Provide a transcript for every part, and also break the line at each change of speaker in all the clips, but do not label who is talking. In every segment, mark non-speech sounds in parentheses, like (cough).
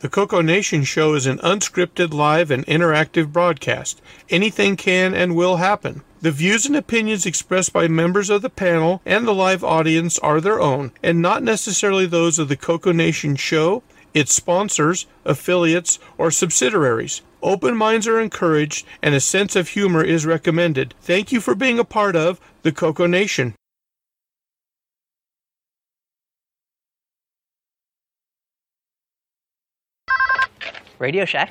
The Coco Nation show is an unscripted, live, and interactive broadcast. Anything can and will happen. The views and opinions expressed by members of the panel and the live audience are their own, and not necessarily those of the Coco Nation show, its sponsors, affiliates, or subsidiaries. Open minds are encouraged, and a sense of humor is recommended. Thank you for being a part of the Coco Nation.
Radio Shack.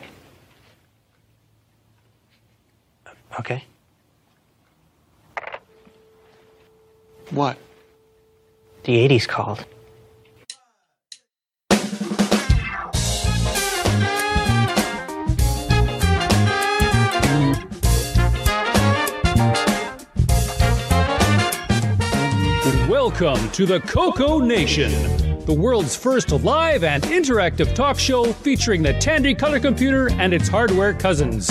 Okay.
What?
The 80s called.
Welcome to the Coco Nation, the world's first live and interactive talk show featuring the Tandy Color Computer and its hardware cousins.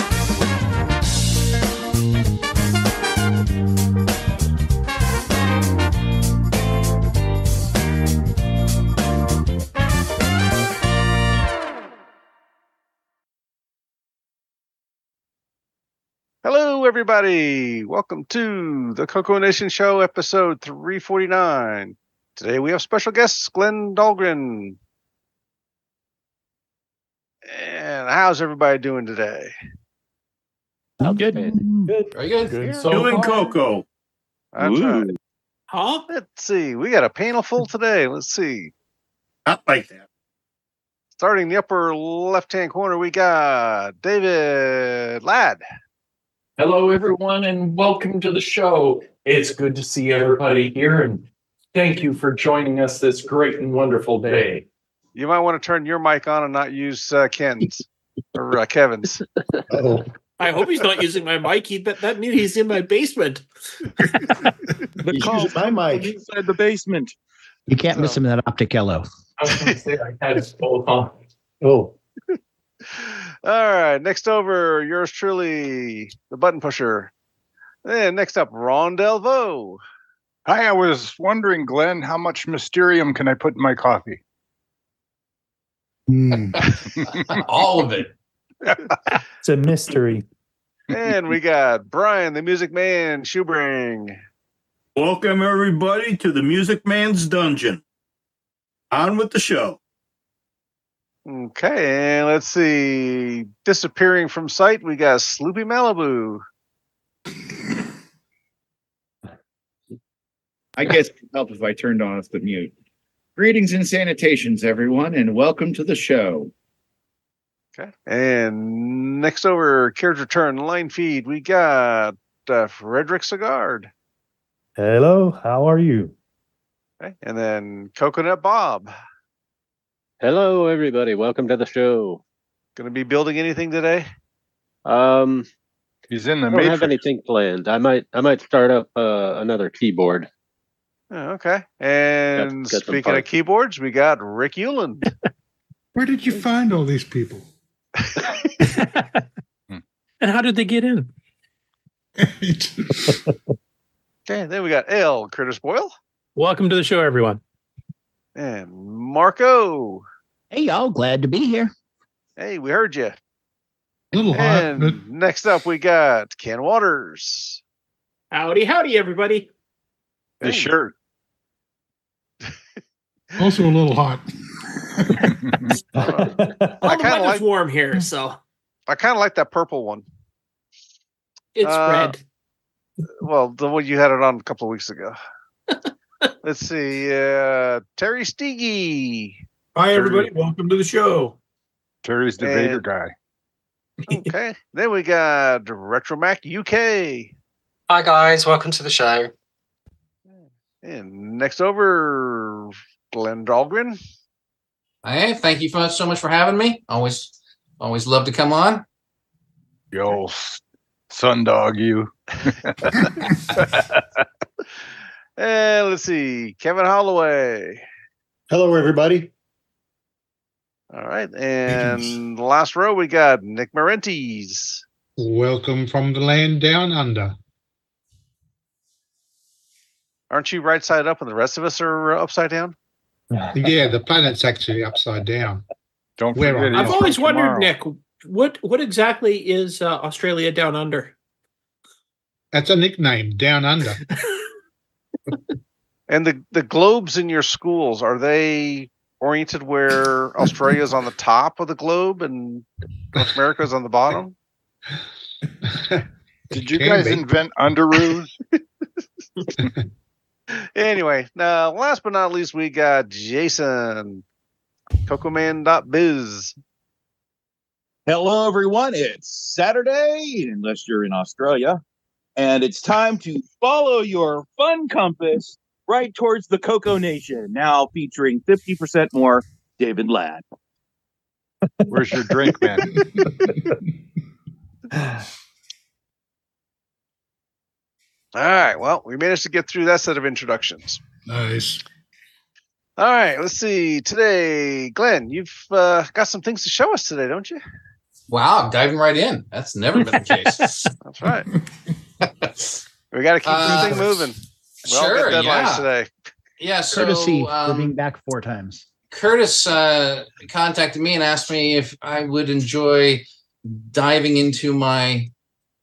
Hello, everybody. Welcome to the Coco Nation Show, episode 349. Today we have special guests Glen Dahlgren. And how's everybody doing today?
I'm good.
Good.
Very good.
Good.
So
Doing
far.
Coco.
That's
Ooh.
right.
Huh?
Let's see. We got a panel full today. Let's see.
Not like that.
Starting in the upper left hand corner, we got David Ladd.
Hello, everyone, and welcome to the show. It's good to see everybody here, and thank you for joining us this great and wonderful day.
You might want to turn your mic on and not use uh, Ken's or uh, Kevin's.
Oh.
I hope he's not using my mic. He, that, that means he's in my basement. (laughs)
The
He's
call
using my mic.
inside the basement.
You can't miss him in that optic yellow.
I was going to say I had it both on.
Oh. (laughs)
All right, next over, yours truly, the button pusher. And next up, Ron Delvo.
Hi, I was wondering, Glen, how much Mysterium can I put in my coffee?
Hmm. (laughs) (laughs)
All of it. (laughs)
It's a mystery.
And we got Brian, the Music Man, Shoebring.
Welcome, everybody, to the Music Man's Dungeon. On with the show.
Okay, and let's see. Disappearing from sight, we got Sloopy Malibu.
I guess it would help if I turned off the mute. Greetings and sanitations, everyone, and welcome to the show.
Okay. And next over, character turn, line feed, we got uh, Frederick Sagard.
Hello, how are you?
Okay. And then Coconut Bob.
Hello, everybody. Welcome to the show.
Going to be building anything today?
Um,
He's in the
I don't have anything planned. I might, I might start up uh, another keyboard.
Oh, okay. And
got some
speaking of keyboards, we got Rick Euland. (laughs)
Where did you find all these people? (laughs)
And how did they get in? (laughs)
Okay, then we got L. Curtis Boyle
Welcome to the show, everyone.
and Marco.
Hey, y'all. Glad to be here.
Hey, we heard you.
A little hot, but
And next up, we got Ken Waters.
Howdy, howdy, everybody.
His Hey. shirt.
Also a little hot. (laughs)
Well, the
kinda
weather's
like-
warm here, so
I kind of like that purple one.
it's
Uh,
red.
Well, the one you had it on a couple of weeks ago. (laughs) Let's see. Uh, Terry Steege.
Hi, everybody. Welcome to the show.
Terry's the
And-
Vader guy.
Okay. then we got Retromac UK.
Hi guys, welcome to the show.
And next over, Glen Dahlgren.
Hey, thank you so much for having me. Always, always love to come on.
Yo, s- sundog, you. (laughs)
and let's see, Kevin Holloway.
Hello, everybody.
All right. And the last row, we got Nick Marentes.
Welcome from the land down under.
Aren't you right side up and the rest of us are uh, upside down?
Yeah, the planet's actually upside down.
Don't
Where
forget.
I've always wondered,
tomorrow.
Nick, what what exactly is uh, Australia down under?
That's a nickname, Down Under. (laughs)
And the the globes in your schools are they oriented where Australia's on the top of the globe and North America's on the bottom? (laughs)
Did you guys
be.
invent underoos? (laughs)
Anyway, now last but not least, we got Jason, CocoMan.biz.
Hello, everyone. It's Saturday, unless you're in Australia, and it's time to follow your fun compass right towards the Coco Nation. Now featuring 50% more David Ladd.
Where's your drink, man? (laughs)
All right, well, we managed to get through that set of introductions.
Nice.
All right, let's see. Today, Glen, you've uh, got some things to show us today, don't you?
Wow, diving right in. That's never been the case. (laughs)
That's right. (laughs) we got to keep
Uh,
this moving. Well,
sure,
deadlines
yeah.
today.
Yeah, so
Courtesy for
um,
being back four times.
Curtis uh, contacted me and asked me if I would enjoy diving into my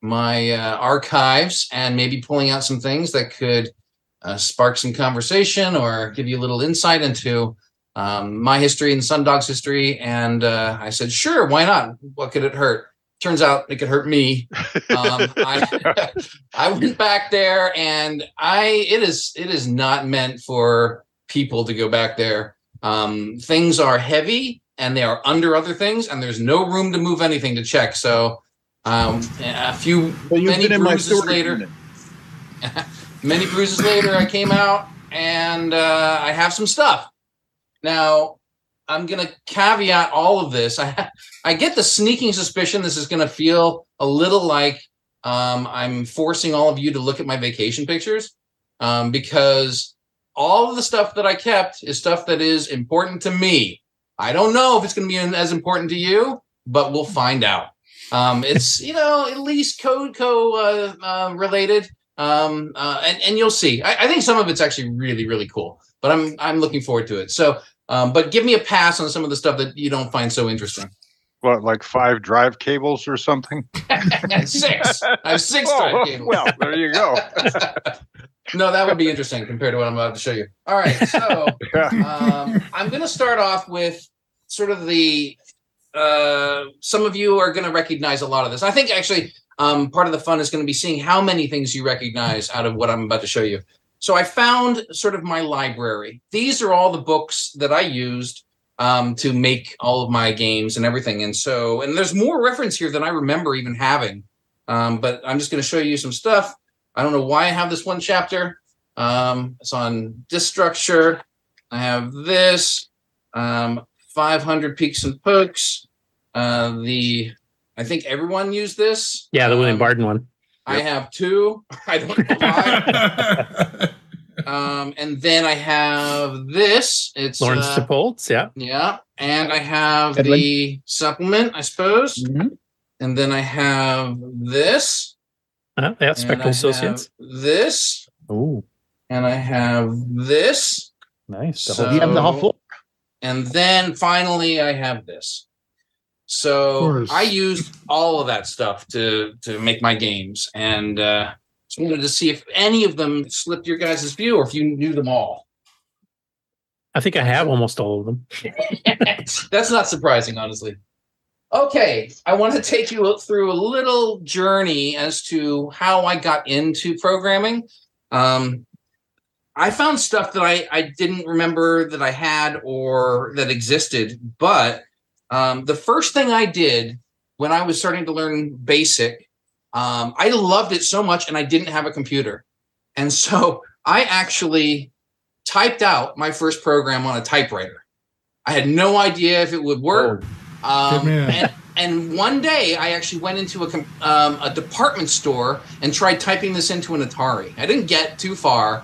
my uh, archives and maybe pulling out some things that could uh, spark some conversation or give you a little insight into um, my history and Sundog's history. And uh, I said, sure, why not? What could it hurt? Turns out it could hurt me. Um, (laughs) I, (laughs) I went back there, and I it is it is not meant for people to go back there. Um, things are heavy and they are under other things, and there's no room to move anything to check. So, um, a few
Well,
many
been in my
bruises later, (laughs) many bruises later, I came out and uh, I have some stuff. Now, I'm going to caveat all of this. I (laughs) I get the sneaking suspicion this is going to feel a little like um, I'm forcing all of you to look at my vacation pictures um, because all of the stuff that I kept is stuff that is important to me. I don't know if it's going to be as important to you, but we'll find out. Um, it's you know at least code co uh, uh, related, um, uh, and and you'll see. I, I think some of it's actually really really cool, but I'm I'm looking forward to it. So, um, but give me a pass on some of the stuff that you don't find so interesting.
What, like five drive cables or something? (laughs)
six. I have six
Oh,
drive cables.
well, there you go. (laughs)
no, that would be interesting compared to what I'm about to show you. All right, so (laughs) um, I'm going to start off with sort of the. Uh, some of you are going to recognize a lot of this. I think actually um, part of the fun is going to be seeing how many things you recognize out of what I'm about to show you. So I found sort of my library. These are all the books that I used um, to make all of my games and everything. And so, and there's more reference here than I remember even having. Um, but I'm just going to show you some stuff. I don't know why I have this one chapter. Um, it's on disk structure. I have this, um, 500 peeks and pokes. Uh, the I think everyone used this.
Yeah, the William Barden one.
I have two. (laughs) I don't know why. (laughs) um, and then I have this. It's
Lawrence
uh,
Sepultz, yeah.
yeah, and I have
Edwin.
the supplement, I suppose.
Mm-hmm.
And then I have this.
Uh, yeah,
and
Spectral
I have
Associates.
This.
Oh,
And I have this.
nice. The
So,
You have the whole floor.
And then finally, I have this. So. I used all of that stuff to to make my games, and uh, just wanted to see if any of them slipped your guys' view, or if you knew them all.
I think I have almost all of them. (laughs)
That's not surprising, honestly. Okay, I want to take you through a little journey as to how I got into programming. Um, I found stuff that I, I didn't remember that I had or that existed, but um, the first thing I did when I was starting to learn BASIC, um, I loved it so much and I didn't have a computer. And (laughs) so I actually typed out my first program on a typewriter. I had no idea if it would work. Um, and, and one day I actually went into a, um, a department store and tried typing this into an Atari. I didn't get too far,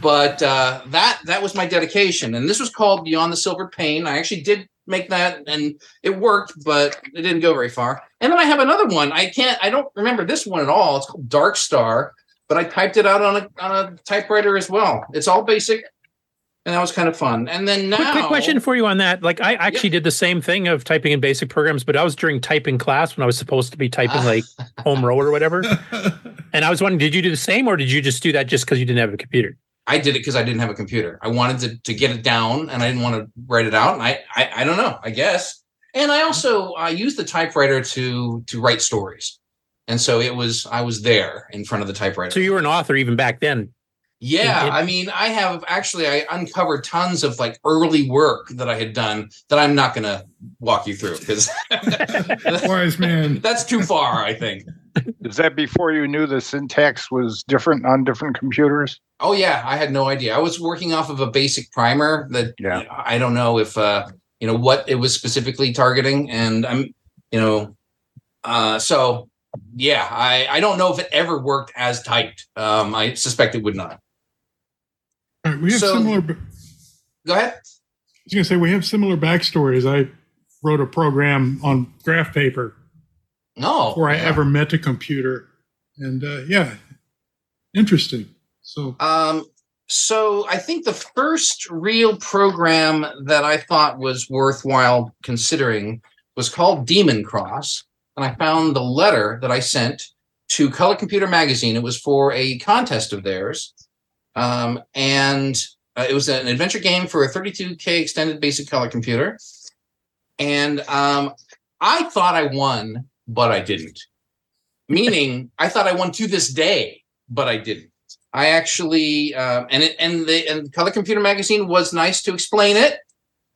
but uh, that that was my dedication. And this was called Beyond the Silver Pane. I actually did make that, and it worked, but it didn't go very far. And then I have another one. I can't. I don't remember this one at all. It's called Dark Star, but I typed it out on a on a typewriter as well. It's all basic. and that was kind of fun. And then now,
Quick, quick question for you on that. Like, I actually did the same thing of typing in basic programs, but I was during typing class when I was supposed to be typing like (laughs) home row or whatever. (laughs) And I was wondering, did you do the same, or did you just do that just because you didn't have a computer?
I did it because I didn't have a computer. I wanted to, to get it down and I didn't want to write it out. And I, I, I don't know, I guess. And I also I used the typewriter to to write stories. And so it was I was there in front of the typewriter.
So you were an author even back then.
Yeah,
It- it-
I mean, I have actually I uncovered tons of like early work that I had done that I'm not going to walk you through because (laughs)
wise man. (laughs)
That's too far, I think.
Is that before you knew the syntax was different on different computers?
Oh yeah, I had no idea. I was working off of a basic primer that
Yeah.
I don't know if uh you know what it was specifically targeting and I'm you know uh so yeah, I I don't know if it ever worked as typed. Um I suspect it would not.
All right, we have
So-
similar.
Go ahead.
was going to say we have similar backstories. I wrote a program on graph paper
No.
before I ever met a computer, and uh, yeah, interesting. So
Um, so I think the first real program that I thought was worthwhile considering was called Demon Cross, and I found the letter that I sent to Color Computer Magazine. It was for a contest of theirs, um, and uh, it was an adventure game for a 32k extended basic color computer, and um, I thought I won, but I didn't. Meaning, I thought I won to this day, but I didn't. I actually um, and it and the and Color Computer Magazine was nice to explain it.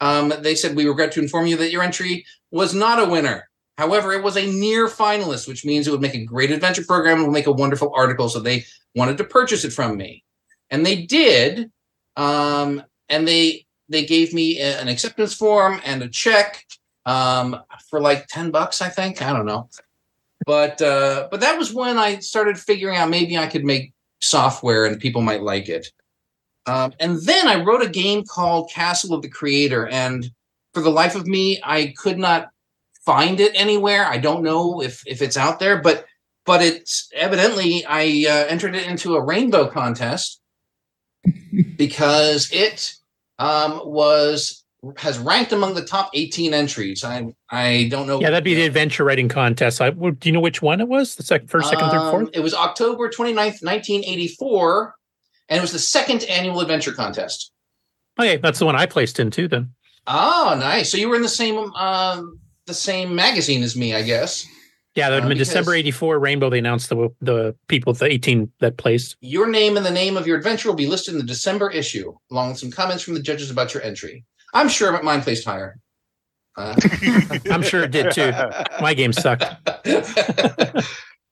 Um, they said we regret to inform you that your entry was not a winner. However, it was a near finalist, which means it would make a great adventure program and will make a wonderful article. So they wanted to purchase it from me, and they did. Um, and they they gave me an acceptance form and a check um, for like ten bucks, I think. I don't know, but uh, but that was when I started figuring out maybe I could make software and people might like it. Um, and then I wrote a game called Castle of the Creator, and for the life of me, I could not find it anywhere. I don't know if if it's out there, but but it's evidently I uh, entered it into a rainbow contest because it um, was has ranked among the top 18 entries. I I don't know.
Yeah, that'd be the adventure writing contest. I, do you know which one it was? The second, first, second, third,
Um,
fourth?
It was October 29th, 1984, and it was the second annual adventure contest.
Okay, that's the one I placed in too. Then
Oh, nice. So you were in the same um the same magazine as me, I guess.
Yeah, that would have
Uh,
been December '84. Rainbow. They announced the the people, the 18 that placed.
Your name and the name of your adventure will be listed in the December issue, along with some comments from the judges about your entry. I'm sure mine placed higher. Uh, (laughs)
I'm sure it did too. My game sucked. (laughs)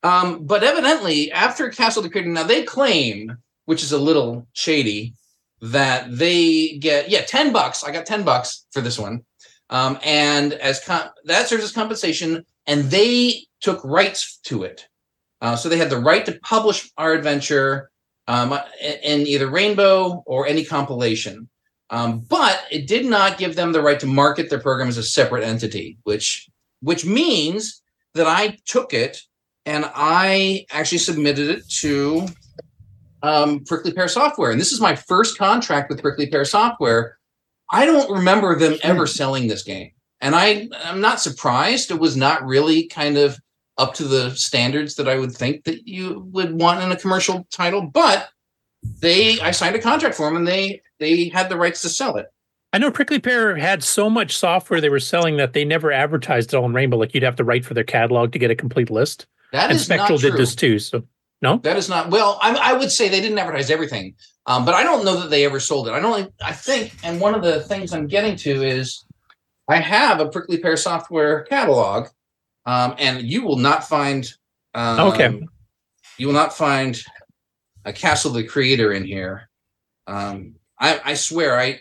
Um, but evidently, after Castle Creator, now they claim, which is a little shady, that they get yeah ten bucks. I got ten bucks for this one, um, and as com- that serves as compensation, and they took rights to it. Uh, so they had the right to publish our adventure um, in, either Rainbow or any compilation. Um, but it did not give them the right to market their program as a separate entity, which which means that I took it and I actually submitted it to um, Prickly Pear Software. And this is my first contract with Prickly Pear Software. I don't remember them ever selling this game. And I, I'm not surprised. It was not really kind of up to the standards that I would think that you would want in a commercial title. But they, I signed a contract for them and they, they had the rights to sell it.
I know Prickly Pear had so much software they were selling that they never advertised it on Rainbow. Like you'd have to write for their catalog to get a complete list.
That
and
is not
Spectral did this too. So no,
That is not well. I, I would say they didn't advertise everything, um, but I don't know that they ever sold it. I don't. I think, and one of the things I'm getting to is, I have a Prickly Pear software catalog, um, and you will not find. Um,
Okay.
You will not find a Castle the Creator in here. Um, I, I swear, I,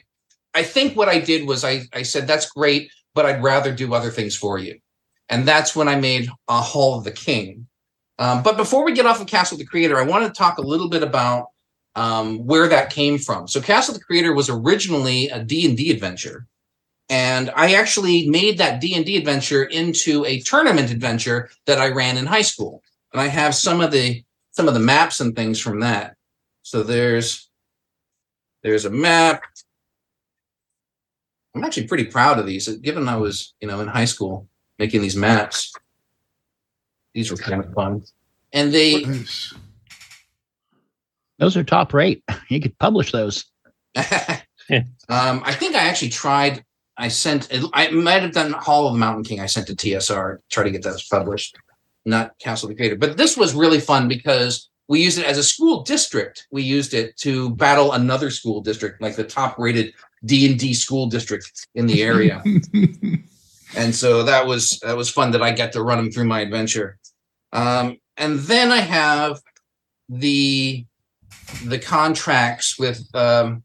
I think what I did was I, I said that's great, but I'd rather do other things for you, and that's when I made a Hall of the King. Um, but before we get off of Castle the Creator, I want to talk a little bit about um, where that came from. So Castle the Creator was originally a D&D adventure. And I actually made that D&D adventure into a tournament adventure that I ran in high school. And I have some of the some of the maps and things from that. So there's there's a map I'm actually pretty proud of these, given I was, you know, in high school making these maps. These were kind of fun, and they
Those are top rate. (laughs) You could publish those. (laughs)
Um, I think I actually tried. I sent. I might have done Hall of the Mountain King. I sent to TSR to try to get those published, not Castle of the Creator. But this was really fun because we used it as a school district. We used it to battle another school district, like the top-rated D and D school district in the area. (laughs) and so that was that was fun that I got to run them through my adventure. Um, and then I have the the contracts with um,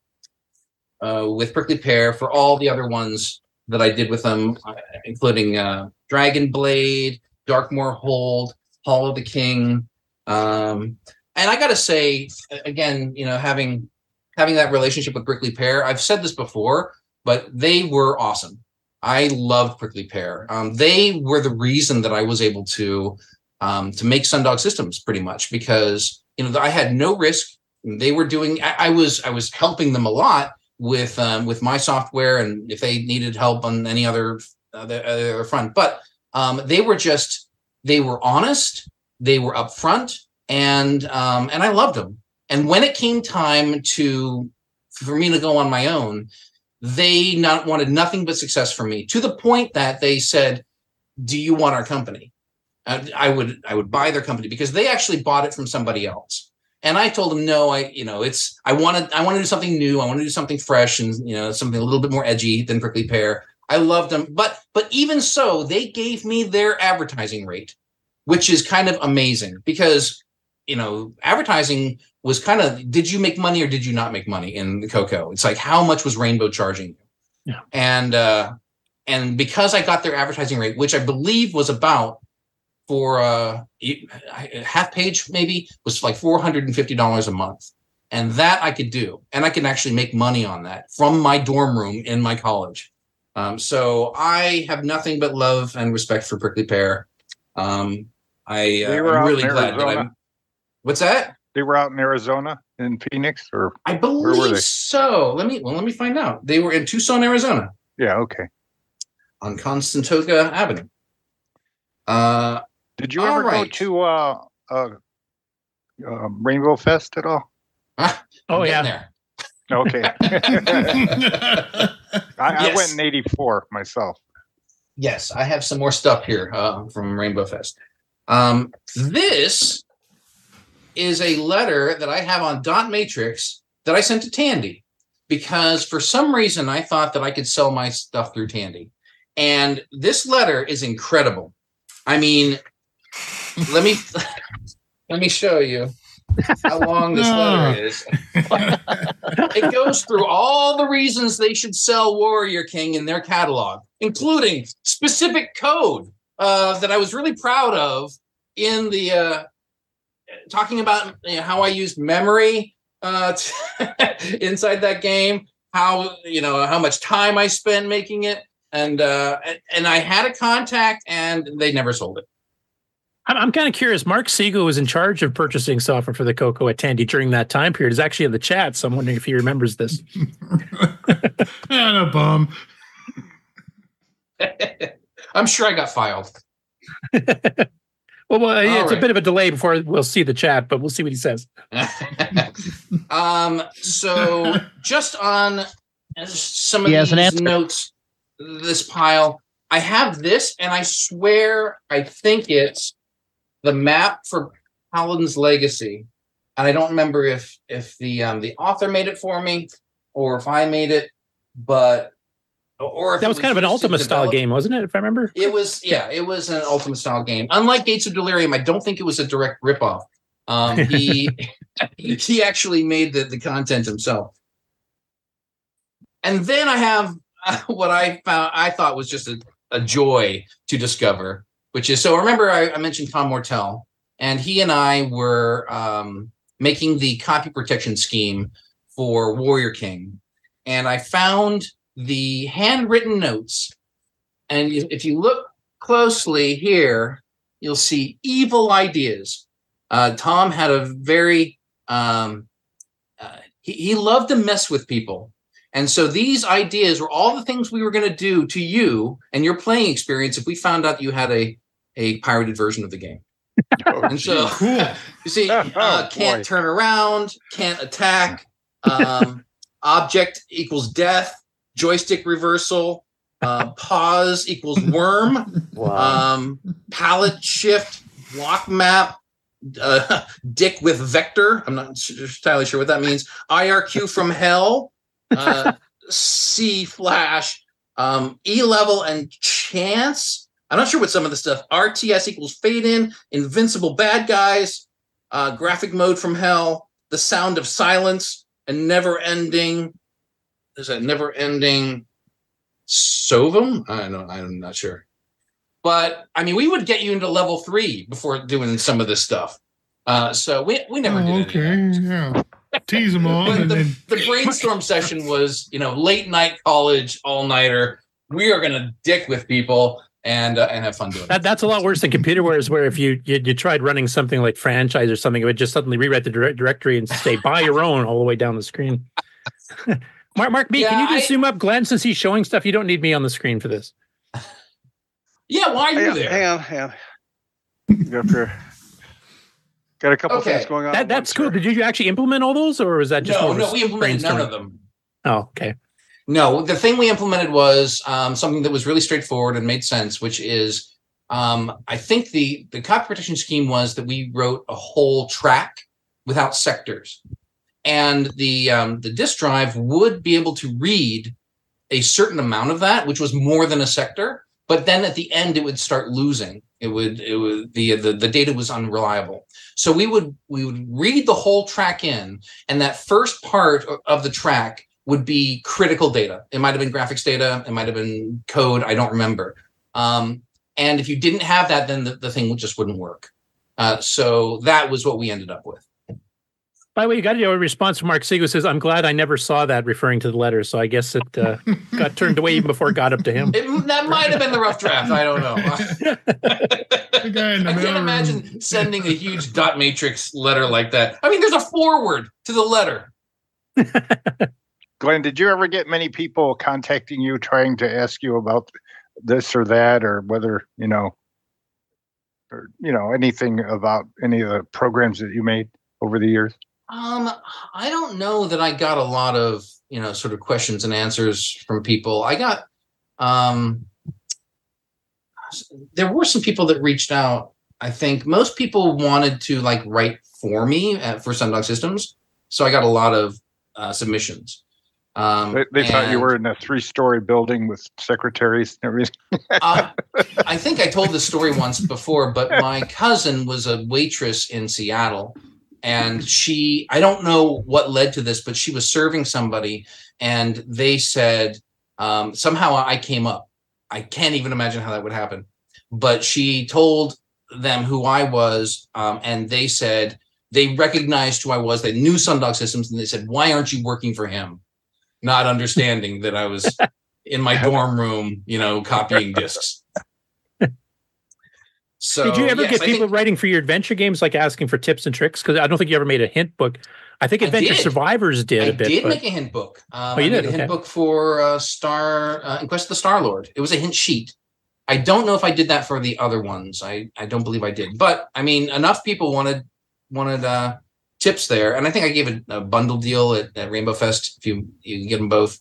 uh, with Prickly Pear for all the other ones that I did with them, uh, including uh, Dragon Blade, Darkmoor Hold, Hall of the King. Um, and I got to say, again, you know, having having that relationship with Prickly Pear, I've said this before, but they were awesome. I loved Prickly Pear. Um, they were the reason that I was able to um, to make Sundog Systems pretty much because you know I had no risk. They were doing. I, I was I was helping them a lot with um, with my software and if they needed help on any other other, other front. But um, they were just they were honest. They were upfront, and um, and I loved them. And when it came time to for me to go on my own, they not wanted nothing but success for me to the point that they said, "Do you want our company?" I would I would buy their company because they actually bought it from somebody else. And I told them, no, I you know it's I wanted I want to do something new. I want to do something fresh and you know something a little bit more edgy than Prickly Pear. I loved them, but but even so, they gave me their advertising rate, which is kind of amazing because you know advertising was kind of did you make money or did you not make money in the coco it's like how much was rainbow charging you
yeah.
and uh and because i got their advertising rate which i believe was about for uh half page maybe was like $450 a month and that i could do and i can actually make money on that from my dorm room in my college um, so i have nothing but love and respect for prickly pear um, i uh,
They were
i'm really glad that i'm what's that
They were out in Arizona in Phoenix, or
I believe so. Let me well, let me find out. They were in Tucson, Arizona,
Yeah, okay.
on Constantoga Avenue. Uh,
Did you
all
ever go to uh, uh, uh, Rainbow Fest at all?
Oh yeah.
there.
Okay. (laughs) I, I went in '84 myself.
Yes, I have some more stuff here uh, from Rainbow Fest. Um, this is a letter that I have on Dot Matrix that I sent to Tandy because for some reason I thought that I could sell my stuff through Tandy. And this letter is incredible. I mean, let me let me show you how long this letter is. it goes through all the reasons they should sell Warrior King in their catalog, including specific code uh, that I was really proud of in the uh, talking about you know, how I used memory uh, (laughs) inside that game, how you know how much time I spent making it, and uh, and- and I had a contact, and they never sold it.
I'm, I'm kind of curious. Mark Siegel was in charge of purchasing software for the Coco at Tandy during that time period. Is actually in the chat, so I'm wondering if he remembers this. (laughs)
and a bum. (laughs)
I'm sure I got filed. (laughs)
Well, well it's a bit of a delay before we'll see the chat, but we'll see what he says.
um, so just on some of
He has an
these notes, this pile, I have this, and I swear I think it's the map for Paladin's Legacy, and I don't remember if if the um, the author made it for me or if I made it, but or if
That
it
was kind of an Ultima style game, wasn't it? If I remember.
it was yeah, it was an Ultima style game. Unlike Gates of Delirium, I don't think it was a direct ripoff. Um, (laughs) he he actually made the, the content himself. And then I have (laughs) what I found I thought was just a, a joy to discover, which is so remember I, I mentioned Tom Mortel, and he and I were um, making the copy protection scheme for Warrior King, and I found the handwritten notes and if you look closely here, you'll see evil ideas. Uh, Tom had a very, um, uh, he, he loved to mess with people. And so these ideas were all the things we were going to do to you and your playing experience if we found out you had a a pirated version of the game. and so (laughs) you see, uh, can't turn around, can't attack, um, object equals death, joystick reversal, uh, pause equals worm, um, palette shift, block map, uh, (laughs) dick with vector. I'm not s- entirely sure what that means. IRQ from hell, uh, (laughs) C flash, um, E level and chance. I'm not sure what some of the stuff. RTS equals fade in, invincible bad guys, uh, graphic mode from hell, the sound of silence, and never ending. Is that never ending Sovum? I don't. I'm not sure. But I mean, we would get you into level three before doing some of this stuff. Uh, so we we never did
Oh,
any
okay, yeah. Tease them on,
but the,
then
the brainstorm session was, you know, late night college, all nighter. We are gonna dick with people and uh, and have fun doing it.
That, that's a lot worse than Computerware, where if you, you you tried running something like franchise or something, it would just suddenly rewrite the direct directory and say (laughs) "buy your own" all the way down the screen. (laughs) Mark, Mark B, can you just zoom up Glen since he's showing stuff? You don't need me on the screen for this.
Yeah, why are you
hang on,
there?
Hang on, hang on. Go up here. Got a couple
Okay.
things going on.
That, that's cool.
here.
Did you actually implement all those, or was that just
No,
more of a
no, we implemented none of them.
Oh, okay.
No, the thing we implemented was um, something that was really straightforward and made sense, which is um, I think the the copy protection scheme was that we wrote a whole track without sectors, and the um, the disk drive would be able to read a certain amount of that, which was more than a sector. But then at the end, it would start losing. It would it would the the, the data was unreliable. So we would we would read the whole track in, and that first part of the track would be critical data. It might have been graphics data, it might have been code, I don't remember. Um, and if you didn't have that, then the, the thing just wouldn't work. Uh, so that was what we ended up with.
By the way, you got a response from Mark Siegel says, "I'm glad I never saw that," referring to the letter. So I guess it uh, (laughs) got turned away even before it got up to him.
It, that might have been the rough draft. I don't know. (laughs)
the guy in the
I can't imagine sending a huge dot matrix letter like that. I mean, there's a forward to the letter. (laughs)
Glen, did you ever get many people contacting you trying to ask you about this or that, or whether you know, or you know anything about any of the programs that you made over the years?
Um, I don't know that I got a lot of you know sort of questions and answers from people. I got um, there were some people that reached out. I think most people wanted to like write for me at, for Sundog Systems, so I got a lot of uh, submissions. Um,
They, they thought you were in a three-story building with secretaries and everything. (laughs)
uh, I think I told this story once before, but my cousin was a waitress in Seattle. And she, I don't know what led to this, but she was serving somebody and they said, um, somehow I came up. I can't even imagine how that would happen. But she told them who I was, um, and they said they recognized who I was. They knew Sundog Systems, and they said, "Why aren't you working for him?" Not understanding that I was (laughs) in my dorm room, you know, copying discs. So,
Did you ever
yes,
get
I
people
think-
writing for your adventure games, like asking for tips and tricks? Because I don't think you ever made a hint book. I think
I
Adventure
did.
Survivors did
I
a bit.
I did
but-
make a hint book. Um,
Oh, you
I
did?
a hint
Okay.
book for uh, Star uh, in Quest of the Star Lord. It was a hint sheet. I don't know if I did that for the other ones. I I don't believe I did. But I mean, enough people wanted wanted uh, tips there, and I think I gave a, a bundle deal at, at Rainbow Fest. If you you can get them both.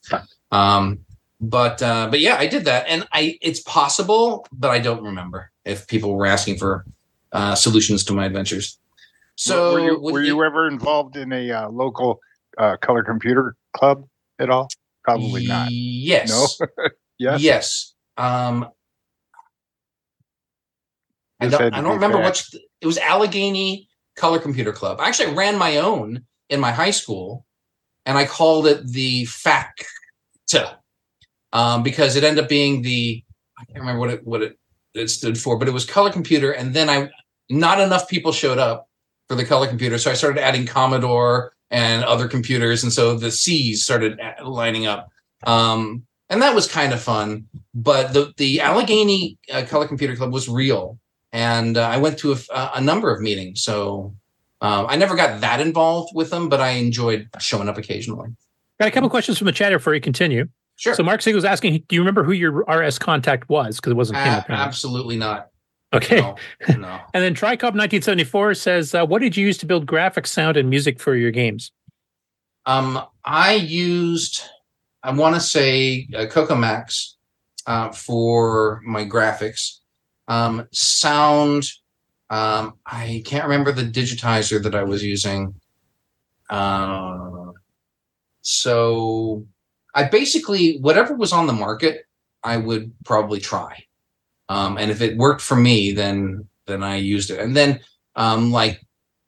Um, but uh, but yeah, I did that, and I it's possible, but I don't remember if people were asking for uh, solutions to my adventures. So
were you, were you ever involved in a uh, local uh, color computer club at all? Probably not.
Yes.
No. (laughs) yes.
Yes. Um, I don't, I don't remember which. It was Allegheny Color Computer Club. I actually ran my own in my high school, and I called it the FACTA um, because it ended up being the. I can't remember what it what it, it stood for, but it was color computer. And then I, not enough people showed up for the color computer, so I started adding Commodore and other computers, and so the C's started lining up. Um, and that was kind of fun. But the the Allegheny uh, Color Computer Club was real, and uh, I went to a number of meetings. So um, I never got that involved with them, but I enjoyed showing up occasionally.
Got a couple questions from the chat before you continue.
Sure.
So Mark Siegel's asking, do you remember who your RS contact was? Because it wasn't him.
A-
apparently.
absolutely not.
Okay.
No, (laughs) no.
And then Tricop 1974 says, uh, what did you use to build graphics, sound, and music for your games?
Um, I used, I want to say, uh, Cocomax uh, for my graphics. Um, sound, um, I can't remember the digitizer that I was using. Uh, so I basically, whatever was on the market, I would probably try. Um, and if it worked for me, then then I used it. And then, um, like,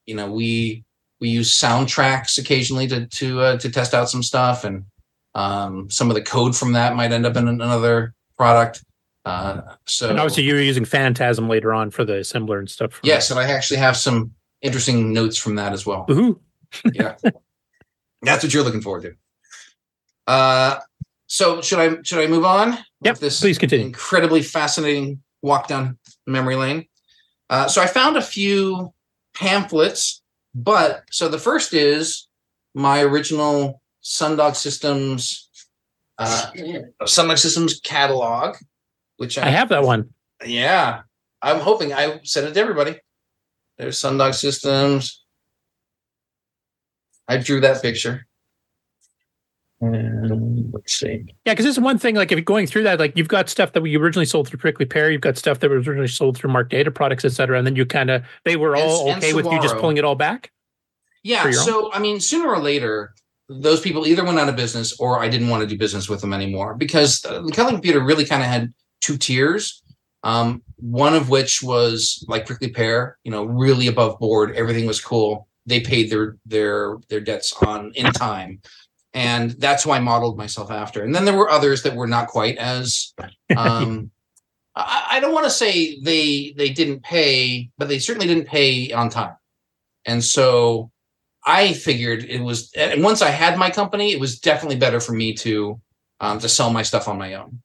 you know, we we use soundtracks occasionally to to uh, to test out some stuff, and um, some of the code from that might end up in another product. Uh, so
And obviously, you were using Phantasm later on for the assembler and stuff.
yes, and I actually have some interesting notes from that as well.
Woohoo.
yeah, (laughs) that's what you're looking forward to. Uh, so should I should I move on?
Yep.
This
please continue.
Incredibly fascinating walk down memory lane. Uh, so I found a few pamphlets, but so the first is my original Sundog Systems uh, Sundog Systems catalog, which
I have that one.
yeah, I'm hoping I sent it to everybody. There's Sundog Systems. I drew that picture. And let's see.
Yeah, because this is one thing. Like, if you're going through that, like you've got stuff that we originally sold through Prickly Pear, you've got stuff that was originally sold through Mark Data Products, et cetera, and then you kind of they were all
And- and
okay with you just pulling it all back.
Yeah.
your own?
So, I mean, sooner or later, those people either went out of business or I didn't want to do business with them anymore because uh, the Kelly Computer really kind of had two tiers. Um, one of which was like Prickly Pear, you know, really above board. Everything was cool. They paid their their their debts on in time, and that's who I modeled myself after. And then there were others that were not quite as. Um, (laughs) I, I don't want to say they they didn't pay, but they certainly didn't pay on time. And so I figured it was, and once I had my company, it was definitely better for me to um, to sell my stuff on my own.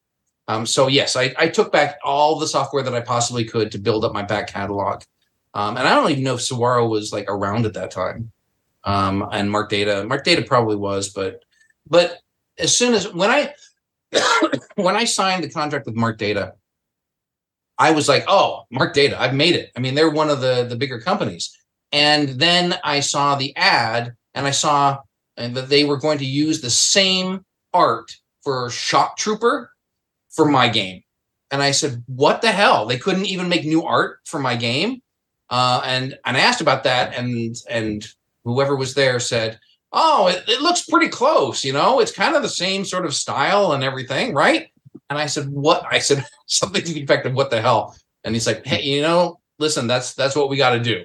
Um, so yes, I, I took back all the software that I possibly could to build up my back catalog. Um, and I don't even know if Sawaro was like around at that time. Um, and Mark Data, Mark Data probably was, but but as soon as when I (coughs) when I signed the contract with Mark Data, I was like, oh, Mark Data, I've made it. I mean, they're one of the the bigger companies. And then I saw the ad and I saw and that they were going to use the same art for Shock Trooper for my game. And I said, what the hell? They couldn't even make new art for my game. Uh, and and I asked about that, and and whoever was there said, "Oh, it, it looks pretty close. You know, it's kind of the same sort of style and everything, right?" And I said, "What?" I said (laughs) something to the effect of, "What the hell?" And he's like, "Hey, you know, listen, that's that's what we got to do."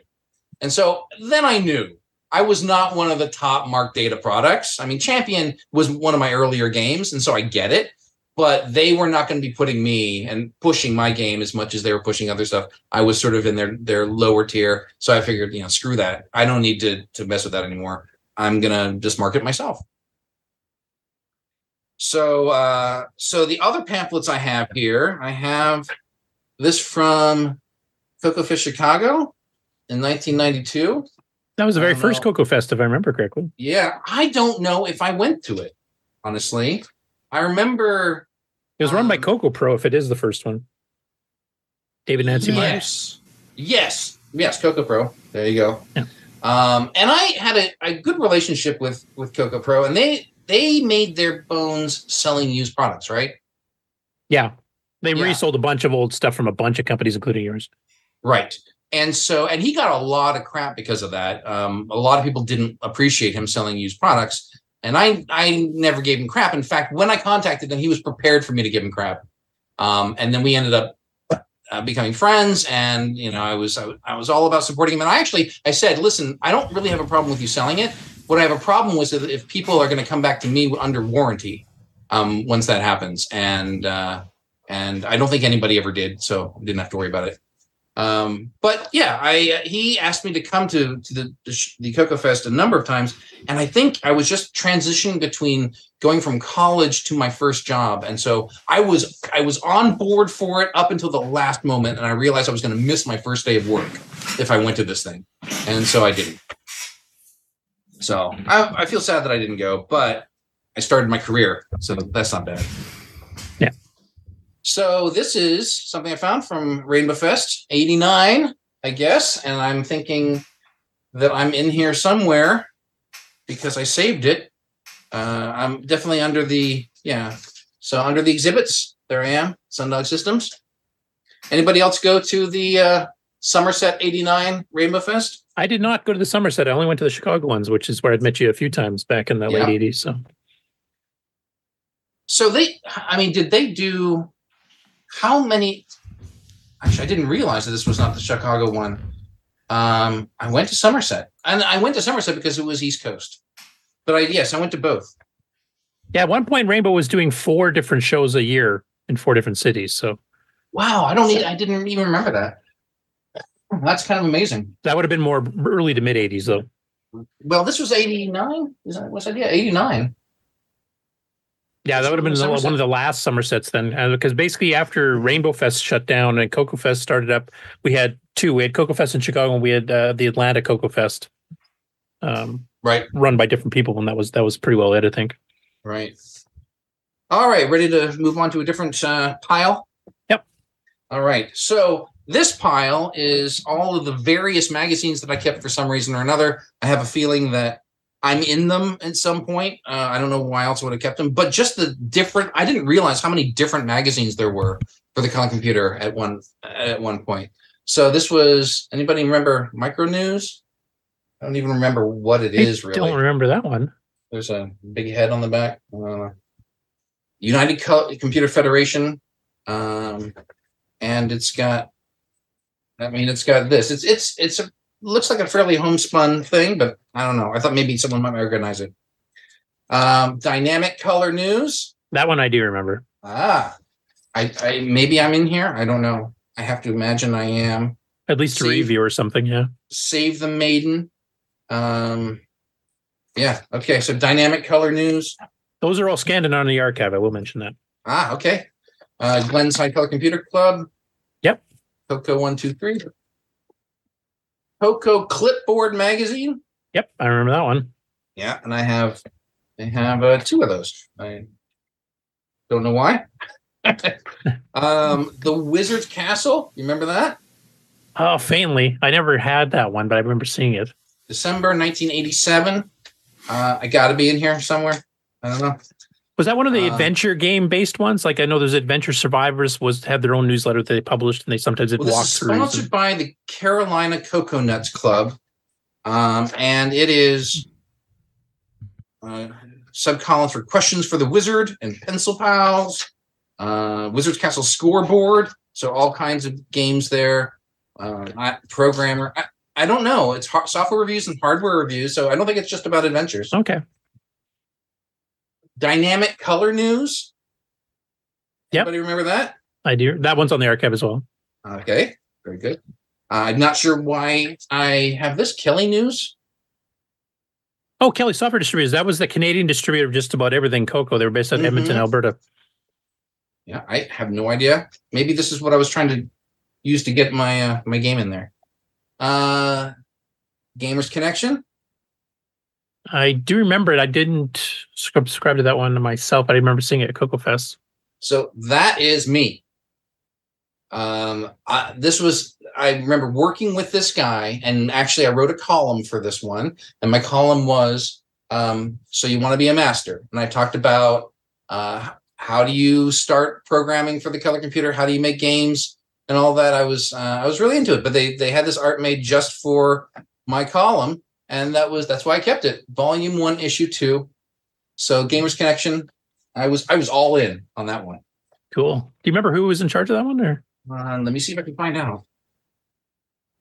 And so then I knew I was not one of the top Mark Data products. I mean, Champion was one of my earlier games, and so I get it. But they were not going to be putting me and pushing my game as much as they were pushing other stuff. I was sort of in their their lower tier, so I figured, you know, screw that. I don't need to to mess with that anymore. I'm gonna just market myself. So, uh, so the other pamphlets I have here, I have this from Coco Fest Chicago in 1992.
That was the very first
know.
Coco Fest, if I remember correctly.
Yeah, I don't know if I went to it. Honestly, I remember.
It was
Um,
run by Coco Pro, if it is the first one. David Nancy Myers.
Yes, yes, yes. Coco Pro. There you go. Um, and I had a, a good relationship with with Coco Pro, and they they made their bones selling used products, right?
Yeah. They
Yeah.
resold a bunch of old stuff from a bunch of companies, including yours.
Right. And so, and he got a lot of crap because of that. Um, a lot of people didn't appreciate him selling used products, and I I never gave him crap. In fact, when I contacted him, he was prepared for me to give him crap. Um, and then we ended up uh, becoming friends, and you know, I was I, I was all about supporting him. And I actually I said, listen, I don't really have a problem with you selling it. What I have a problem with is if people are going to come back to me under warranty um, once that happens, and uh, and I don't think anybody ever did, so I didn't have to worry about it. Um, but yeah, I uh, he asked me to come to to the the, the Coco Fest a number of times, and I think I was just transitioning between going from college to my first job, and so I was I was on board for it up until the last moment, and I realized I was going to miss my first day of work if I went to this thing, and so I didn't. So I, I feel sad that I didn't go, but I started my career, so that's not bad. So this is something I found from Rainbow Fest '89, I guess, and I'm thinking that I'm in here somewhere because I saved it. Uh, I'm definitely under the yeah. So under the exhibits, there I am. Sundog Systems. Anybody else go to the uh, Somerset '89 Rainbow Fest?
I did not go to the Somerset. I only went to the Chicago ones, which is where I'd met you a few times back in the
Yeah.
late 80s. So
So they, I mean, did they do how many? Actually, I didn't realize that this was not the Chicago one. Um, I went to Somerset, and I went to Somerset because it was East Coast. But I yes, I went to both.
yeah, at one point Rainbow was doing four different shows a year in four different cities. So
Wow, I don't need. I didn't even remember that. That's kind of amazing.
that would have been more early to mid 80s though.
Well, this was eighty nine. Is that what's that? Yeah, eighty nine.
Yeah, that would have been the,
Somerset?
one of the last Somersets then, uh, because basically after Rainbow Fest shut down and Coco Fest started up, we had two. We had Coco Fest in Chicago, and we had uh, the Atlanta Coco Fest, um,
right,
run by different people, and that was that was pretty well lit, I think.
Right. All right, ready to move on to a different uh, pile?
Yep.
All right. So this pile is all of the various magazines that I kept for some reason or another. I have a feeling that I'm in them at some point. Uh, I don't know why else I would have kept them, but just the different. I didn't realize how many different magazines there were for the Color Computer at one at one point. So this was anybody remember Micro News? I don't even remember what it is really.
I
really.
don't remember that one.
There's a big head on the back. Uh, United Co- Computer Federation, um, and it's got. I mean, it's got this. It's it's it's a looks like a fairly homespun thing, but I don't know. I thought maybe someone might recognize it. Um, Dynamic Color News.
That one I do remember.
Ah, I, I maybe I'm in here. I don't know. I have to imagine I am.
At least a
Save-
review or something. Yeah.
Save the Maiden. Um, yeah. Okay. So Dynamic Color News.
Those are all scanned and on the archive. I will mention that.
Ah, okay. Uh, Glenside Color Computer Club.
Yep.
Coco one two three. Coco Clipboard Magazine.
Yep, I remember that one.
Yeah, and I have, I have uh, two of those. I don't know why. (laughs) um, the Wizard's Castle. You remember that?
Oh, faintly. I never had that one, but I remember seeing it.
December 1987. Uh, I got to be in here somewhere. I don't know.
Was that one of the
Uh,
adventure game based ones? Like I know there's Adventure Survivors was had their own newsletter that they published, and they sometimes did
Well, this is
walkthroughs.
sponsored by the Carolina Cocoa Nuts Club, um, and it is uh, subcolumn for questions for the wizard and pencil pals, uh, Wizard's Castle scoreboard. So all kinds of games there. Uh, I, programmer. I, I don't know. It's software reviews and hardware reviews, so I don't think it's just about adventures.
Okay.
Dynamic color news.
Yep.
Anybody remember that?
I do. That one's on the archive as well.
Okay, very good. I'm not sure why I have this Kelly news.
Oh, Kelly Software Distributors. That was the Canadian distributor of just about everything Coco. They were based out of Edmonton,
Mhm.
Alberta.
Yeah, I have no idea. Maybe this is what I was trying to use to get my uh, my game in there. Uh Gamers Connection.
I do remember it. I didn't subscribe to that one myself. but I remember seeing it at Coco Fest.
So that is me. Um, I, this was I remember working with this guy, and actually I wrote a column for this one, and my column was, um, "So you want to be a master?" And I talked about uh, how do you start programming for the color computer, how do you make games, and all that. I was uh, I was really into it, but they they had this art made just for my column, and that was that's why I kept it. Volume one, issue two. So Gamers Connection, I was I was all in on that one.
Cool. Do you remember who was in charge of that one? Or
Uh, let me see if I can find out.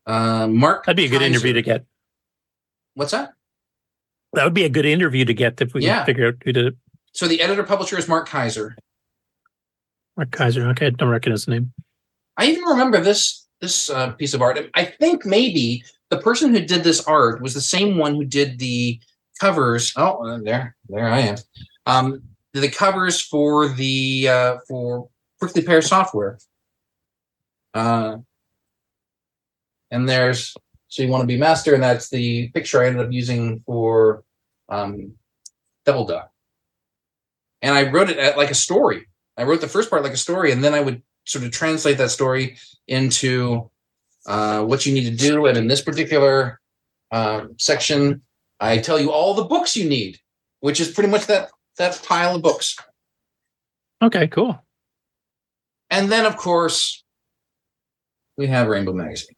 Uh, Mark,
that'd be a good
Kaiser.
interview to get.
What's that?
That would be a good interview to get if we
Yeah.
could figure out who did it.
So the editor publisher is Mark Kaiser.
Mark Kaiser. Okay, I don't recognize the name.
I even remember this this uh, piece of art. I think maybe the person who did this art was the same one who did the covers. Oh, uh, there, there I am. Um, the covers for the uh, for Prickly Pear software. Uh, and there's so you want to be master, and that's the picture I ended up using for um, Double Duck. and I wrote it at, like a story. I wrote the first part like a story, and then I would sort of translate that story into uh, what you need to do. And in this particular uh, section, I tell you all the books you need, which is pretty much that that pile of books.
Okay, cool.
And then, of course, we have Rainbow Magazine.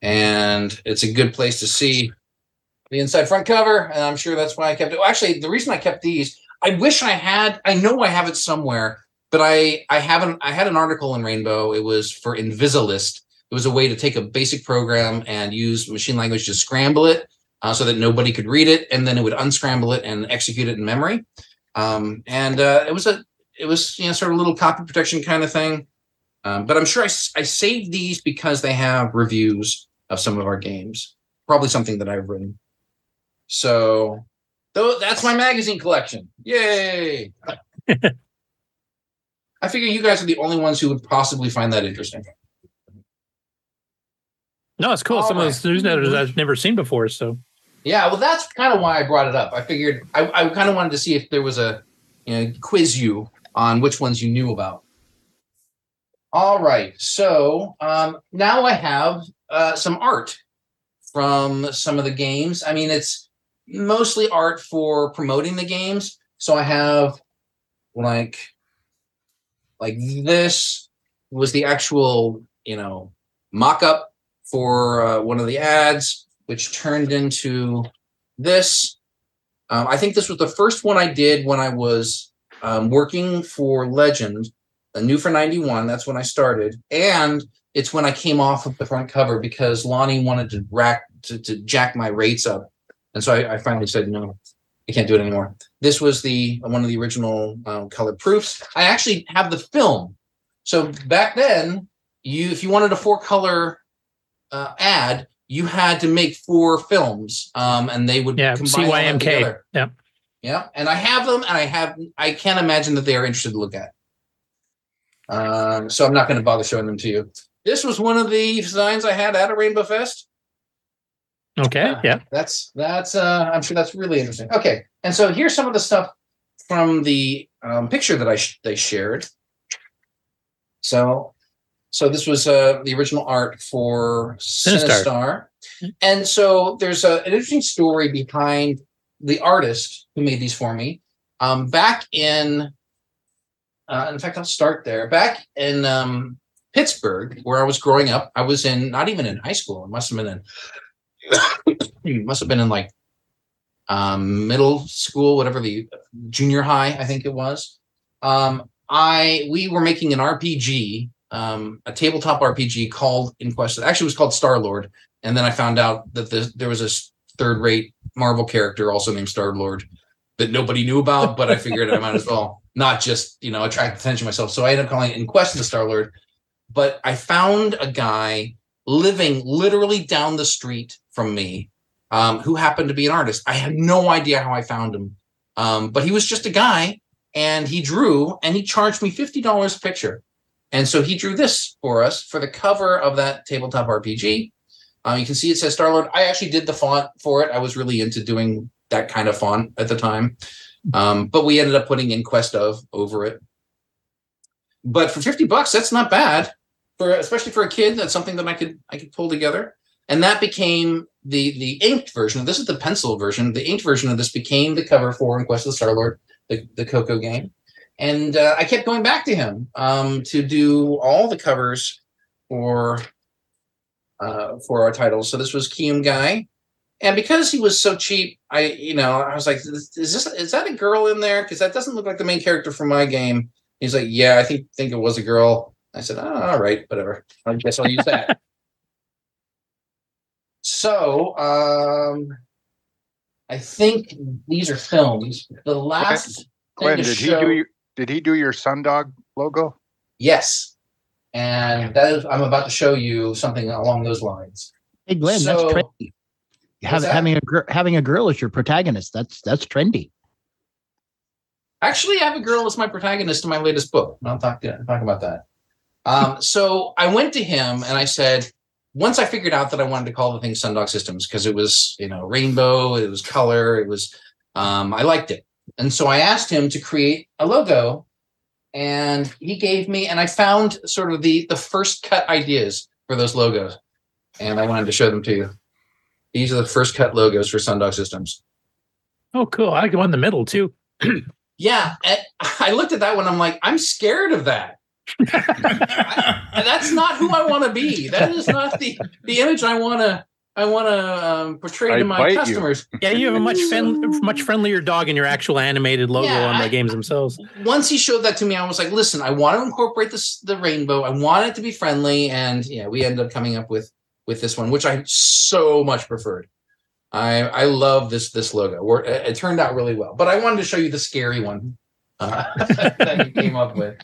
And it's a good place to see the inside front cover. And I'm sure that's why I kept it. Well, actually, the reason I kept these, I wish I had, I know I have it somewhere, but I I haven't I had an article in Rainbow. It was for Invisilist. It was a way to take a basic program and use machine language to scramble it uh, so that nobody could read it, and then it would unscramble it and execute it in memory. Um, and uh, it was a it was you know sort of a little copy protection kind of thing. Um, but I'm sure I, I saved these because they have reviews of some of our games. Probably something that I've written. So tho- that's my magazine collection. Yay! (laughs) I figure you guys are the only ones who would possibly find that interesting.
No, it's cool.
All
Some
right.
of those newsletters I've never seen before. So
Yeah, well, that's kind of why I brought it up. I figured I, I kind of wanted to see if there was a you know quiz you on which ones you knew about. All right, so um, now I have uh, some art from some of the games. I mean, it's mostly art for promoting the games. So I have like like this was the actual you know mock-up for uh, one of the ads which turned into this. Um, i think this was the first one i did when i was um, working for legend a new for 91 that's when i started. And it's when i came off of the front cover because lonnie wanted to rack to, to jack my rates up. And so I, I finally said no I can't do it anymore. This was the one of the original um, color proofs. I actually have the film. So back then, you if you wanted a four color uh, ad, you had to make four films, um, and they would
yeah,
combine
CYMK. Yep.
Yeah, and I have them, and I have I can't imagine that they are interested to look at. Um, so I'm not going to bother showing them to you. This was one of the designs I had at a Rainbow Fest.
Okay. Yeah.
That's that's uh I'm sure that's really interesting. Okay. And so here's some of the stuff from the um, picture that I sh- they shared. So so this was uh the original art for
Sinistar.
Sinistar. And so there's a, an interesting story behind the artist who made these for me. Um back in uh, in fact, I'll start there. Back in um, Pittsburgh, where I was growing up, I was in not even in high school. It must have been in (coughs) must have been in like um, middle school, whatever the junior high, I think it was. Um, I we were making an RPG, um, a tabletop RPG called Inquest. Actually, was called Star Lord, and then I found out that the, there was this third-rate Marvel character also named Star Lord that nobody knew about, but I figured I might as well not just you know attract attention myself. So I ended up calling it In Quest of the Star Lord. But I found a guy living literally down the street from me, um, who happened to be an artist. I had no idea how I found him, um, but he was just a guy, and he drew, and he charged me fifty dollars a picture. And so he drew this for us for the cover of that tabletop RPG. Uh, you can see it says Star Lord. I actually did the font for it. I was really into doing that kind of font at the time. Um, but we ended up putting in Quest of over it. But for 50 bucks, that's not bad. For especially for a kid, that's something that I could I could pull together. And that became the the inked version. This is the pencil version. The inked version of this became the cover for Quest of the Star Lord, the, the Coco game. And uh, I kept going back to him um, to do all the covers for uh, for our titles. So this was Kium Guy, and because he was so cheap, I you know I was like, is this is that a girl in there? Because that doesn't look like the main character from my game. He's like, yeah, I think think it was a girl. I said, oh, all right, whatever. I guess I'll use that. (laughs) so um, I think these are films. The last
Glen,
thing to
did he
show-
do your, did he do your Sundog logo?
Yes. And that is, I'm about to show you something along those lines.
Hey, Glen,
So-
that's trendy. Have,
that?
having a gir- having a girl as your protagonist that's that's trendy.
Actually, I have a girl as my protagonist in my latest book. I'll talk, to, talk about that. Um, so I went to him and I said, once I figured out that I wanted to call the thing Sundog Systems because it was, you know, rainbow, it was color, it was, um, I liked it. And so I asked him to create a logo, and he gave me, and I found sort of the the first cut ideas for those logos, and I wanted to show them to you. These are the first cut logos for Sundog Systems.
Oh, cool. I like the one in the middle too. (clears throat)
Yeah, I looked at that one. I'm like, I'm scared of that. I- that's not who I want to be. That is not the the image I want to I want to um, portray to my customers.
Yeah, you have a much fen- much friendlier dog in your actual animated logo
Yeah,
on the
I-
games themselves.
Once he showed that to me, I was like, listen, I want to incorporate this the rainbow. I want it to be friendly, and yeah, we ended up coming up with with this one, which I so much preferred. I I love this this logo. We're, it, it turned out really well, but I wanted to show you the scary one uh, (laughs) that he came up with.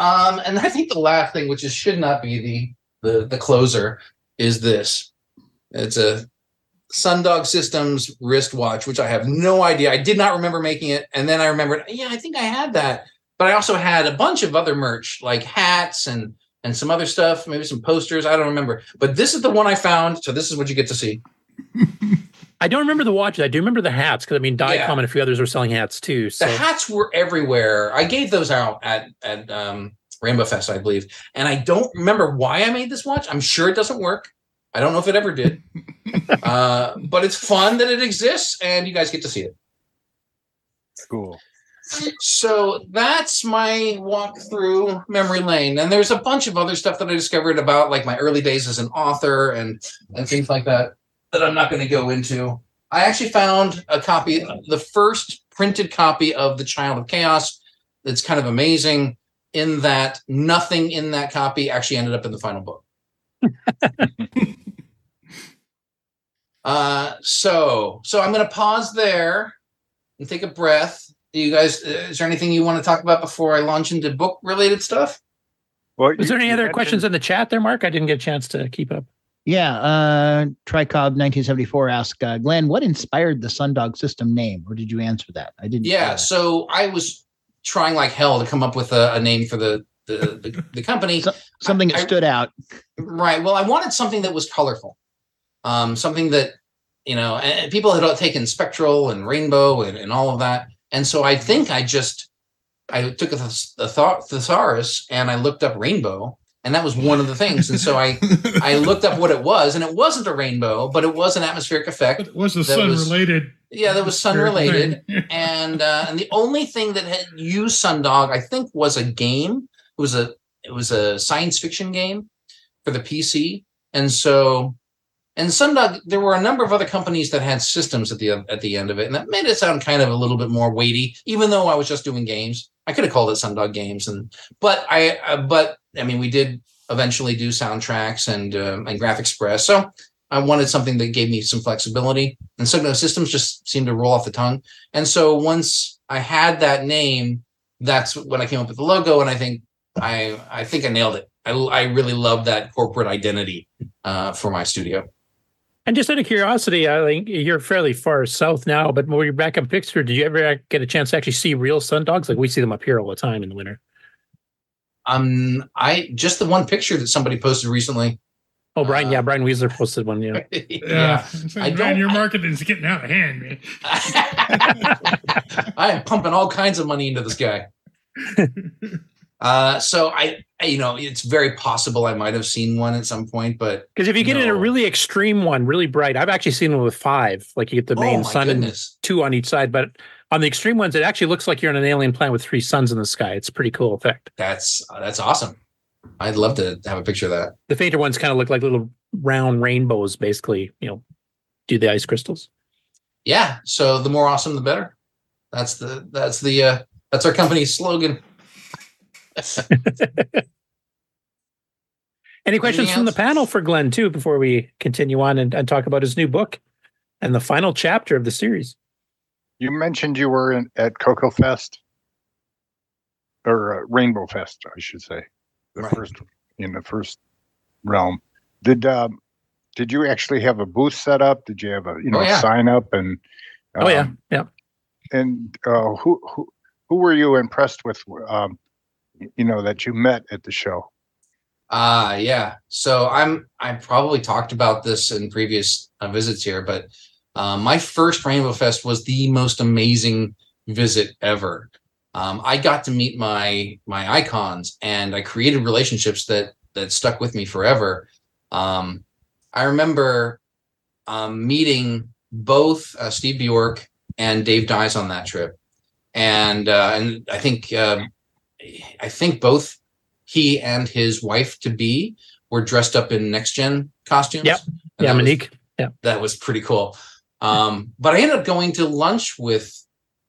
Um, and I think the last thing, which is should not be the the the closer, is this. It's a Sundog Systems wristwatch, which I have no idea. I did not remember making it, and then I remembered, yeah, I think I had that. But I also had a bunch of other merch, like hats and and some other stuff, maybe some posters. I don't remember. But this is the one I found, so this is what you get to see. (laughs)
I don't remember the watches. I do remember the hats because I mean, Diecom
Yeah.
and a few others were selling hats too. So
The hats were everywhere. I gave those out at at um, Rainbow Fest, I believe, and I don't remember why I made this watch. I'm sure it doesn't work. I don't know if it ever did, (laughs) uh, but it's fun that it exists, and you guys get to see it.
Cool.
So that's my walk through memory lane, and there's a bunch of other stuff that I discovered about like my early days as an author and and things like that that I'm not going to go into. I actually found a copy, the first printed copy of The Child of Chaos. That's kind of amazing in that nothing in that copy actually ended up in the final book. (laughs) uh, so so I'm going to pause there and take a breath. Do you guys? uh, Is there anything you want to talk about before I launch into book related stuff?
Well,
is there any other questions in the chat there, Mark? I didn't get a chance to keep up.
Yeah, uh, Tricob 1974 asked uh, Glen, what inspired the Sundog system name, or did you answer that? I didn't.
Yeah, so I was trying like hell to come up with a, a name for the the, the, the company.
Something that
I-
stood out.
Right. Well, I wanted something that was colorful, um, something that you know, and, people had all taken spectral and rainbow and, and all of that, and so I think I just I took a, thes- a thought thesaurus and I looked up rainbow, and that was one of the things, and so I (laughs) I looked up what it was, and it wasn't a rainbow, but it was an atmospheric effect.
It was a
that
sun related.
yeah, that was sun related, (laughs) and uh, and the only thing that had used Sundog, I think, was a game. It was a it was a science fiction game for the PC, and so and Sundog, there were a number of other companies that had systems at the at the end of it, and that made it sound kind of a little bit more weighty. Even though I was just doing games, I could have called it Sundog Games, and but I uh, but I mean, we did eventually do soundtracks and um, and Graph Express, so I wanted something that gave me some flexibility, and Sundog Systems just seemed to roll off the tongue. And so once I had that name, that's when I came up with the logo, and I think I I think I nailed it. I I really love that corporate identity uh, for my studio.
And just out of curiosity, I think you're fairly far south now, but when you're back in Pixar, did you ever get a chance to actually see real sun dogs? Like we see them up here all the time in the winter.
Um, I just the one picture that somebody posted recently.
Oh, Brian, yeah, Brian Weasler posted one. Yeah, (laughs)
Yeah.
I
I
don't-
your marketing is getting out of hand, man. (laughs)
I am pumping all kinds of money into this guy. (laughs) uh, so I, I- you know, it's very possible I might have seen one at some point, but
because if you get in a really extreme one, really bright, I've actually seen one with five. Like you get the
Oh,
main
my
sun
goodness.
and two on each side, but on the extreme ones, it actually looks like you're on an alien planet with three suns in the sky. It's a pretty cool effect.
that's that's awesome. I'd love to have a picture of that.
The fainter ones kind of look like little round rainbows, basically. You know, do the ice crystals.
Yeah. So the more awesome, the better. That's the that's the uh, that's our company's slogan. (laughs)
Any questions
Anything
from the panel for Glen too before we continue on and, and talk about his new book and the final chapter of the series?
You mentioned you were in, at Coco Fest or uh, Rainbow Fest, I should say, the first in the first realm. Did um, did you actually have a booth set up? Did you have a you know
Oh, yeah.
sign up and?
oh yeah,
um,
yeah.
And uh, who who who were you impressed with? Um, you know that you met at the show.
Ah, yeah. So I'm I probably talked about this in previous uh, visits here, but Uh, my first Rainbow Fest was the most amazing visit ever. Um, I got to meet my my icons, and I created relationships that that stuck with me forever. Um, I remember um, meeting both uh, Steve Bjork and Dave Dies on that trip, and uh, and I think uh, I think both he and his wife to be were dressed up in next gen costumes.
Yep.
And
Yeah,
that was-
Yeah.
that was pretty cool. Um, but I ended up going to lunch with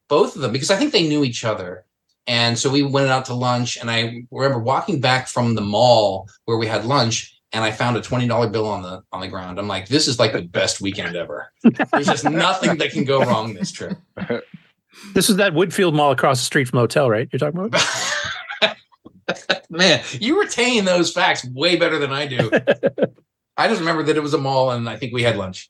both of them because I think they knew each other. And so we went out to lunch, and I remember walking back from the mall where we had lunch, and I found a twenty dollar bill on the on the ground. I'm like, this is like the best weekend ever. There's just nothing that can go wrong this trip. (laughs)
This is that Woodfield Mall across the street from the hotel, right? You're talking about? (laughs)
Man, you retain those facts way better than I do. (laughs) I just remember that it was a mall, and I think we had lunch.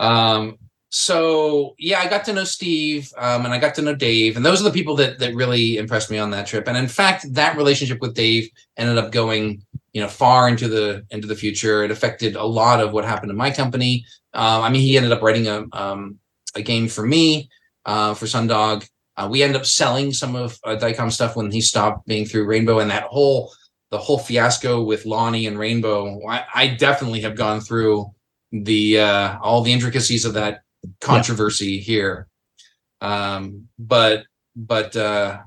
Um, so yeah, I got to know Steve, um, and I got to know Dave, and those are the people that that really impressed me on that trip. And in fact, that relationship with Dave ended up going, you know, far into the into the future. It affected a lot of what happened in my company. Um, I mean, he ended up writing a um, a game for me uh, for Sundog. Uh, we ended up selling some of uh, Diecom stuff when he stopped being through Rainbow, and that whole the whole fiasco with Lonnie and Rainbow. I, I definitely have gone through the uh, all the intricacies of that controversy here. Um, but but uh,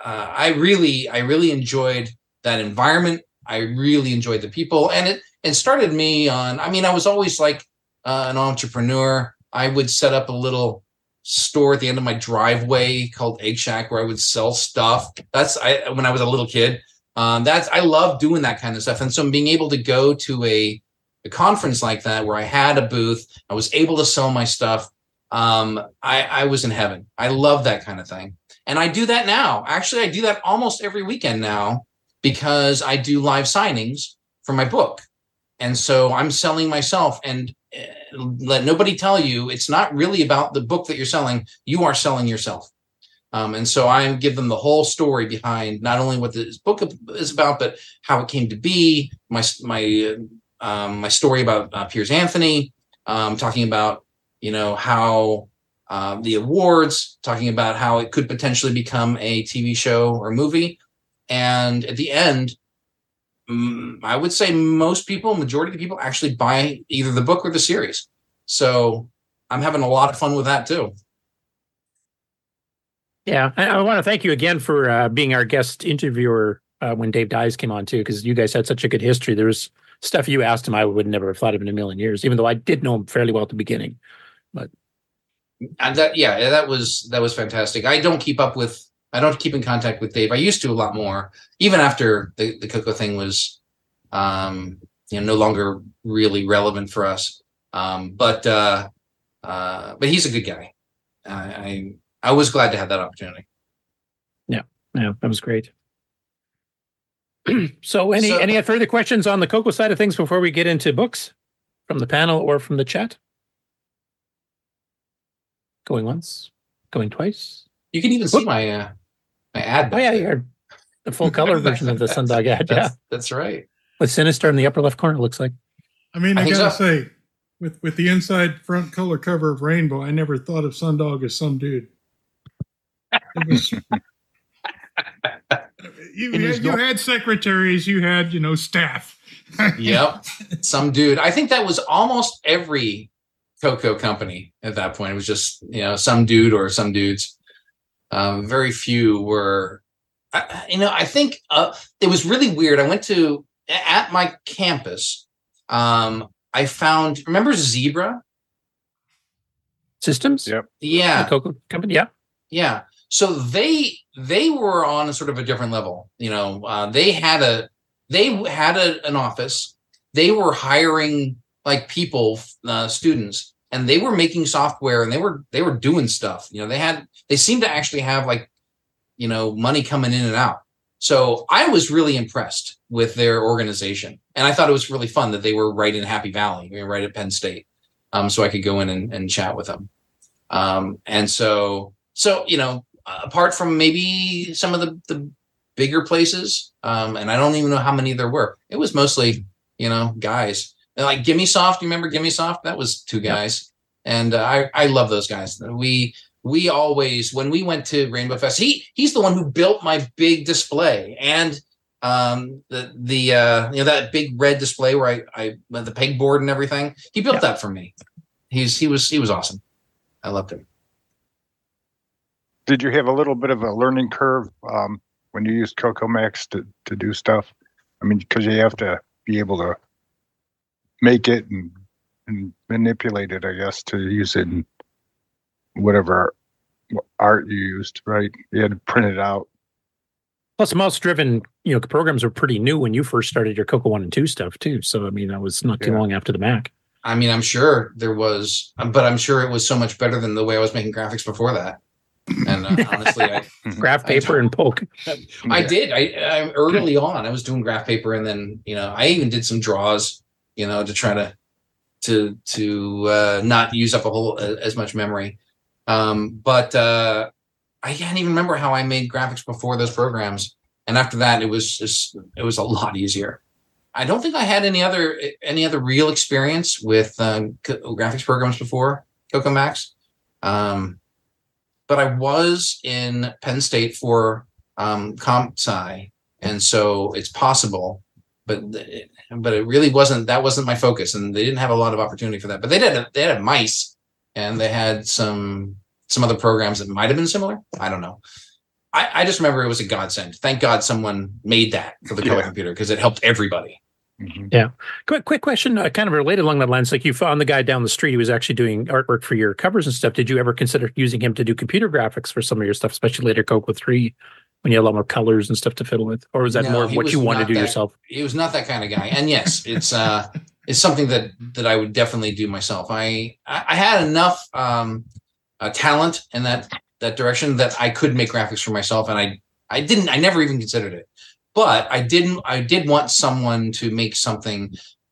uh, I really I really enjoyed that environment. I really enjoyed the people, and it it started me on. I mean, I was always like uh, an entrepreneur. I would set up a little store at the end of my driveway called Egg Shack where I would sell stuff. That's I when I was a little kid. Um, that's I love doing that kind of stuff, and so being able to go to a a conference like that where I had a booth, I was able to sell my stuff. Um, I, I was in heaven. I love that kind of thing. And I do that now. Actually, I do that almost every weekend now because I do live signings for my book. And so I'm selling myself and uh, let nobody tell you it's not really about the book that you're selling. You are selling yourself. Um, and so I give them the whole story behind not only what this book is about, but how it came to be, my my um, my story about uh, Piers Anthony, um, talking about you know how uh, the awards, talking about how it could potentially become a TV show or movie, and at the end, mm, I would say most people, majority of the people, actually buy either the book or the series. So I'm having a lot of fun with that too.
Yeah, I, I want to thank you again for uh, being our guest interviewer uh, when Dave Dies came on too, because you guys had such a good history. There was stuff you asked him I would never have thought of in a million years, even though I did know him fairly well at the beginning. But
and that yeah that was that was fantastic. I don't keep up with i don't keep in contact with dave. I used to a lot more even after the, the coco thing was um you know no longer really relevant for us. Um but uh uh but he's a good guy. I i, I was glad to have that opportunity.
Yeah, yeah, that was great. (clears throat) so, any
So-
any (laughs) further questions on the Coco side of things before we get into books from the panel or from the chat? Going once, going twice.
you can even see my uh my ad
Oh yeah, you're the full color (laughs) version of the Sundog ad. Yeah,
that's, that's right
with Sinistar in the upper left corner. it Looks like.
I mean,
I
I, gotta
so.
say, with with the inside front color cover of Rainbow, I never thought of Sundog as some dude. It was- you, had, you had secretaries, you had you know staff. (laughs)
yep some dude i think that was almost every coco company at that point it was just you know some dude or some dudes um, very few were I, you know i think uh, it was really weird i went to at my campus um, i found remember zebra
Systems.
Yep.
yeah
The Coco company. Yeah.
yeah. So they they were on a sort of a different level. You know, uh, they had a they had a, an office. They were hiring like people, uh, students, and they were making software and they were they were doing stuff. You know, they had they seemed to actually have like you know money coming in and out. So I was really impressed with their organization, and I thought it was really fun that they were right in Happy Valley, right at Penn State, um, so I could go in and, and chat with them. Um, and so, so you know, apart from maybe some of the the bigger places, um, and I don't even know how many there were. It was mostly, you know, guys And like Gimme Soft. You remember Gimme Soft? That was two guys, and uh, I I love those guys. We we always when we went to Rainbow Fest, he he's the one who built my big display and um the the uh you know that big red display where I I the pegboard and everything. He built that for me. He's he was he was awesome. I loved him.
Did you have a little bit of a learning curve um, when you used Coco Max to, to do stuff? I mean, because you have to be able to make it and, and manipulate it, I guess, to use it in whatever art you used, right? You had to print it out.
Plus, mouse driven, you know, programs were pretty new when you first started your Coco One and Two stuff too. So, I mean, that was not too
Yeah.
long after the Mac.
I mean, I'm sure there was, but I'm sure it was so much better than the way I was making graphics before that. And uh, (laughs) honestly, I
Graph paper and poke. (laughs)
I did. I, I early on, I was doing graph paper, and then you know, I even did some draws, you know, to try to to to uh, not use up a whole uh, as much memory. Um, but uh, I can't even remember how I made graphics before those programs, and after that, it was just it was a lot easier. I don't think I had any other any other real experience with um, graphics programs before Coco Max. Um, but I was in Penn State for um, comp sci, and so it's possible. But th- but it really wasn't. That wasn't my focus, and they didn't have a lot of opportunity for that. But they did. They had mice, and they had some some other programs that might have been similar. I don't know. I, I just remember it was a godsend. Thank God someone made that for the color
Yeah.
computer because it helped everybody.
Yeah. Quick, quick question, uh, kind of related along that lines. Like you found the guy down the street who was actually doing artwork for your covers and stuff. Did you ever consider using him to do computer graphics for some of your stuff, especially later Coco 3 when you had a lot more colors and stuff to fiddle with? Or was that
No,
more of what you want to do
that-
yourself?
He was not that kind of guy. And yes, it's uh (laughs) it's something that that I would definitely do myself. I I I had enough um uh, talent in that that direction that I could make graphics for myself and I I didn't I never even considered it. But I didn't I did want someone to make something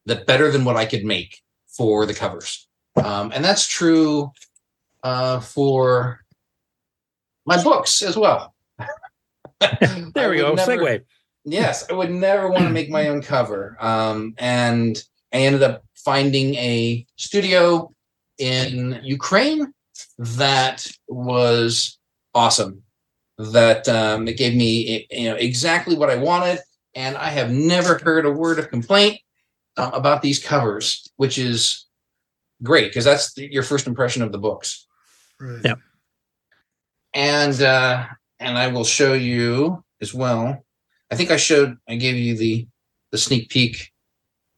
that better than what I could make for the covers. Um and that's true uh for my books as well. (laughs)
There we go.
never-
Segue.
Yes, I would never want to make my own cover. Um, and I ended up finding a studio in Ukraine that was awesome. That um, it gave me, you know, exactly what I wanted, and I have never heard a word of complaint uh, about these covers, which is great because that's the, your first impression of the books.
Yeah.
And uh, and I will show you as well. I think I showed I gave you the the sneak peek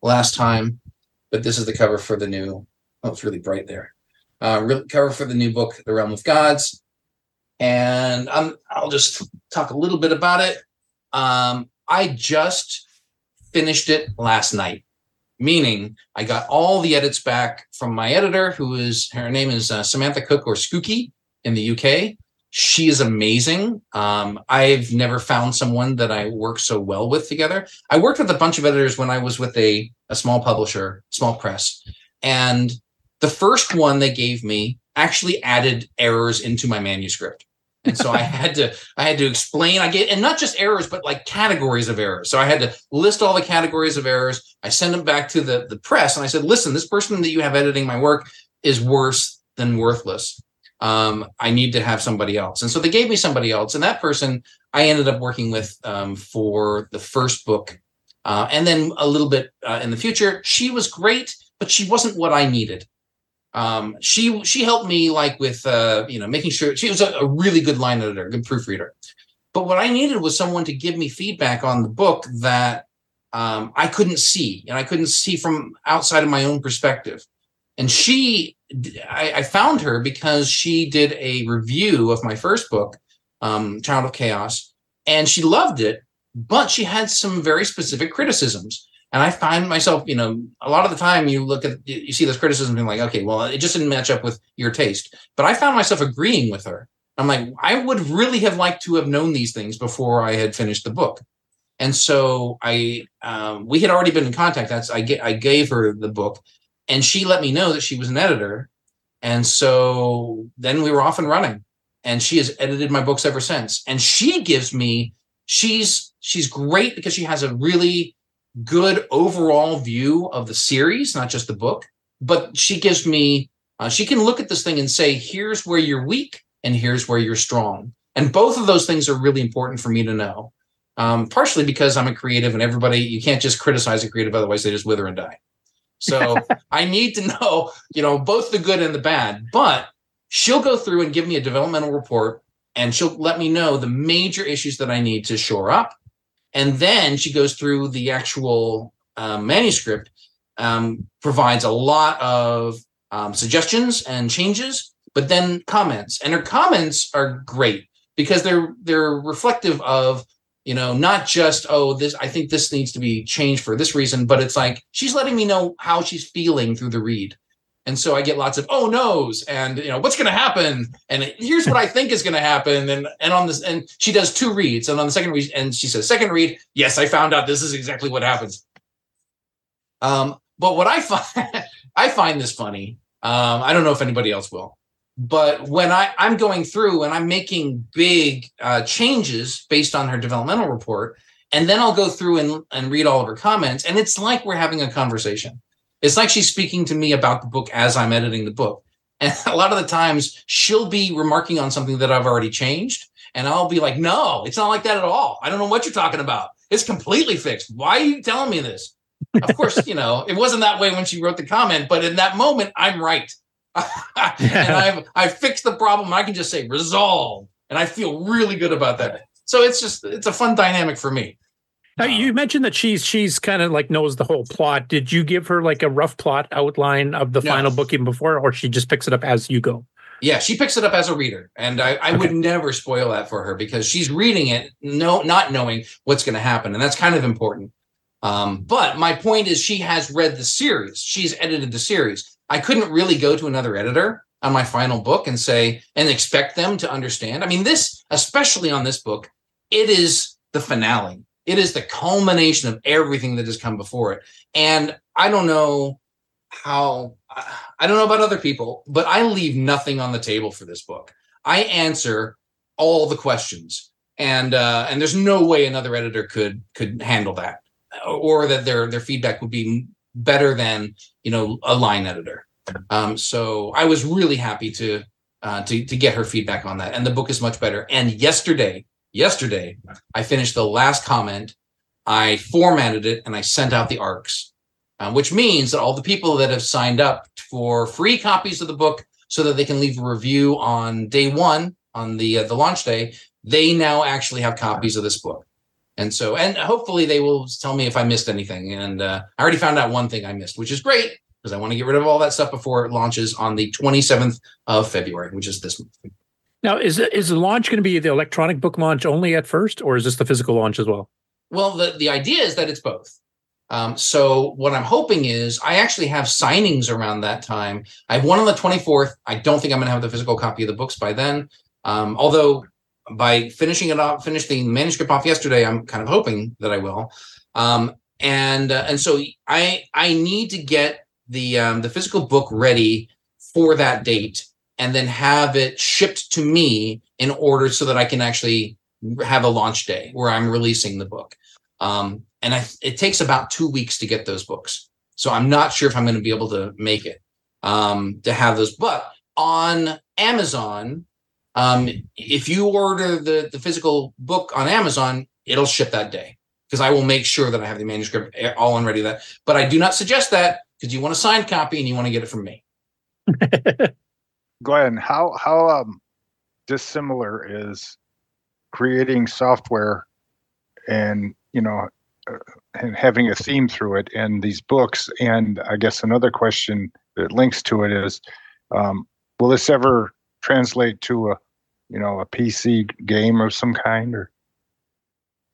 last time, but this is the cover for the new. Oh, it's really bright there. Uh, real, cover for the new book, The Realm of Gods, and I'm I'll just talk a little bit about it. Um, I just finished it last night, meaning I got all the edits back from my editor, who is her name is uh, Samantha Cook or Skookie in the UK. She is amazing. Um, I've never found someone that I work so well with together. I worked with a bunch of editors when I was with a, a small publisher, small press. And the first one they gave me actually added errors into my manuscript. And so I (laughs) had to I had to explain I get and not just errors, but like categories of errors. So I had to list all the categories of errors. I sent them back to the, the press and I said, listen, this person that you have editing my work is worse than worthless um, I need to have somebody else. And so they gave me somebody else. And that person I ended up working with um, for the first book. Uh, and then a little bit uh, in the future, she was great, but she wasn't what I needed. Um, she she helped me like with uh, you know making sure she was a, a really good line editor, good proofreader. But what I needed was someone to give me feedback on the book that um, I couldn't see, and I couldn't see from outside of my own perspective. And she, I, I found her because she did a review of my first book, um, Child of Chaos, and she loved it, but she had some very specific criticisms. And I find myself, you know, a lot of the time you look at, you see those criticisms and like, okay, well, it just didn't match up with your taste. But I found myself agreeing with her. I'm like, I would really have liked to have known these things before I had finished the book. And so I, um, we had already been in contact. That's I, I gave her the book, and she let me know that she was an editor. And so then we were off and running. And she has edited my books ever since. And she gives me, she's she's great because she has a really good overall view of the series, not just the book. But she gives me Uh, she can look at this thing and say, here's where you're weak and here's where you're strong. And both of those things are really important for me to know. Um, partially because I'm a creative and everybody, you can't just criticize a creative, otherwise they just wither and die. So (laughs) I need to know, you know, both the good and the bad. But she'll go through and give me a developmental report and she'll let me know the major issues that I need to shore up. And then she goes through the actual um, manuscript, um, provides a lot of um, suggestions and changes, but then comments. And her comments are great because they're they're reflective of you know not just oh this i think this needs to be changed for this reason but it's like she's letting me know how she's feeling through the read and so i get lots of oh no's and you know what's going to happen? And here's what i think is going to happen. And and on this and she does two reads and on the second read and she says second read yes i found out this is exactly what happens. Um but what i find (laughs) i find this funny um i don't know if anybody else will but when I, I'm going through and I'm making big uh, changes based on her developmental report, and then I'll go through and, and read all of her comments, and it's like we're having a conversation. It's like she's speaking to me about the book as I'm editing the book. And (laughs) a lot of the times she'll be remarking on something that I've already changed. And I'll be like, no, it's not like that at all. I don't know what you're talking about. It's completely fixed. Why are you telling me this? of course, you know, it wasn't that way when she wrote the comment, but in that moment, I'm right. (laughs) and I've I've fixed the problem. I can just say resolve, and I feel really good about that. So it's just it's a fun dynamic for me.
Now, you mentioned that she's she's kind of like knows the whole plot. Did you give her like a rough plot outline of the
No.
final book even before, or she just picks it up as you go?
Yeah, she picks it up as a reader, and I, I would never spoil that for her because she's reading it, no, not knowing what's going to happen, and that's kind of important. Um, but my point is, she has read the series. She's edited the series. I couldn't really go to another editor on my final book and say and expect them to understand. I mean, this, especially on this book, it is the finale. It is the culmination of everything that has come before it. And I don't know how I don't know about other people, but I leave nothing on the table for this book. I answer all the questions, and uh, and there's no way another editor could could handle that, or that their their feedback would be better than you know a line editor. Um, so I was really happy to uh, to to get her feedback on that, and the book is much better. And yesterday, yesterday, I finished the last comment. I formatted it and I sent out the arcs uh, which means that all the people that have signed up for free copies of the book so that they can leave a review on day one on the uh, the launch day they now actually have copies of this book. And so and hopefully they will tell me if i missed anything. And uh, i already found out one thing i missed which is great because i want to get rid of all that stuff before it launches on the 27th of february which is this month
Now, is is the launch going to be the electronic book launch only at first, or is this the physical launch as well?
Well, the, the idea is that it's both. Um, so what I'm hoping is I actually have signings around that time. I have one on the 24th. I don't think I'm going to have the physical copy of the books by then. Um, although by finishing it off, finishing the manuscript off yesterday, I'm kind of hoping that I will. Um, and uh, and so I I need to get the um, the physical book ready for that date, and then have it shipped to me in order so that I can actually have a launch day where I'm releasing the book. Um, and I, it takes about two weeks to get those books. So I'm not sure if I'm going to be able to make it um, to have those. But on Amazon, um, if you order the, the physical book on Amazon, it'll ship that day because I will make sure that I have the manuscript all and ready that. But I do not suggest that because you want a signed copy and you want to get it from me. (laughs)
Glen, how how um dissimilar is creating software and you know uh, and having a theme through it and these books and I guess another question that links to it is um, will this ever translate to a you know a PC game of some kind or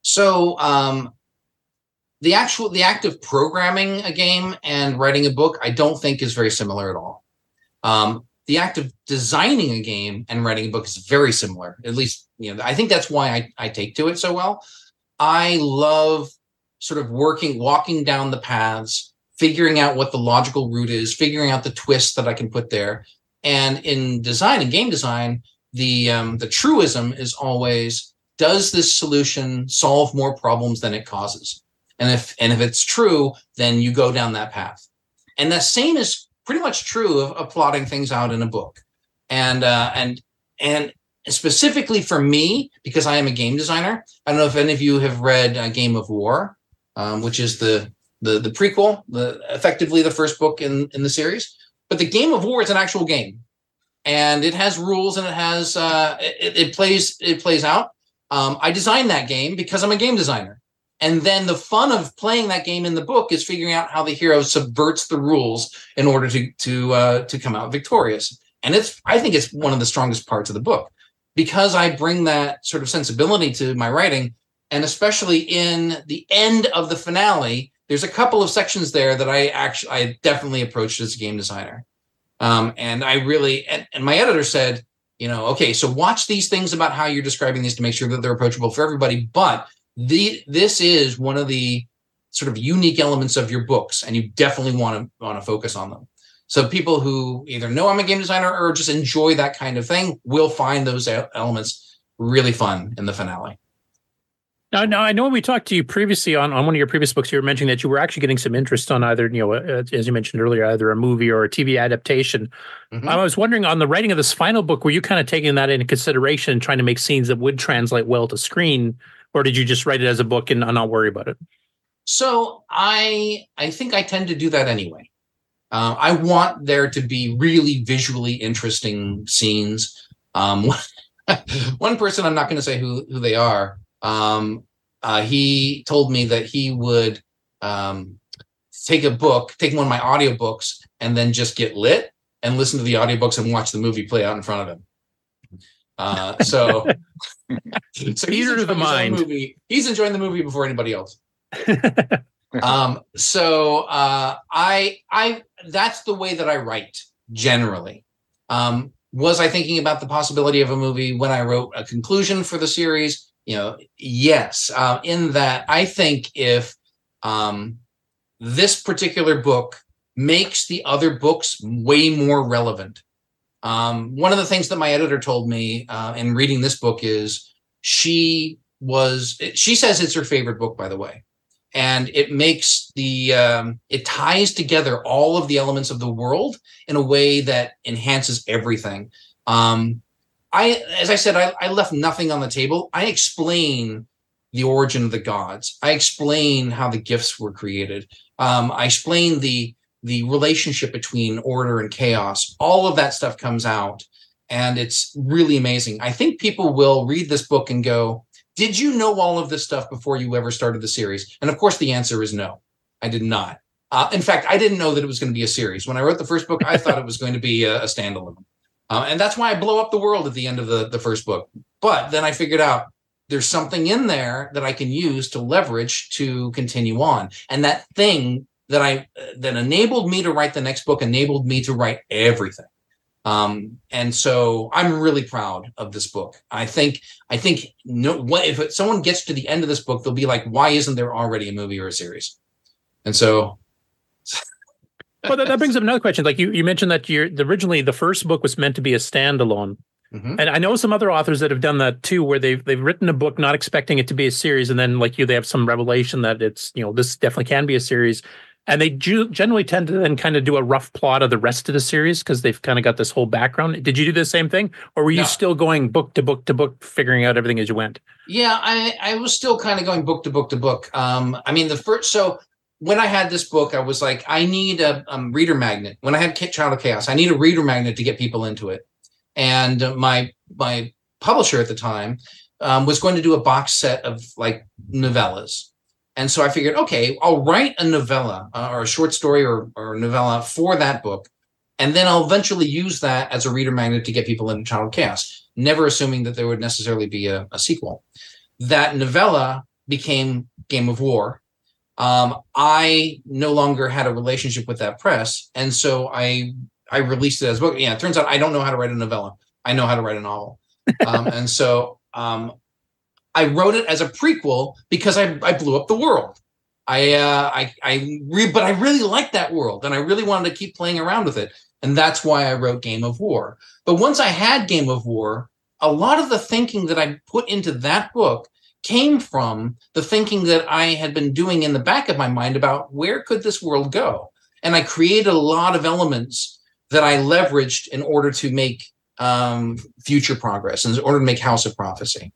So um, the actual the act of programming a game and writing a book, I don't think is very similar at all. Um, the act of designing a game and writing a book is very similar. At least, you know, I think that's why I, I take to it so well. I love sort of working, walking down the paths, figuring out what the logical route is, figuring out the twists that I can put there. And in design and game design, the um, the truism is always: Does this solution solve more problems than it causes? And if and if it's true, then you go down that path. And that same is pretty much true of, of plotting things out in a book, and uh, and and specifically for me because I am a game designer. I don't know if any of you have read uh, Game of War, um, which is the the the prequel, the effectively the first book in in the series. But the Game of War is an actual game, and it has rules and it has uh, it, it plays it plays out. Um, I designed that game because I'm a game designer. And then the fun of playing that game in the book is figuring out how the hero subverts the rules in order to to uh, to come out victorious. And it's I think it's one of the strongest parts of the book because I bring that sort of sensibility to my writing, and especially in the end of the finale, there's a couple of sections there that I actually I definitely approached as a game designer. Um, and I really and, and my editor said, you know, okay, so watch these things about how you're describing these to make sure that they're approachable for everybody, but the this is one of the sort of unique elements of your books and you definitely want to want to focus on them so people who either know i'm a game designer or just enjoy that kind of thing will find those elements really fun in the finale
now, now I know when we talked to you previously on, on one of your previous books, you were mentioning that you were actually getting some interest on either, you know, uh, as you mentioned earlier, either a movie or a TV adaptation. Mm-hmm. I was wondering on the writing of this final book, were you kind of taking that into consideration and trying to make scenes that would translate well to screen or did you just write it as a book and not worry about it?
So I I think I tend to do that anyway. Uh, I want there to be really visually interesting scenes. Um, (laughs) one person, I'm not going to say who who they are. Um, uh, he told me that he would um, take a book, take one of my audiobooks, and then just get lit and listen to the audiobooks and watch the movie play out in front of him. Uh, so, (laughs)
so he's to the mind.
Movie. He's enjoying the movie before anybody else. (laughs) um, so uh, I, I, that's the way that I write generally. Um, was I thinking about the possibility of a movie when I wrote a conclusion for the series? You know, yes. Uh, in that, I think if um, this particular book makes the other books way more relevant um, one of the things that my editor told me uh, in reading this book is she was she says it's her favorite book, by the way, and it makes the um, it ties together all of the elements of the world in a way that enhances everything. Um, I, as I said, I, I left nothing on the table. I explain the origin of the gods. I explain how the gifts were created. Um, I explain the the relationship between order and chaos, all of that stuff comes out. And it's really amazing. I think people will read this book and go, Did you know all of this stuff before you ever started the series? And of course, the answer is no, I did not. Uh, in fact, I didn't know that it was going to be a series. When I wrote the first book, I thought it was going to be a, a standalone. Uh, and that's why I blow up the world at the end of the, the first book. But then I figured out there's something in there that I can use to leverage to continue on. And that thing that I that enabled me to write the next book, enabled me to write everything. Um, and so I'm really proud of this book. I think I think no what if someone gets to the end of this book, they'll be like, why isn't there already a movie or a series? And so (laughs)
well, that, that, brings up another question. Like you, you mentioned that you're originally the first book was meant to be a standalone, mm-hmm. and I know some other authors that have done that too, where they've they've written a book not expecting it to be a series, and then like you, they have some revelation that it's you know this definitely can be a series, and they ju- generally tend to then kind of do a rough plot of the rest of the series because they've kind of got this whole background. Did you do the same thing, or were you no. still going book to book to book, figuring out everything as you went?
Yeah, I I was still kind of going book to book to book. Um, I mean, the first so when I had this book, I was like, I need a um, reader magnet. When I had Child of Chaos, I need a reader magnet to get people into it. And my my publisher at the time um, was going to do a box set of like novellas and so I figured, okay, I'll write a novella uh, or a short story or, or novella for that book. And then I'll eventually use that as a reader magnet to get people into Child Chaos, never assuming that there would necessarily be a, a sequel. That novella became Game of War. Um, I no longer had a relationship with that press. And so I I released it as a book. Yeah, it turns out I don't know how to write a novella. I know how to write a novel. Um, and so um, I wrote it as a prequel because I, I blew up the world. I uh, I I re- but I really liked that world and I really wanted to keep playing around with it. And that's why I wrote Game of War. But once I had Game of War, a lot of the thinking that I put into that book came from the thinking that I had been doing in the back of my mind about where could this world go. and I created a lot of elements that I leveraged in order to make um, future progress, in order to make House of Prophecy.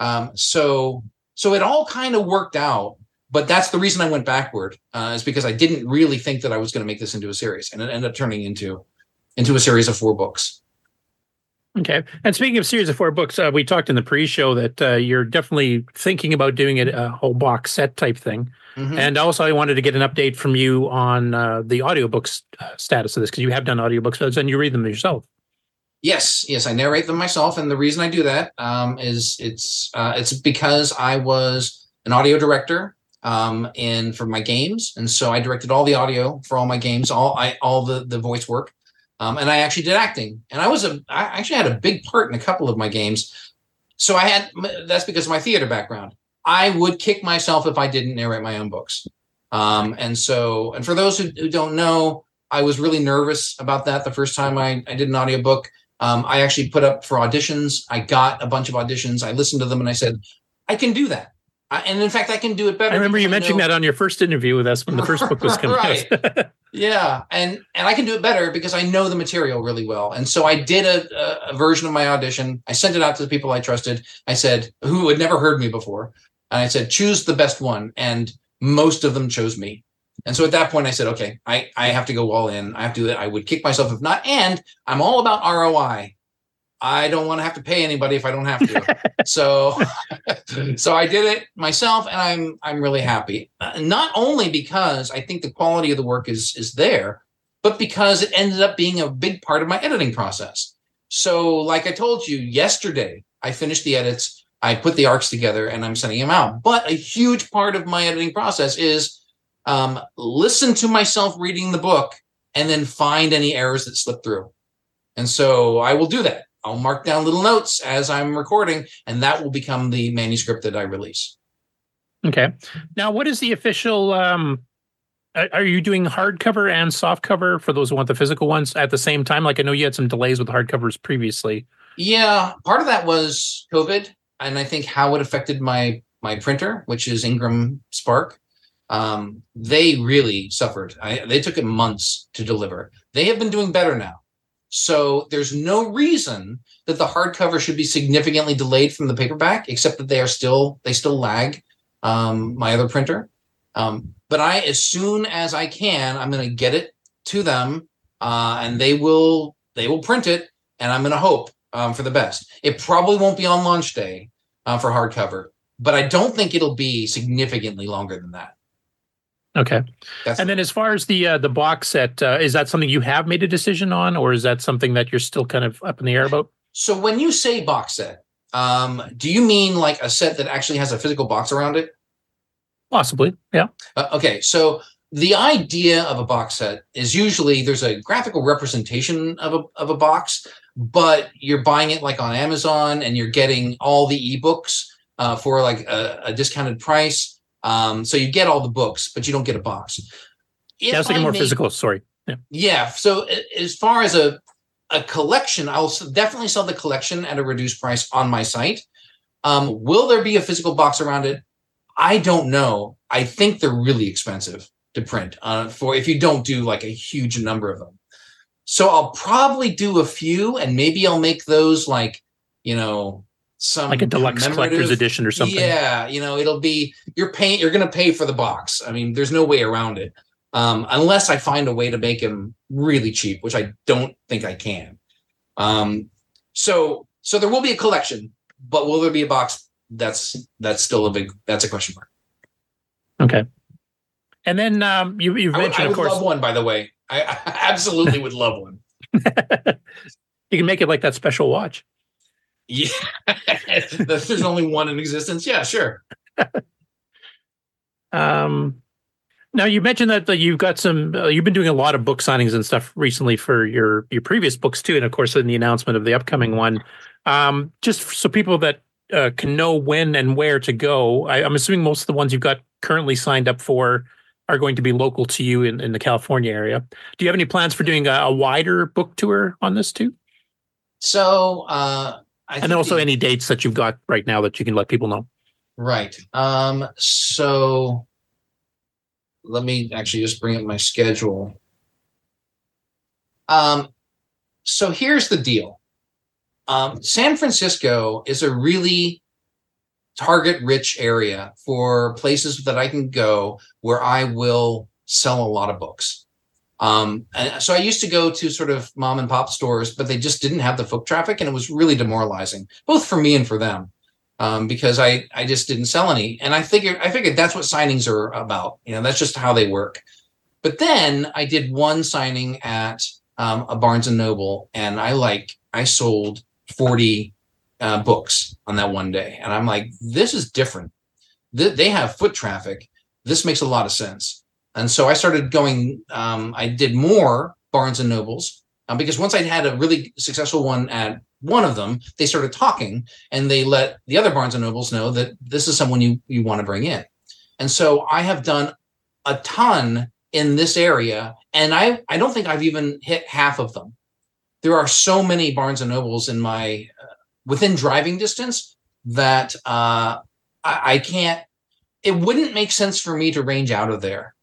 Um, so so it all kind of worked out. But that's the reason I went backward uh, is because I didn't really think that I was going to make this into a series, and it ended up turning into into a series of four books.
Okay. And speaking of series of four books, uh, we talked in the pre-show that uh, you're definitely thinking about doing a, a whole box set type thing.
Mhm.
And also, I wanted to get an update from you on uh, the audiobooks uh, status of this because you have done audiobooks and you read them yourself.
Yes, yes, I narrate them myself, and the reason I do that um, is it's uh, it's because I was an audio director um, in for my games, and so I directed all the audio for all my games, all I all the the voice work, um, and I actually did acting, and I was a I actually had a big part in a couple of my games, so I had that's because of my theater background. I would kick myself if I didn't narrate my own books, um, and so and for those who, who don't know, I was really nervous about that the first time I, I did an audiobook. Um, I actually put up for auditions. I got a bunch of auditions. I listened to them and I said, I can do that. I, and in fact, I can do it better.
I remember you mentioning that on your first interview with us when the first book was (laughs) coming
Right.
out.
Yeah, and and I can do it better because I know the material really well. And so I did a, a, a version of my audition. I sent it out to the people I trusted. I said who had never heard me before, and I said choose the best one. And most of them chose me. And so at that point, I said, okay, I I have to go all in. I have to. I would kick myself if not. And I'm all about ROI. I don't want to have to pay anybody if I don't have to. (laughs) so (laughs) so I did it myself and I'm I'm really happy. Uh, not only because I think the quality of the work is is there, but because it ended up being a big part of my editing process. So like I told you yesterday, I finished the edits, I put the arcs together and I'm sending them out. But a huge part of my editing process is um, listen to myself reading the book and then find any errors that slip through. And so I will do that. I'll mark down little notes as I'm recording, and that will become the manuscript that I release.
Okay. Now, what is the official? Um, are you doing hardcover and softcover for those who want the physical ones at the same time? Like I know you had some delays with hardcovers previously.
Yeah, part of that was COVID, and I think how it affected my my printer, which is Ingram Spark. Um, they really suffered. I, they took it months to deliver. They have been doing better now. So there's no reason that the hardcover should be significantly delayed from the paperback, except that they are still they still lag um, my other printer. Um, but I, as soon as I can, I'm going to get it to them, uh, and they will they will print it, and I'm going to hope um, for the best. It probably won't be on launch day uh, for hardcover, but I don't think it'll be significantly longer than that.
Okay.
That's
and then as far as the uh, the box set, uh, is that something you have made a decision on, or is that something that you're still kind of up in the air about?
So when you say box set, um, do you mean like a set that actually has a physical box around it?
Possibly, yeah.
Uh, okay, so the idea of a box set is usually there's a graphical representation of a of a box, but you're buying it like on Amazon and you're getting all the ebooks uh, for like a, a discounted price. Um, so you get all the books, but you don't get a box.
yeah, I was
If
more
make-
physical. Sorry. Yeah.
yeah. So as far as a a collection, I'll definitely sell the collection at a reduced price on my site. Um, will there be a physical box around it? I don't know. I think they're really expensive to print uh, for if you don't do like a huge number of them. So I'll probably do a few, and maybe I'll make those like you know some
Like a deluxe collector's edition or something.
Yeah, you know, it'll be you're paying. You're going to pay for the box. I mean, there's no way around it, um, unless I find a way to make them really cheap, which I don't think I can. Um, so, so there will be a collection, but will there be a box? That's that's still a big. That's a question mark.
Okay. And then um, you you
I would,
mentioned,
I
of
would
course,
love one, by the way. I, (laughs) I absolutely would love one. (laughs)
you can make it like that special watch.
Yeah, (laughs) there's only one in existence. Yeah, sure. (laughs)
Um, now you mentioned that, that you've got some. Uh, you've been doing a lot of book signings and stuff recently for your your previous books too, and of course in the announcement of the upcoming one. Um, just so people that uh, can know when and where to go. I, I'm assuming most of the ones you've got currently signed up for are going to be local to you in, in the California area. Do you have any plans for doing a, a wider book tour on this too?
So, uh, I
and also
the-
any dates that you've got right now that you can let people know.
Right. Um, so let me actually just bring up my schedule. Um, so here's the deal. Um, San Francisco is a really target rich area for places that I can go where I will sell a lot of books. Um, and so I used to go to sort of mom and pop stores, but they just didn't have the foot traffic, and it was really demoralizing, both for me and for them, um, because I I just didn't sell any. And I figured I figured that's what signings are about. You know, that's just how they work. But then I did one signing at um, a Barnes and Noble, and I like I sold forty uh, books on that one day, and I'm like, this is different. Th- they have foot traffic. This makes a lot of sense. And so I started going. Um, I did more Barnes and Nobles um, because once I had a really successful one at one of them, they started talking and they let the other Barnes and Nobles know that this is someone you you want to bring in. And so I have done a ton in this area, and I I don't think I've even hit half of them. There are so many Barnes and Nobles in my uh, within driving distance that uh, I, I can't. It wouldn't make sense for me to range out of there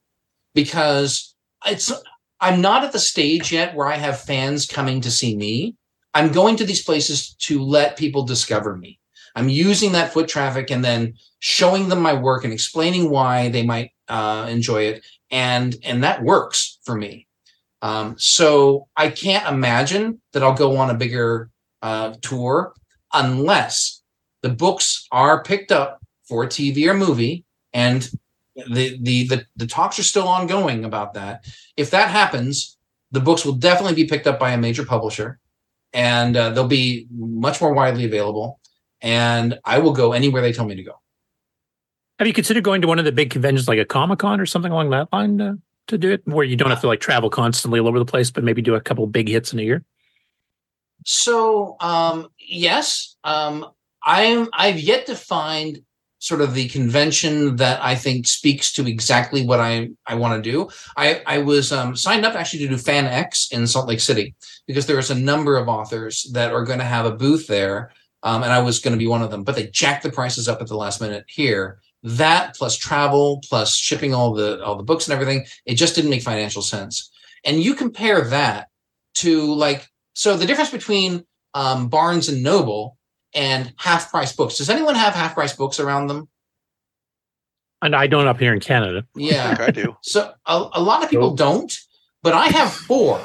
because it's I'm not at the stage yet where I have fans coming to see me. I'm going to these places to let people discover me. I'm using that foot traffic and then showing them my work and explaining why they might uh, enjoy it, and and that works for me. Um, so I can't imagine that I'll go on a bigger uh, tour unless the books are picked up for TV or movie, and the, the the the talks are still ongoing about that. If that happens, the books will definitely be picked up by a major publisher, and uh, they'll be much more widely available. And I will go anywhere they tell me to go.
Have you considered going to one of the big conventions like a Comic Con or something along that line to, to do it, where you don't have to like travel constantly all over the place, but maybe do a couple big hits in a year?
So um, yes, um, I'm. I've yet to find sort of the convention that I think speaks to exactly what I I want to do. I I was um, signed up actually to do Fan X in Salt Lake City because there is a number of authors that are going to have a booth there, um, and I was going to be one of them. But they jacked the prices up at the last minute here. That plus travel plus shipping all the all the books and everything, it just didn't make financial sense. And you compare that to like so the difference between um, Barnes and Noble and half price books. Does anyone have half price books around them?
And I don't up here in Canada.
Yeah,
I do.
So a, a lot of people don't, but I have four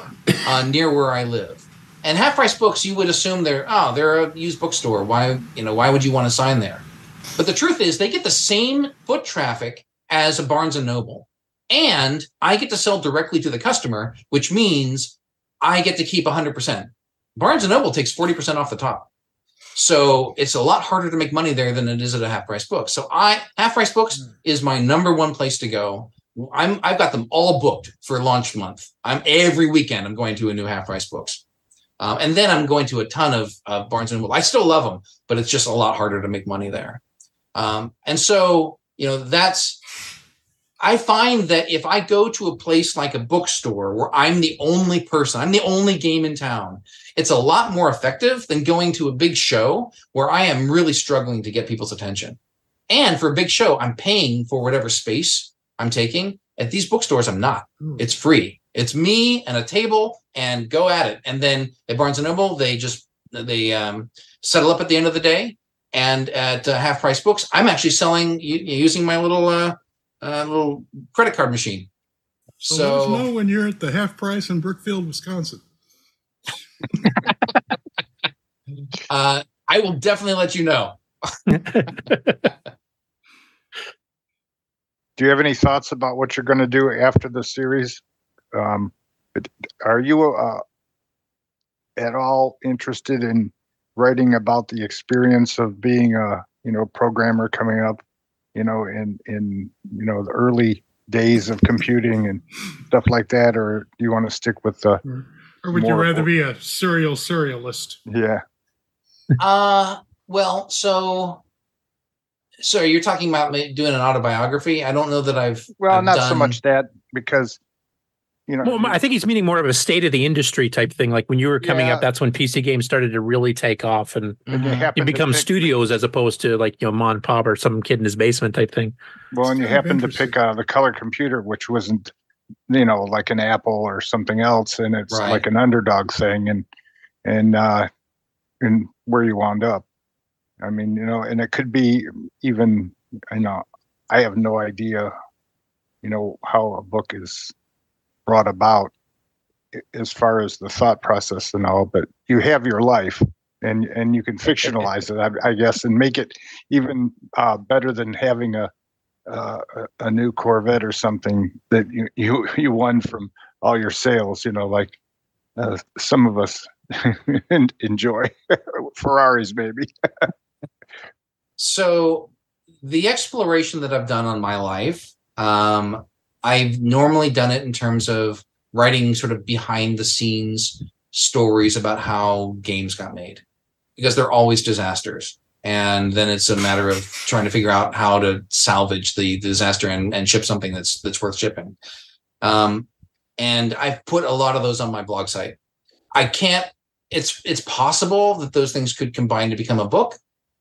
uh, near where I live. And half price books, you would assume they're oh they're a used bookstore. Why you know why would you want to sign there? But the truth is they get the same foot traffic as a Barnes and Noble, and I get to sell directly to the customer, which means I get to keep 100 percent. Barnes and Noble takes 40 percent off the top. So it's a lot harder to make money there than it is at a half price book. So I half price books is my number one place to go. I'm I've got them all booked for launch month. I'm every weekend I'm going to a new half price books. Um, and then I'm going to a ton of uh, Barnes and Noble. I still love them, but it's just a lot harder to make money there. Um, and so, you know, that's I find that if I go to a place like a bookstore where I'm the only person, I'm the only game in town, it's a lot more effective than going to a big show where I am really struggling to get people's attention. And for a big show, I'm paying for whatever space I'm taking. At these bookstores, I'm not. It's free. It's me and a table and go at it. And then at Barnes and Noble, they just they um, settle up at the end of the day. And at uh, half price books, I'm actually selling using my little uh, uh, little credit card machine.
So,
So,
let us know when you're at the half price in Brookfield, Wisconsin. (laughs)
uh, I will definitely let you know. (laughs)
Do you have any thoughts about what you're going to do after the series? Um, are you uh, at all interested in writing about the experience of being a you know programmer coming up, you know, in in you know the early days of computing and stuff like that, or do you want to stick with the
Or would you
More-
rather be a serial serialist?
yeah?
Uh, well, so so you're talking about ma- doing an autobiography. I don't know that I've
Well,
I've
not so much that because you know
Well, I think he's meaning more of a state of the industry type thing. Like when you were coming
Yeah.
up, that's when PC games started to really take off and
And you happen
you
to
become
pick-
studios as opposed to like, you know, mom and pop or some kid in his basement type thing.
Well, and you
kind of
happen to pick uh, the color computer, which wasn't you know, like an Apple or something else, and it's
Right.
like an underdog thing, and and uh, and where you wound up. I mean, you know, and it could be even, you know, I have no idea, you know, how a book is brought about as far as the thought process and all, but you have your life and and you can fictionalize it, I, I guess, and make it even uh, better than having a, uh, a new Corvette or something that you you you won from all your sales. You know, like uh, some of us (laughs) enjoy (laughs) Ferraris, maybe. (laughs)
So the exploration that I've done on my life, um, I've normally done it in terms of writing sort of behind the scenes stories about how games got made because they're always disasters. And then it's a matter of trying to figure out how to salvage the disaster and, and ship something that's that's worth shipping. Um, and I've put a lot of those on my blog site. I can't. It's it's possible that those things could combine to become a book,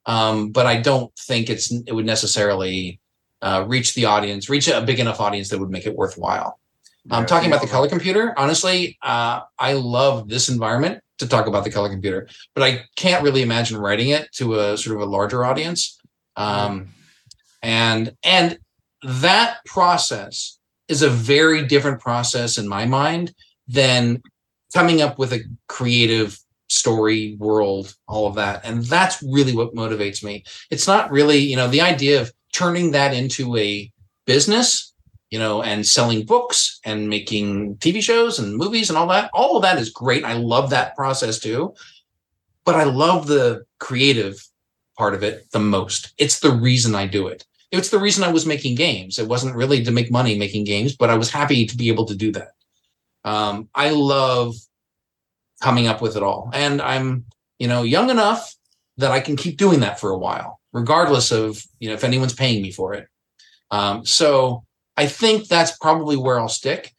um, but I don't think it's it would necessarily uh, reach the audience, reach a big enough audience that would make it worthwhile. I'm
Yeah,
talking about the color computer. Honestly, uh, I love this environment to talk about the color computer, but I can't really imagine writing it to a sort of a larger audience. Um, and and that process is a very different process in my mind than coming up with a creative story world all of that and that's really what motivates me it's not really you know the idea of turning that into a business you know and selling books and making tv shows and movies and all that. All of that is great. I love that process too. But i love the creative part of it the most. It's the reason i do it. It's the reason i was making games. It wasn't really to make money making games but i was happy to be able to do that. Um, i love coming up with it all. And i'm you know young enough that i can keep doing that for a while regardless of you know if anyone's paying me for it. Um, so i think that's probably where i'll stick.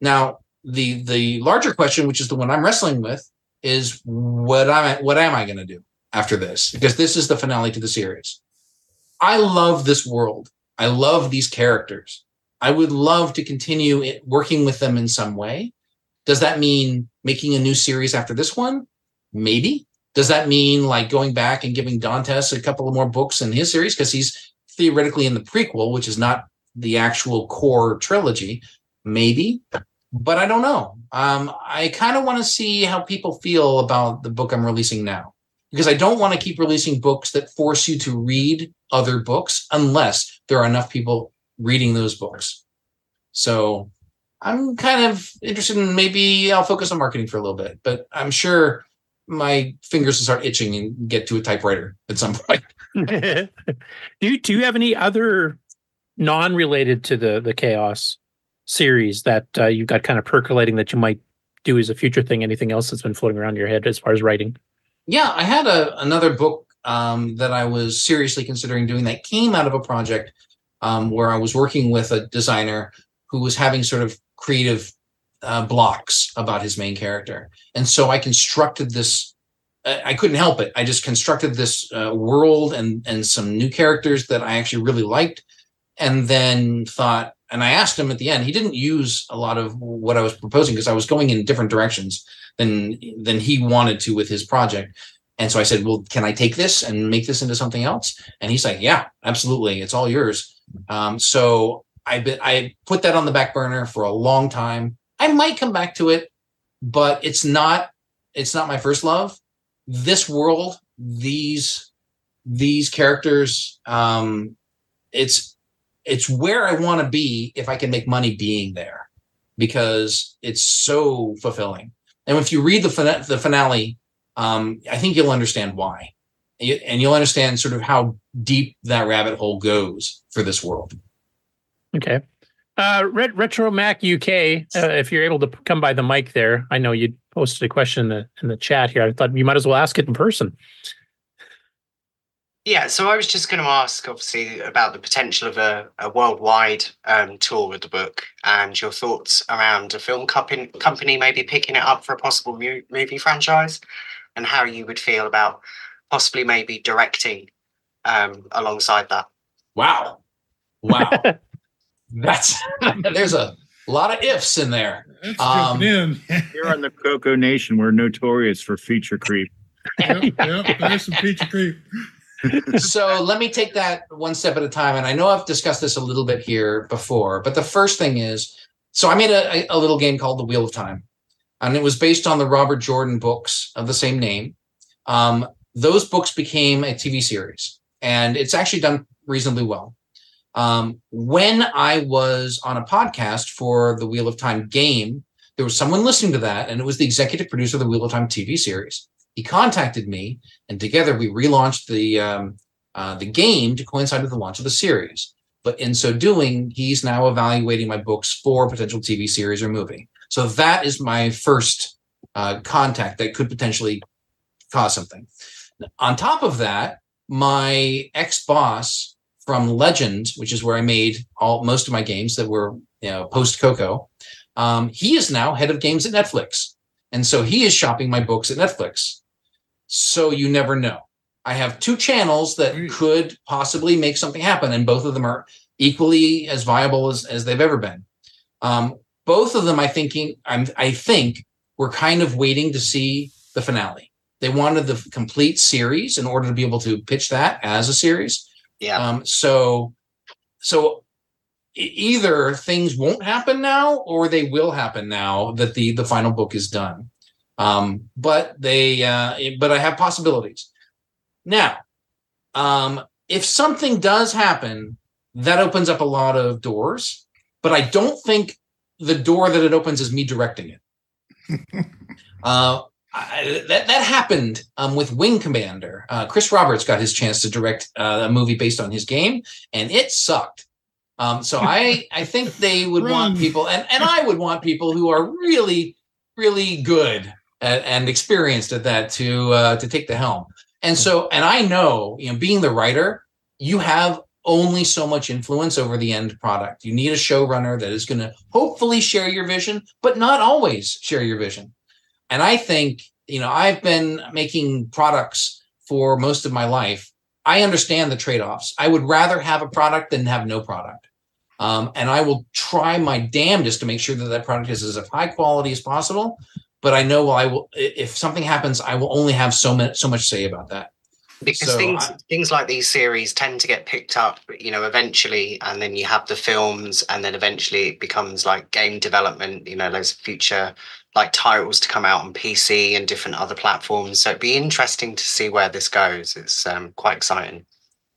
Now the the larger question which is the one i'm wrestling with is what I'm what am i going to do after this? Because this is the finale to the series. I love this world. I love these characters. I would love to continue it, working with them in some way. Does that mean making a new series after this one? Maybe. Does that mean like going back and giving Dantes a couple of more books in his series? Because he's theoretically in the prequel, which is not the actual core trilogy. Maybe. But I don't know. Um, I kind of want to see how people feel about the book I'm releasing now. Because I don't want to keep releasing books that force you to read other books unless there are enough people reading those books. So I'm kind of interested in maybe I'll focus on marketing for a little bit, but I'm sure my fingers will start itching and get to a typewriter at some point. (laughs)
do you do you have any other non-related to the the chaos series that uh, you've got kind of percolating that you might do as a future thing? Anything else that's been floating around your head as far as writing?
Yeah, I had a another book um, that I was seriously considering doing that came out of a project um, where I was working with a designer who was having sort of creative uh, blocks about his main character, and so I constructed this. I couldn't help it. I just constructed this uh, world and and some new characters that I actually really liked, and then thought. And I asked him at the end. He didn't use a lot of what I was proposing because I was going in different directions than than he wanted to with his project. And so I said, "Well, can I take this and make this into something else?" And he's like, "Yeah, absolutely. It's all yours." Um, so I I put that on the back burner for a long time. I might come back to it, but it's not it's not my first love. This world, these these characters, um, it's it's where I want to be if I can make money being there because it's so fulfilling. And if you read the fina- the finale, um, I think you'll understand why, and you'll understand sort of how deep that rabbit hole goes for this world.
Okay. Uh, Ret- Retro Mac UK, uh, if you're able to come by the mic there, I know you posted a question in the in the chat here. I thought you might as well ask it in person.
Yeah, so I was just going to ask, obviously, about the potential of a, a worldwide um, tour with the book and your thoughts around a film company, company maybe picking it up for a possible mu- movie franchise and how you would feel about possibly maybe directing um, alongside that.
Wow. Wow. (laughs) That's (laughs) there's a A lot of ifs in there. Um,
in. (laughs)
Here on the Coco Nation, we're notorious for feature creep.
yep, yep, there's some feature creep. (laughs)
so let me take that one step at a time. And I know I've discussed this a little bit here before, but the first thing is so I made a, a little game called The Wheel of Time, and it was based on the Robert Jordan books of the same name. Um, those books became a TV series, and it's actually done reasonably well. Um, when I was on a podcast for the Wheel of Time game, there was someone listening to that, and it was the executive producer of the Wheel of Time TV series. He contacted me, and together we relaunched the um, uh, the game to coincide with the launch of the series. But in so doing, he's now evaluating my books for potential TV series or movie. So that is my first uh, contact that could potentially cause something. On top of that, my ex boss from Legend, which is where I made all most of my games that were you know post Coco, um, he is now head of games at Netflix, and so he is shopping my books at Netflix. So you never know. I have two channels that could possibly make something happen, and both of them are equally as viable as, as they've ever been. Um, both of them, I thinking, I'm, I think, we're kind of waiting to see the finale. They wanted the complete series in order to be able to pitch that as a series.
Yeah.
Um, so, so either things won't happen now or they will happen now that the the final book is done. Um, but they, uh, but I have possibilities. Now, um, if something does happen, that opens up a lot of doors, but I don't think the door that it opens is me directing it. (laughs) uh, I, that that happened um, with Wing Commander. Uh, Chris Roberts got his chance to direct uh, a movie based on his game, and it sucked. Um, so I (laughs) I think they would want people, and and I would want people who are really really good at, and experienced at that to uh, to take the helm. And so, and I know, you know, being the writer, you have only so much influence over the end product. You need a showrunner that is going to hopefully share your vision, but not always share your vision. And I think, you know, I've been making products for most of my life. I understand the trade offs. I would rather have a product than have no product. Um, and I will try my damnedest to make sure that that product is as high quality as possible. But I know I will. If something happens, I will only have so much so much say about that.
because
So
things
I-
things like these series tend to get picked up you know eventually and then you have the films and then eventually it becomes like game development you know those future like titles to come out on pc and different other platforms so it'd be interesting to see where this goes it's um, quite exciting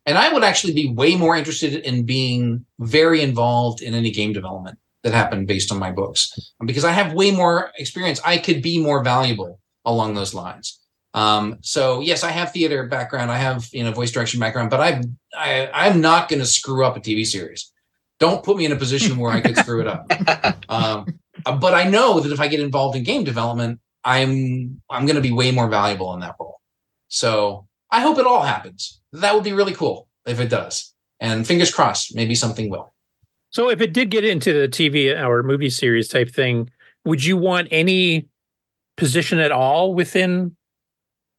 And I would actually be way more interested in being very involved in any game development that happened based on my books because I have way more experience. I could be more valuable along those lines. Um, so yes, I have theater background. I have you know voice direction background, but I I I'm not going to screw up a TV series. Don't put me in a position where I could screw it up. (laughs) Um, uh, but I know that if I get involved in game development, I'm I'm going to be way more valuable in that role. So I hope it all happens. That would be really cool if it does. And fingers crossed, maybe something will.
So if it did get into the TV or movie series type thing, would you want any position at all within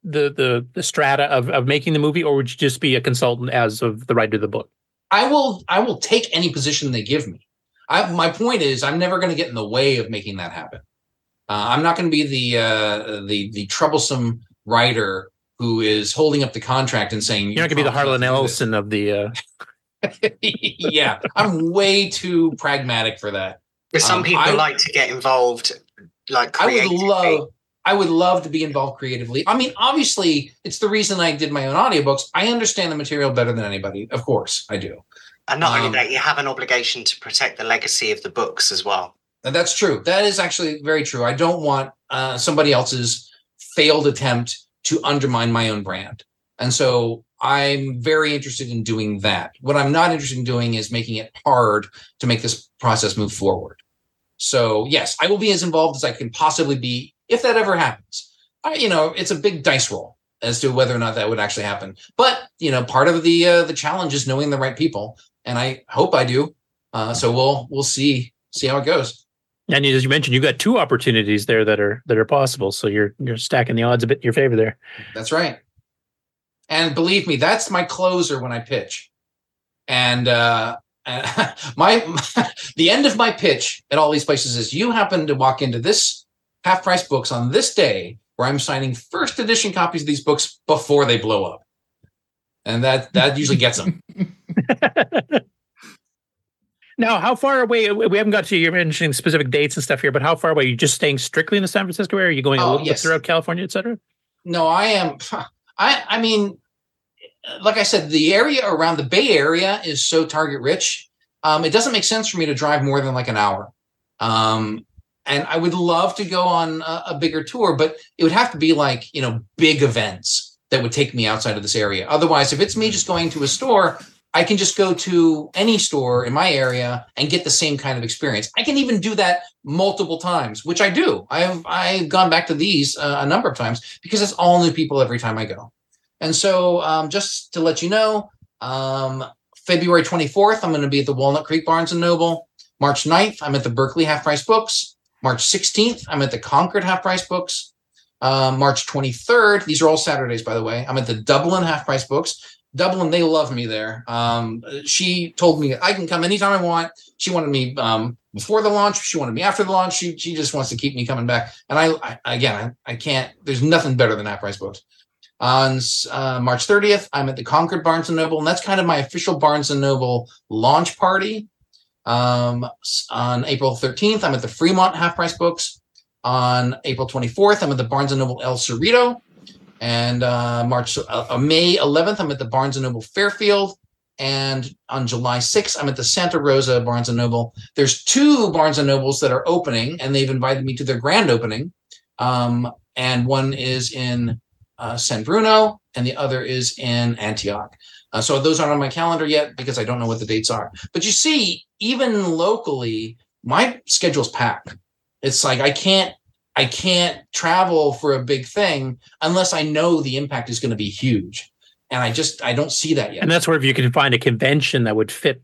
the the the strata of, of making the movie, or would you just be a consultant as of the writer of the book?
I will I will take any position they give me. I, my point is, I'm never going to get in the way of making that happen. Uh, I'm not going to be the uh, the the troublesome writer who is holding up the contract and saying
You're not going to be the Harlan Ellison of the. Uh... (laughs)
yeah, I'm way too pragmatic for that.
but some
Um,
people
I-
like to get involved like
I would love I would love to be involved creatively. I mean, obviously, it's the reason I did my own audiobooks. I understand the material better than anybody. Of course, I do.
And not only
um,
that you have an obligation to protect the legacy of the books as well
And that's true. That is actually very true. I don't want uh, somebody else's failed attempt to undermine my own brand. And so I'm very interested in doing that. What I'm not interested in doing is making it hard to make this process move forward. So yes, I will be as involved as I can possibly be if that ever happens. I, you know, it's a big dice roll as to whether or not that would actually happen. But you know, part of the uh, the challenge is knowing the right people, and I hope I do. Uh, so we'll we'll see see how it goes.
And as you mentioned, you've got two opportunities there that are that are possible. So you're you're stacking the odds a bit in your favor there.
That's right. And believe me, that's my closer when I pitch. And uh, uh, (laughs) my (laughs) the end of my pitch at all these places is you happen to walk into this half price books on this day where I'm signing first edition copies of these books before they blow up, and that that usually gets them. (laughs)
Now, how far away? We haven't got to you're mentioning specific dates and stuff here, but how far away? Are you just staying strictly in the San Francisco area? Are you going a
Oh,
little
yes.
bit throughout California, et cetera?
No, I am. I I mean, like I said, the area around the Bay Area is so target rich. Um, it doesn't make sense for me to drive more than like an hour. Um, and I would love to go on a, a bigger tour, but it would have to be like you know big events that would take me outside of this area. Otherwise, if it's me just going to a store, I can just go to any store in my area and get the same kind of experience. I can even do that multiple times, which I do. I've I've gone back to these uh, a number of times because it's all new people every time I go. And so, um, just to let you know, um, February 24th, I'm going to be at the Walnut Creek Barnes and Noble. March 9th, I'm at the Berkeley Half Price Books. March 16th, I'm at the Concord Half Price Books. Uh, March 23rd, these are all Saturdays, by the way. I'm at the Dublin Half Price Books. Dublin, they love me there. Um, she told me I can come anytime I want. She wanted me um, before the launch. She wanted me after the launch. She she just wants to keep me coming back. And I, I again, I, I can't. There's nothing better than half price books. On uh, March 30th, I'm at the Concord Barnes and Noble, and that's kind of my official Barnes and Noble launch party. Um, on April 13th, I'm at the Fremont Half Price Books. On April 24th, I'm at the Barnes Noble El Cerrito. And uh, March, uh, uh, May 11th, I'm at the Barnes Noble Fairfield. And on July 6th, I'm at the Santa Rosa Barnes Noble. There's two Barnes Nobles that are opening, and they've invited me to their grand opening. Um, and one is in uh, San Bruno, and the other is in Antioch. Uh, so those aren't on my calendar yet because I don't know what the dates are. But you see, even locally, my schedule's packed. It's like I can't I can't travel for a big thing unless I know the impact is going to be huge. And I just I don't see that yet.
And that's where if you can find a convention that would fit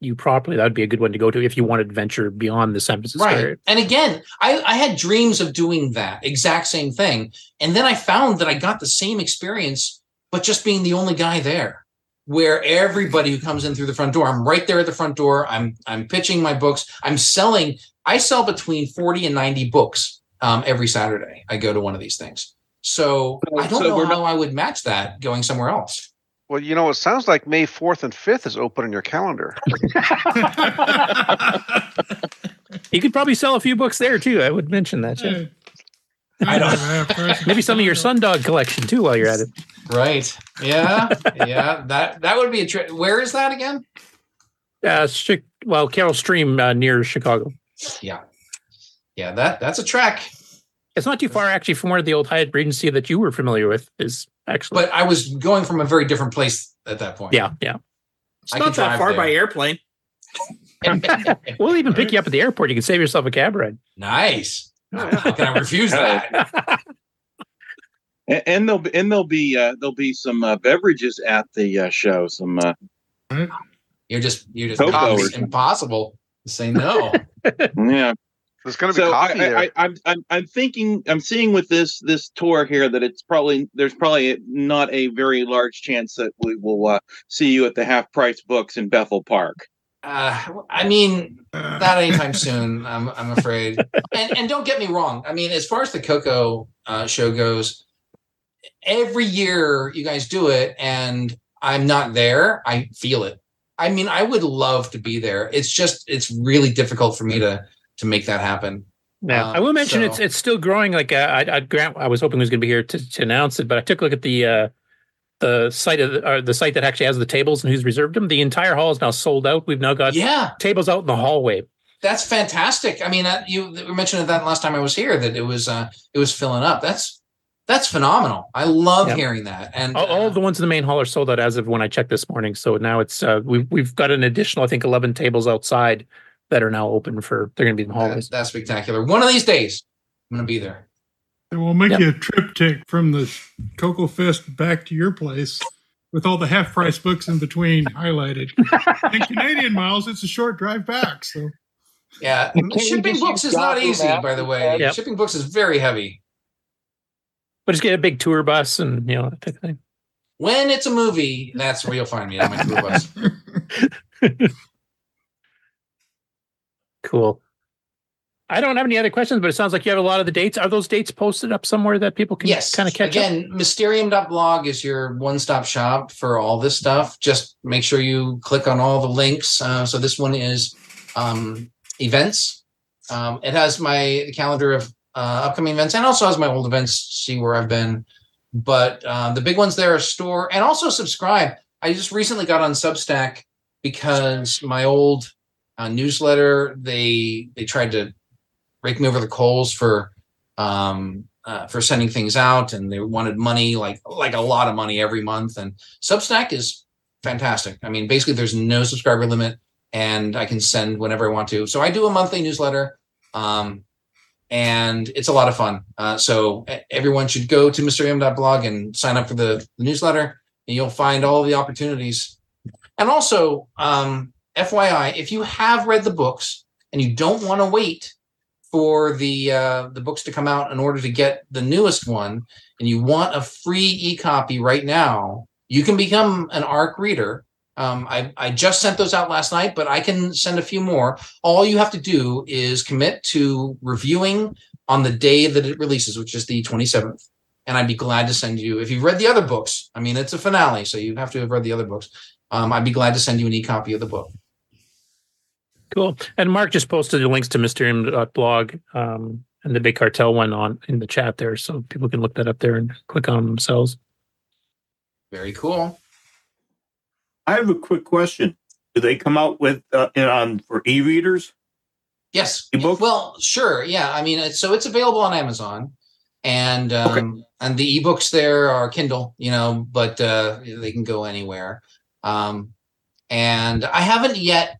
you properly, that would be a good one to go to if you wanted to venture beyond the San Francisco
right
area.
and again I, I had dreams of doing that exact same thing and then i found that i got the same experience but just being the only guy there where everybody who comes in through the front door i'm right there at the front door i'm i'm pitching my books i'm selling i sell between 40 and 90 books um, every saturday i go to one of these things so i don't
so
know
we're
how i would match that going somewhere else
Well, you know, it sounds like May 4th and 5th is open on your calendar. (laughs)
You could probably sell a few books there too. I would mention that. Too.
I don't.
Maybe some of your Sundog collection too while you're at it.
right yeah yeah that that would be a trip where is that again
Uh, well, Carol Stream uh, near Chicago.
yeah yeah that that's a track.
It's not too far actually from where the old Hyatt Regency that you were familiar with is actually.
but I was going from a very different place at that point.
yeah, yeah.
It's
I
not that far
there.
by airplane. (laughs)
We'll even pick you up at the airport. You can save yourself a cab ride.
Nice. How can I refuse that? (laughs)
And, and there'll be and there'll be uh, there'll be some uh, beverages at the uh, show. Some uh,
You're just you're just
Cocoa or
it's
something.
impossible to say no. (laughs)
yeah.
There's going to be
So
coffee
I,
there.
I, I, I'm I'm I'm thinking I'm seeing with this this tour here that it's probably there's probably not a very large chance that we will uh, see you at the half price books in Bethel Park.
Uh, I mean, not anytime soon. I'm I'm afraid. And and don't get me wrong. I mean, as far as the Coco uh, show goes, every year you guys do it, and I'm not there. I feel it. I mean, I would love to be there. It's just it's really difficult for me to to make that happen.
Now,
Um,
I will mention
so-
it's it's still growing. Like uh, I, I Grant, I was hoping he was going to be here to, to announce it, but I took a look at the uh, the site of the, uh, the site that actually has the tables and who's reserved them. The entire hall is now sold out. We've now got
Yeah.
tables out in the hallway.
That's fantastic. I mean, uh, you mentioned that last time I was here that it was uh, it was filling up. That's that's phenomenal. I love
Yeah.
hearing that. And
All, all of the ones in the main hall are sold out as of when I checked this morning. So now it's uh, we've we've got an additional, I think, eleven tables outside that are now open for. They're going to be in the hallways.
that's spectacular. One of these days, I'm going to be there.
And we'll make
Yep.
you a TripTik from the Coco Fest back to your place with all the half price books in between highlighted. (laughs) and Canadian miles, it's a short drive back. So
Yeah, shipping books is not easy,
Maps
by the way.
Yep.
Shipping books is very heavy.
But just get a big tour bus and you know that type of thing.
When it's a movie, that's where you'll find me on my tour bus. (laughs)
Cool. I don't have any other questions, but it sounds like you have a lot of the dates. Are those dates posted up somewhere that people can
yes
kind of catch up?
again mysterium.blog is your one-stop shop for all this stuff just make sure you click on all the links uh, so this one is um, events um, it has my calendar of uh, upcoming events and also has my old events see where i've been but uh, the big ones there are store and also subscribe i just recently got on substack because my old uh, newsletter they they tried to rake me over the coals for um, uh, for sending things out, and they wanted money like like a lot of money every month. And Substack is fantastic. I mean, basically, there's no subscriber limit, and I can send whenever I want to. So I do a monthly newsletter, um, and it's a lot of fun. Uh, so everyone should go to mysterium.blog and sign up for the, the newsletter, and you'll find all the opportunities. And also, um, FYI, if you have read the books and you don't want to wait for the uh, the books to come out in order to get the newest one, and you want a free e-copy right now, you can become an ARC reader. Um, I, I just sent those out last night, but I can send a few more. All you have to do is commit to reviewing on the day that it releases, which is the 27th. And I'd be glad to send you, if you've read the other books, I mean, it's a finale, so you have to have read the other books. Um, I'd be glad to send you an e-copy of the book.
Cool. And Mark just posted the links to Mysterium.blog um, and the Big Cartel one on in the chat there, so people can look that up there and click on them themselves.
Very cool.
I have a quick question. Do they come out with uh, on for e-readers?
Yes. Well, sure. Yeah. I mean, it's, so it's available on Amazon, and um, and the ebooks there are Kindle. You know, but uh, they can go anywhere. Um, and I haven't yet.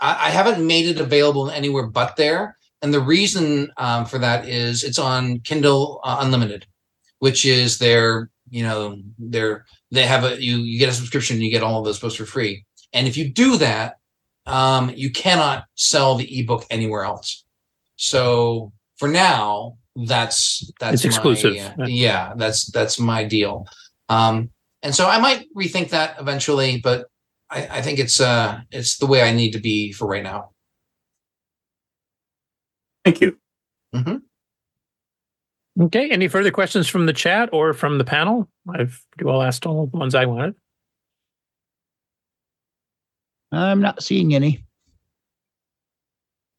I, I haven't made it available anywhere but there. And the reason um, for that is it's on Kindle uh, Unlimited, which is their, you know, their they have a you you get a subscription, you get all of those books for free. And if you do that, um, you cannot sell the ebook anywhere else. So for now, that's that's
It's exclusive.
My, uh, yeah, that's that's my deal. Um, and so I might rethink that eventually, but I, I think it's uh it's the way I need to be for right now.
Thank you.
Okay. Any further questions from the chat or from the panel? I've well asked all the ones I wanted.
I'm not seeing any.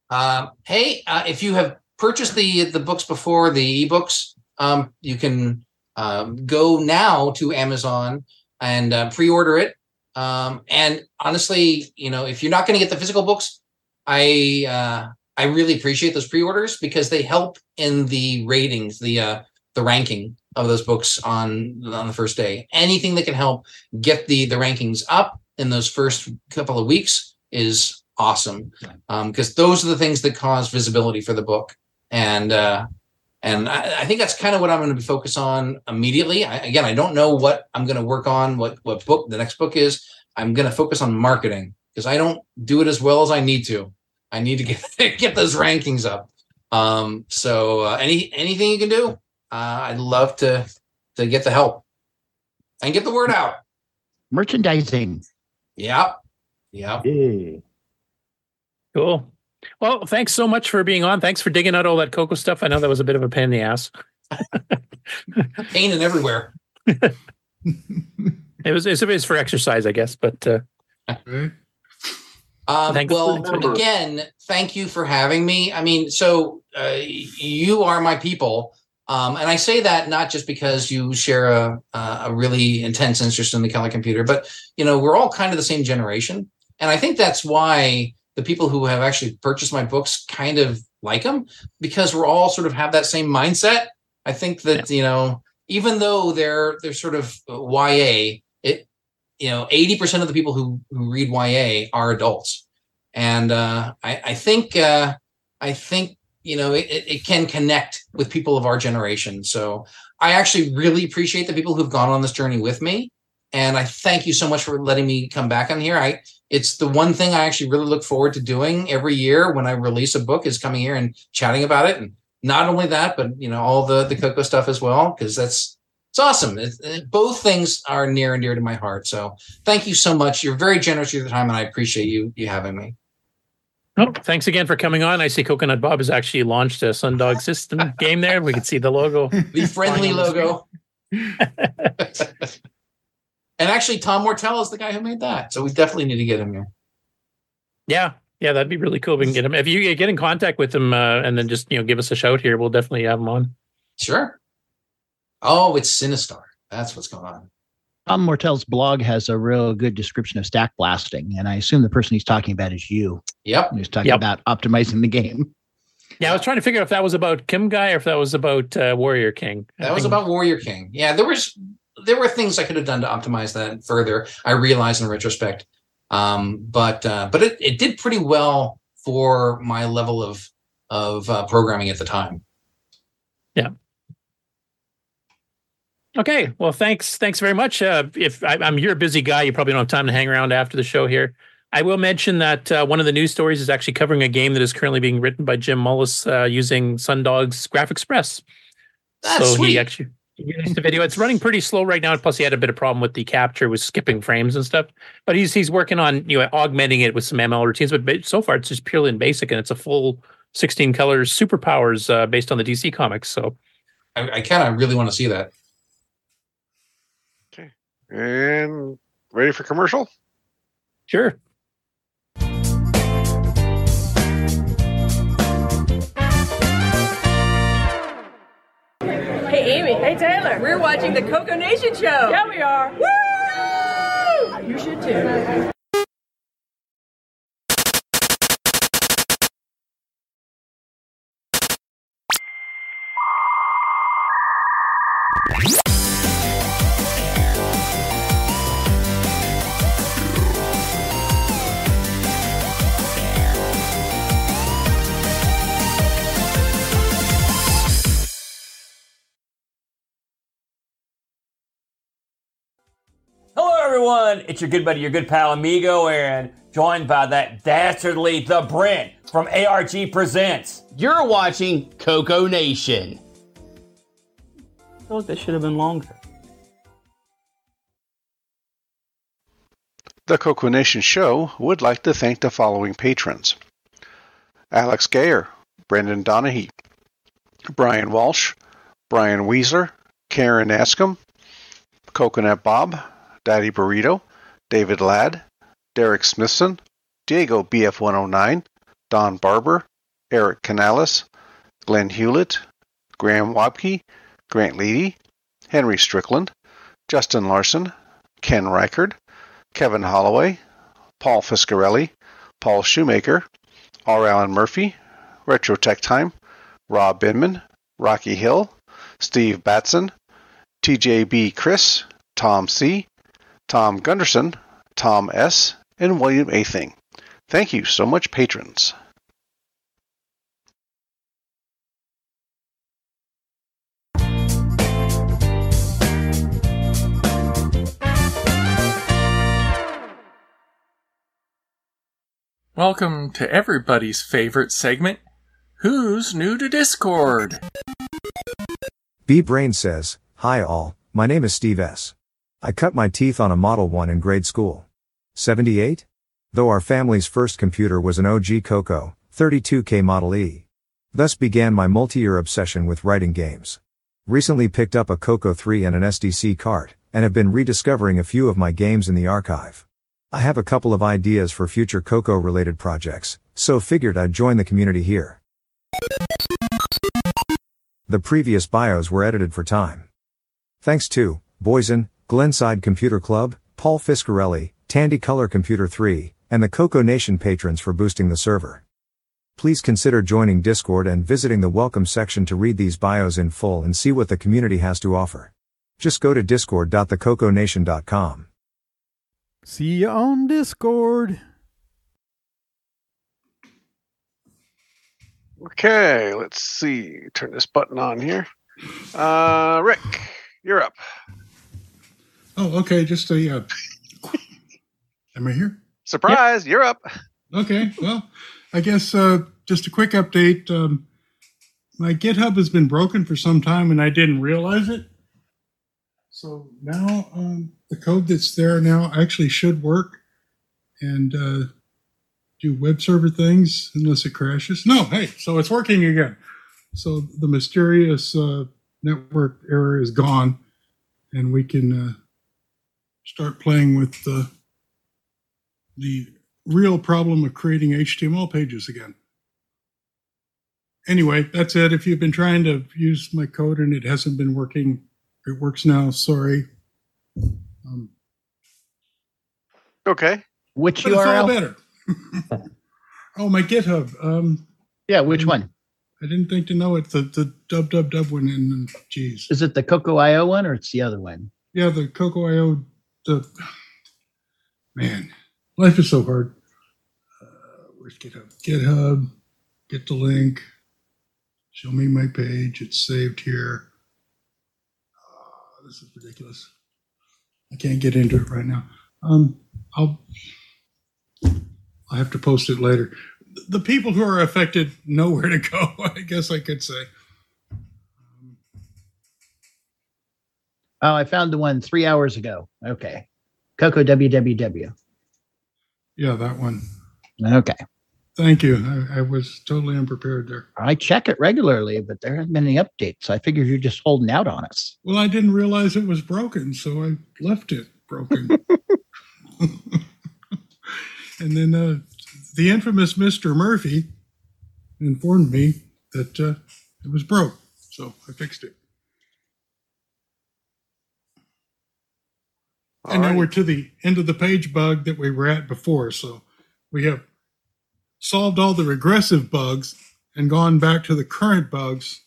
Um, hey, uh, if you have purchased the the books before the ebooks, um, you can um, go now to Amazon and uh, pre-order it. Um, and honestly, you know, if you're not going to get the physical books, I uh, I really appreciate those pre-orders because they help in the ratings, the uh, the ranking of those books on on the first day. Anything that can help get the the rankings up in those first couple of weeks is awesome. Because those are the things that cause visibility for the book. And uh and I, I think that's kind of what I'm going to be focused on immediately. I, again, I don't know what I'm going to work on, what what book the next book is. I'm going to focus on marketing because I don't do it as well as I need to. I need to get (laughs) get those rankings up. Um, so uh, any anything you can do, uh, I'd love to to get the help and get the word out.
Merchandising.
Yep. Yep.
Cool. Well, thanks so much for being on. Thanks for digging out all that coco stuff. I know that was a bit of a pain in the ass. (laughs)
Pain and everywhere. (laughs)
It was it's, it's for exercise, I guess, but uh,
Um,
Thanks
well, again, thank you for having me. I mean, so uh, you are my people, um, and I say that not just because you share a a really intense interest in the color computer, but you know we're all kind of the same generation, and I think that's why the people who have actually purchased my books kind of like them because we're all sort of have that same mindset. I think that you know, even though they're they're sort of uh, YA, it you know, 80% of the people who, who read YA are adults. And uh, I, I think, uh, I think, you know, it, it it can connect with people of our generation. So I actually really appreciate the people who've gone on this journey with me. And I thank you so much for letting me come back on here. I, it's the one thing I actually really look forward to doing every year when I release a book is coming here and chatting about it. And not only that, but you know, all the, the coco stuff as well, because that's, it's awesome. It, it- both things are near and dear to my heart. So thank you so much. You're very generous with your time, and I appreciate you you having me.
Oh, thanks again for coming on. I see Coconut Bob has actually launched a Sundog system game there. We can see the logo. (laughs)
The friendly logo. (laughs) and actually, Tom Moertel is the guy who made that. So we definitely need to get him here.
Yeah, yeah, that'd be really cool. If We can get him. If you get in contact with him uh, and then just you know give us a shout here, we'll definitely have him on.
Sure. Oh, it's Sinistar. That's what's going on.
Tom Moertel's blog has a real good description of stack blasting, and I assume the person he's talking about is you.
Yep.
He's talking
Yep.
about optimizing the game.
Yeah, I was trying to figure out if that was about Kyum-Gai or if that was about uh, Warrior King.
That was about Warrior King. Yeah, there was there were things I could have done to optimize that further. I realize in retrospect, um, but uh, but it, it did pretty well for my level of of uh, programming at the time.
Yeah. Okay. Well, thanks. Thanks very much. Uh, if I, I'm you're a busy guy, you probably don't have time to hang around after the show here. I will mention that uh, one of the news stories is actually covering a game that is currently being written by Jim Mullis uh, using Sundog's Graph Express.
That's
so
sweet.
he actually released the video. It's running pretty slow right now. Plus, he had a bit of problem with the capture with skipping frames and stuff. But he's he's working on you know augmenting it with some ML routines. But ba- so far, it's just purely in basic, and it's a full 16 colors superpowers uh, based on the DC comics. So
I, I kind of really want to see that.
Okay, and ready for commercial?
Sure.
Taylor. We're watching the Coco Nation show. Yeah, we are. Woo! You should too.
Everyone. It's your good buddy, your good pal, Amigo Aaron, joined by that dastardly The Brent from ARG Presents.
You're watching Coco Nation.
I feel like that should have been longer.
The Coco Nation Show would like to thank the following patrons Alex Gayer, Brendan Donahue, Brian Walsh, Brian Weasler, Karen Ascom, Coconut Bob, Daddy Burrito, David Ladd, Derek Smithson, Diego BF109, Don Barber, Eric Canales, Glenn Hewlett, Graham Wabke, Grant Leedy, Henry Strickland, Justin Larson, Ken Reichard, Kevin Holloway, Paul Fiscarelli, Paul Shoemaker, R. Allen Murphy, Retro Tech Time, Rob Binman, Rocky Hill, Steve Batson, TJB Chris, Tom C., Tom Gunderson, Tom S., and William A. Thing. Thank you so much, patrons.
Welcome to everybody's favorite segment Who's New to Discord?
B Brain says, Hi all, my name is Steve S. I cut my teeth on a Model 1 in grade school. 78? Though our family's first computer was an OG Coco, 32K Model E. Thus began my multi-year obsession with writing games. Recently picked up a Coco 3 and an SDC cart, and have been rediscovering a few of my games in the archive. I have a couple of ideas for future Coco related projects, so figured I'd join the community here. The previous bios were edited for time. Thanks to Boysen, Glenside Computer Club, Paul Fiscarelli, Tandy Color Computer 3, and the Coco Nation patrons for boosting the server. Please consider joining Discord and visiting the welcome section to read these bios in full and see what the community has to offer. Just go to discord.thecoconation.com.
See you on Discord.
Okay, let's see. Turn this button on here. Uh, Rick, you're up.
Oh, okay. Just a. Uh, (laughs) am I here?
Surprise, you're up.
Okay. Well, I guess uh, just a quick update. Um, my GitHub has been broken for some time and I didn't realize it. So now um, the code that's there now actually should work. And uh, do web server things unless it crashes. No, hey, so it's working again. So the mysterious uh, network error is gone, and we can uh, start playing with the the real problem of creating HTML pages again. Anyway, that's it. If you've been trying to use my code and it hasn't been working, it works now. Sorry. Um,
Okay.
Which
but it's all
URL?
better. (laughs) oh, my GitHub. Um,
yeah, which one?
I didn't think to know it. The the dub dub dub one. And geez,
Is it the Coco IO one or it's the other one?
yeah, the Coco IO. The man, life is so hard. Uh, where's GitHub? GitHub. Get the link. Show me my page. It's saved here. Oh, this is ridiculous. I can't get into it right now. Um, I'll I have to post it later. The people who are affected know where to go. (laughs) I guess I could say.
Oh, I found the one three hours ago. Okay. Coco www.
Yeah, that one.
Okay.
Thank you. I, I was totally unprepared there.
I check it regularly, but there haven't been any updates. I figured you're just holding out on us.
Well, I didn't realize it was broken, so I left it broken. (laughs) and then uh, the infamous Mr. Murphy informed me that uh, it was broke, so I fixed it. And now we're to the end of the page bug that we were at before. So we have solved all the regressive bugs and gone back to the current bugs.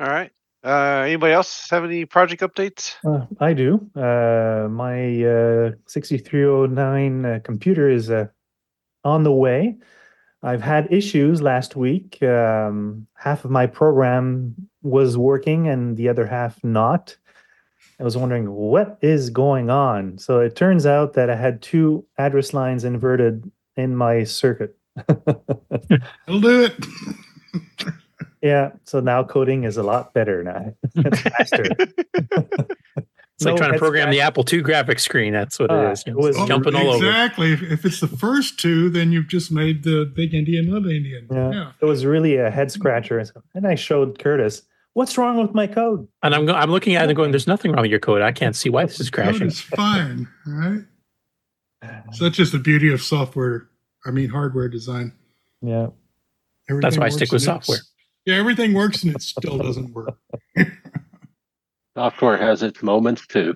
All right. Uh, anybody else have any project updates?
Uh, I do. Uh, my uh, 6309 uh, computer is uh, on the way. I've had issues last week. Um, half of my program was working and the other half not. I was wondering what is going on. So it turns out that I had two address lines inverted in my circuit. (laughs)
It'll do it. (laughs)
yeah. So now coding is a lot better now. (laughs) it's faster.
It's like trying to program the Apple II graphics screen. That's what
Ah,
it is.
It was
it's jumping all over.
Exactly. If, if it's the first two, then you've just made the big endian, little endian.
Yeah. It was really a head scratcher. And I showed Curtis, what's wrong with my code?
And I'm go- I'm looking at it and going, "There's nothing wrong with your code. I can't see why this is
Code
crashing."
is fine, all right? So that's just the beauty of software. I mean, hardware design.
Yeah.
That's why I stick with software.
Yeah, everything works and it still doesn't work. (laughs)
Software has its moments too.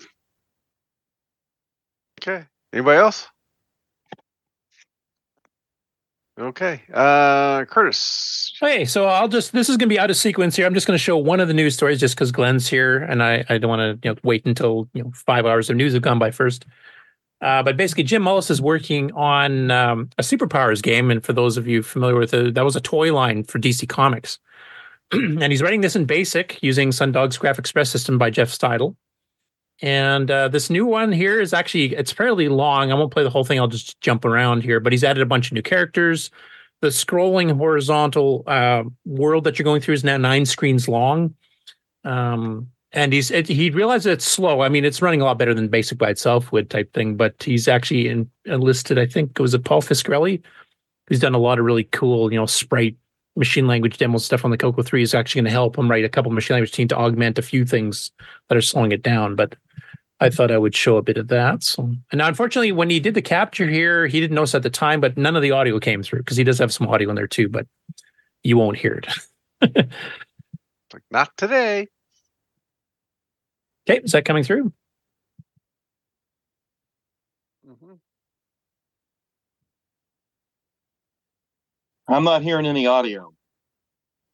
Okay. Anybody else? Okay. Uh, Curtis.
Okay, so I'll just this is going to be out of sequence here. I'm just going to show one of the news stories just because Glenn's here, and I I don't want to you know wait until you know five hours of news have gone by first. Uh, but basically, Jim Mullis is working on um, a superpowers game, and for those of you familiar with it, that was a toy line for DC Comics, (clears throat) and he's writing this in BASIC using Sundog's Graphic Express system by Jeff Steidel. And uh, this new one here is actually it's fairly long. I won't play the whole thing. I'll just jump around here. But he's added a bunch of new characters. The scrolling horizontal uh, world that you're going through is now nine screens long. Um, and he's it, he realized it's slow. I mean, it's running a lot better than Basic by itself would type thing. But he's actually in, enlisted. I think it was a Paul Fiscarelli, who's done a lot of really cool, you know, sprite machine language demo stuff on the Coco 3 is actually going to help him write a couple machine language team to augment a few things that are slowing it down. But I thought I would show a bit of that. So, and now, unfortunately, when he did the capture here, he didn't notice at the time, but none of the audio came through because he does have some audio in there too, but you won't hear it. (laughs)
Like, not today.
Okay, is that coming through? Mm-hmm.
I'm not hearing any audio.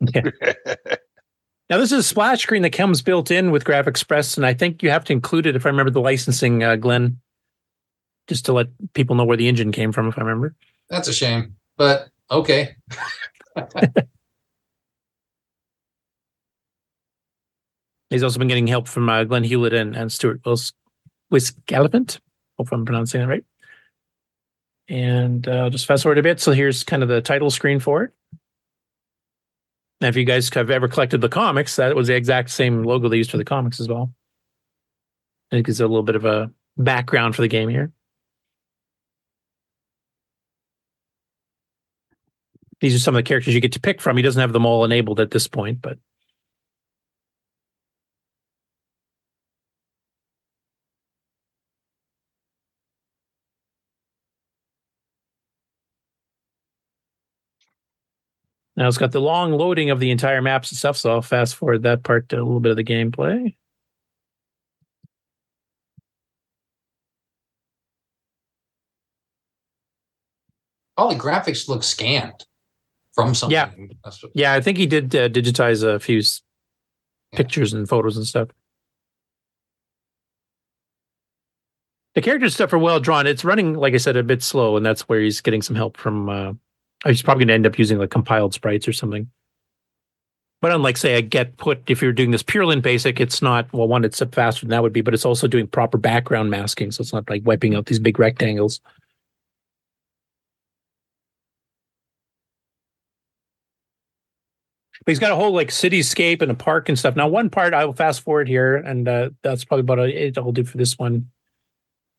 Yeah. (laughs) now this is a splash screen that comes built in with Graph Express, and I think you have to include it if I remember the licensing, uh, Glenn, just to let people know where the engine came from, if I remember.
That's a shame, but okay. (laughs)
He's also been getting help from uh, Glenn Hewlett and, and Stuart Wills Wiscalipant. Hope I'm pronouncing that right. And uh, just fast forward a bit. So here's kind of the title screen for it. Now, if you guys have ever collected the comics, that was the exact same logo they used for the comics as well. I think it's a little bit of a background for the game here. These are some of the characters you get to pick from. He doesn't have them all enabled at this point, but now it's got the long loading of the entire maps and stuff. So I'll fast forward that part to a little bit of the gameplay.
All the graphics look scanned from something.
Yeah. Yeah, I think he did uh, digitize a few s- pictures and photos and stuff. The character stuff are well drawn. It's running, like I said, a bit slow, and that's where he's getting some help from. Uh, he's probably going to end up using like compiled sprites or something. But unlike, say, a get put, if you're doing this purely in basic, it's not well. One, it's faster than that would be, but it's also doing proper background masking, so it's not like wiping out these big rectangles. But he's got a whole like cityscape and a park and stuff. Now, one part I will fast forward here, and uh, that's probably about it. I'll do for this one.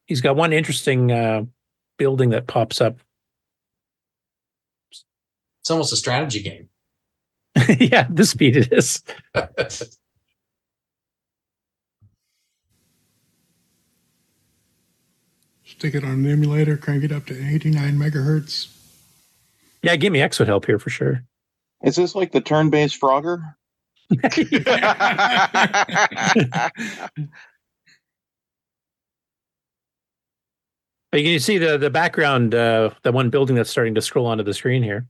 He's got one interesting uh, building that pops up.
It's almost a strategy game. (laughs)
yeah, the speed it is. (laughs)
Stick it on an emulator, crank it up to 89 megahertz.
Yeah, GIME-X would help here for sure.
Is this like the turn-based Frogger? (laughs)
But you can see the the background, uh, the one building that's starting to scroll onto the screen here.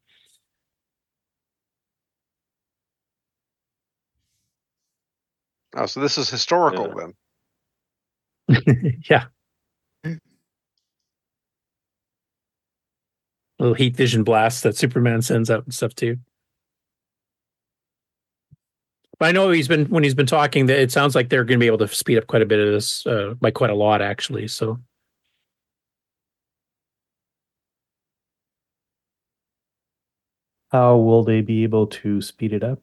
Oh, so this is historical then. (laughs)
yeah. Little heat vision blast that Superman sends out and stuff too. But I know he's been when he's been talking that it sounds like they're going to be able to speed up quite a bit of this uh, by quite a lot actually. So
How will they be able to speed it up?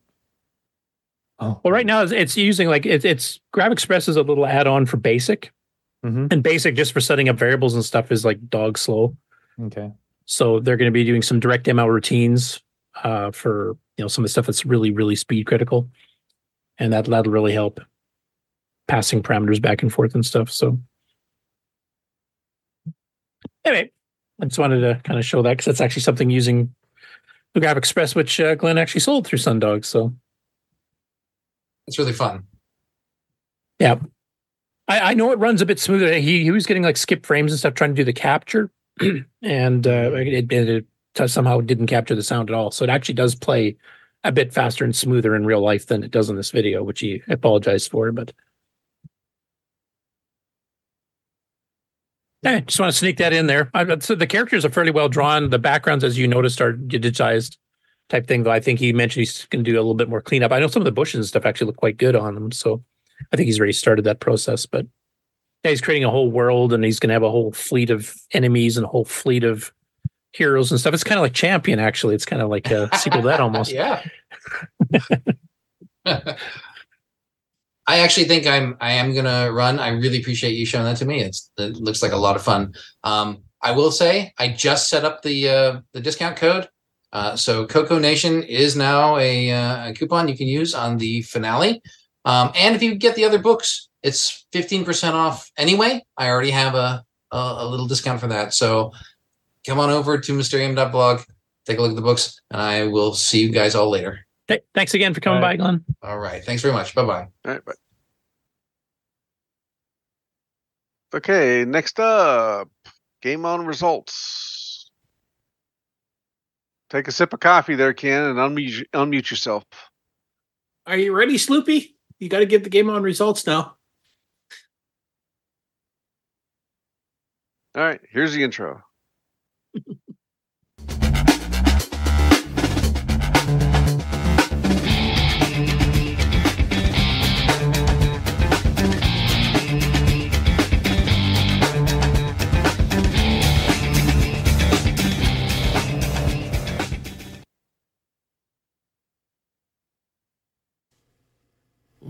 Well, right now it's, it's using like it's it's Graph Express is a little add-on for Basic, and Basic just for setting up variables and stuff is like dog slow.
Okay.
So they're going to be doing some direct ML routines uh, for you know some of the stuff that's really really speed critical, and that that'll really help passing parameters back and forth and stuff. So anyway, I just wanted to kind of show that because that's actually something using the Graph Express, which uh, Glenn actually sold through Sundog. So
It's really fun.
yeah, I, I know it runs a bit smoother. He he was getting like skip frames and stuff trying to do the capture, (clears throat) and uh, it, it, it somehow didn't capture the sound at all. So it actually does play a bit faster and smoother in real life than it does in this video, which he apologized for. But I just want to sneak that in there. I, so the characters are fairly well drawn. The backgrounds, as you noticed, are digitized type thing. Though I think he mentioned he's going to do a little bit more cleanup. I know some of the bushes and stuff actually look quite good on them. So I think he's already started that process. But yeah, he's creating a whole world, and he's going to have a whole fleet of enemies and a whole fleet of heroes and stuff. It's kind of like Champion, actually. It's kind of like a sequel to that almost. (laughs)
yeah. (laughs) I actually think I'm I am gonna run. I really appreciate you showing that to me. It's it looks like a lot of fun. Um, I will say I just set up the uh, the discount code. Uh, so Coco Nation is now a, uh, a coupon you can use on the finale. Um, and if you get the other books, it's 15% off anyway. I already have a, a, a little discount for that. So come on over to mysterium.blog, take a look at the books, and I will see you guys all later.
Th- thanks again for coming by, Glenn.
All right. Thanks very much. Bye bye.
All right, bye. Okay, next up, game on results. Take a sip of coffee there, Ken, and unmute, unmute yourself.
Are you ready, Sloopy? You got to give the game on results now.
All right, here's the intro. (laughs)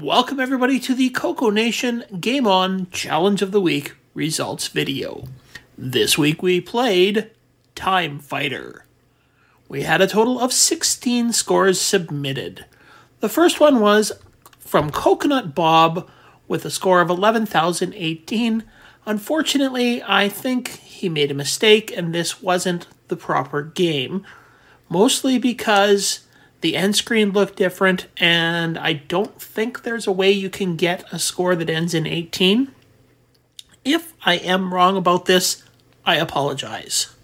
Welcome, everybody, to the Coco Nation Game On Challenge of the Week results video. This week we played Time Fighter. we had a total of 16 scores submitted. The first one was from Coconut Bob with a score of 11,018. Unfortunately, I think he made a mistake and this wasn't the proper game. Mostly because the end screen looked different, and I don't think there's a way you can get a score that ends in 18. If I am wrong about this, I apologize.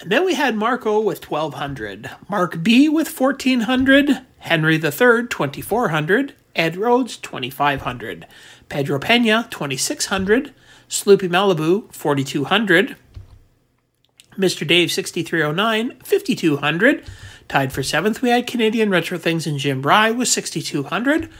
And then we had Marco with 1200, Mark B with 1400, Henry III 2400, Ed Rhodes 2500, Pedro Pena 2600, Sloopy Malibu 4200, Mr. Dave 6309 5200, tied for seventh we had Canadian Retro Things and Jim Bry with 6200,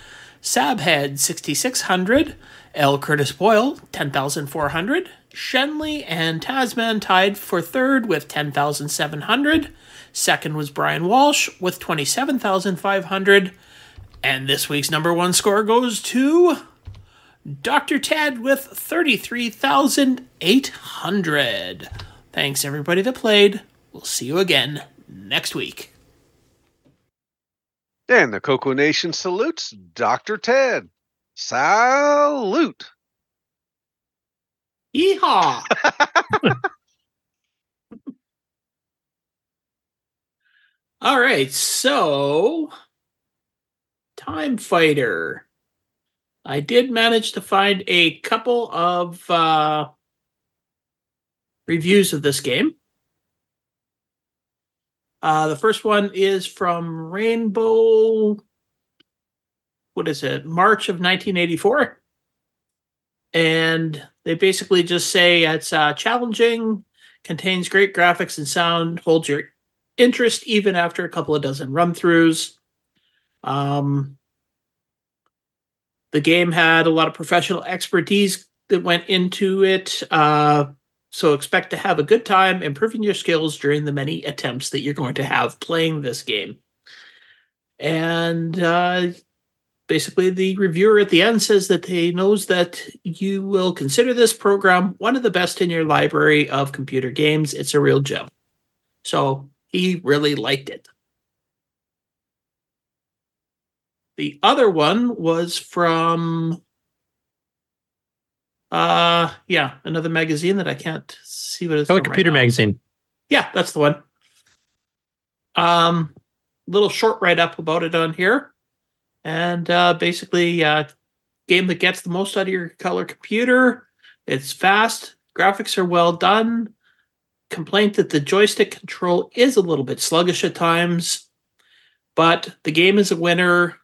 Sab had 6600, L. Curtis Boyle 10400, Shenley and Tasman tied for third with 10,700. Second was Brian Walsh with 27,500. And this week's number one score goes to Dr. Ted with 33,800. Thanks, everybody that played. We'll see you again next week.
And the Coco Nation salutes Dr. Ted. Salute.
Yeehaw! (laughs) All right, so Time Fighter. I did manage to find a couple of uh, reviews of this game. Uh, the first one is from Rainbow. What is it? March of 1984. And they basically just say it's uh, challenging, contains great graphics and sound, holds your interest even after a couple of dozen run throughs. Um, the game had a lot of professional expertise that went into it. Uh, so expect to have a good time improving your skills during the many attempts that you're going to have playing this game. And uh, basically, the reviewer at the end says that he knows that you will consider this program one of the best in your library of computer games. It's a real gem. So he really liked it. The other one was from uh yeah, another magazine that I can't see what it's
Oh,
right
computer
now.
magazine.
Yeah, that's the one. Um little short write up about it on here. And uh basically uh game that gets the most out of your color computer. It's fast, graphics are well done. Complaint that the joystick control is a little bit sluggish at times, but the game is a winner,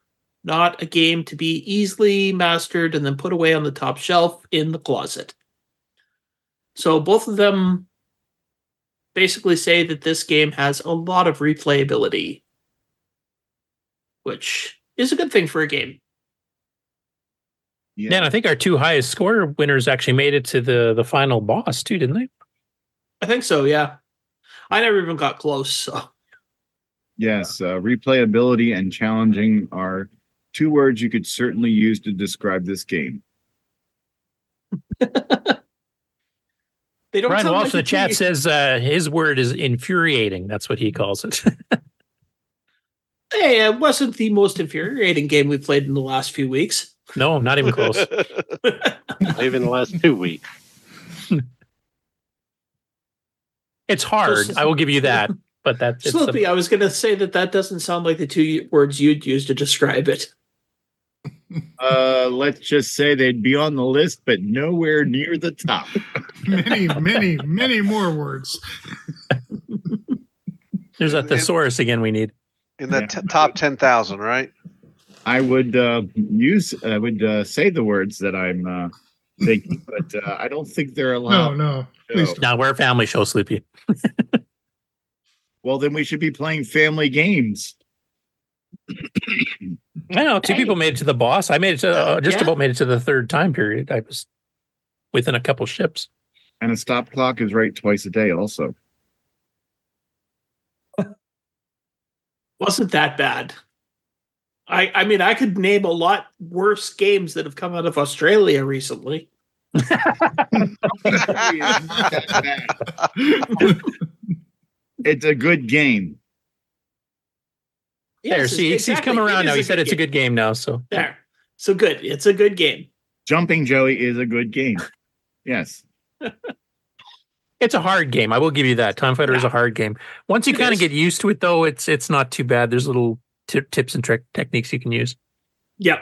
not a game to be easily mastered and then put away on the top shelf in the closet. So both of them basically say that this game has a lot of replayability, which is a good thing for a game.
Yeah. and I think our two highest score winners actually made it to the the final boss too, didn't they?
I think so, yeah. I never even got close, so
Yes, uh, replayability and challenging are two words you could certainly use to describe this game. (laughs)
they don't
Brian
sound
Walsh
like
in the chat
tree.
says uh, his word is infuriating. That's what he calls it. (laughs)
Hey, it wasn't the most infuriating game we played in the last few weeks.
no, not even close. (laughs)
Not even the last two weeks.
It's hard. I will give you that. But that's it's
Sloopy, I was going to say that that doesn't sound like the two words you'd use to describe it.
Uh, let's just say they'd be on the list, but nowhere near the top. (laughs)
many, many, many more words.
There's a thesaurus again we need.
In the t- top 10,000, right?
I would uh, use, I would uh, say the words that I'm uh, thinking, but uh, I don't think they're allowed.
no.
Please
Now we're a family show, Sleepy.
Well, then we should be playing family games. (laughs)
I know two people made it to the boss. I made it to uh, just
Yeah.
about made it to the third time period. I was within a couple ships.
And a stop clock is right twice a day, also.
Wasn't that bad. I, I mean, I could name a lot worse games that have come out of Australia recently. (laughs) (laughs)
It's a good game.
There, see, he's- he's come around now. He said
good
it's a good game now. So
There. So good. It's a good game.
Jumping Joey is a good game. Yes. (laughs)
it's a hard game. I will give you that. Time Fighter is a hard game. Once you kind of get used to it, though, it's it's not too bad. There's little tip, tips and trick techniques you can use.
Yep.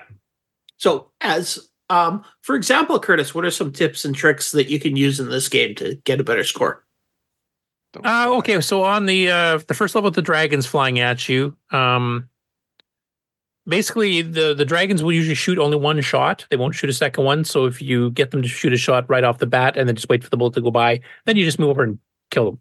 So, as um, for example, Curtis, what are some tips and tricks that you can use in this game to get a better score?
Uh, okay, so on the uh, the first level, the dragons flying at you. Um, basically, the the dragons will usually shoot only one shot. They won't shoot a second one. So if you get them to shoot a shot right off the bat, and then just wait for the bullet to go by, then you just move over and kill them.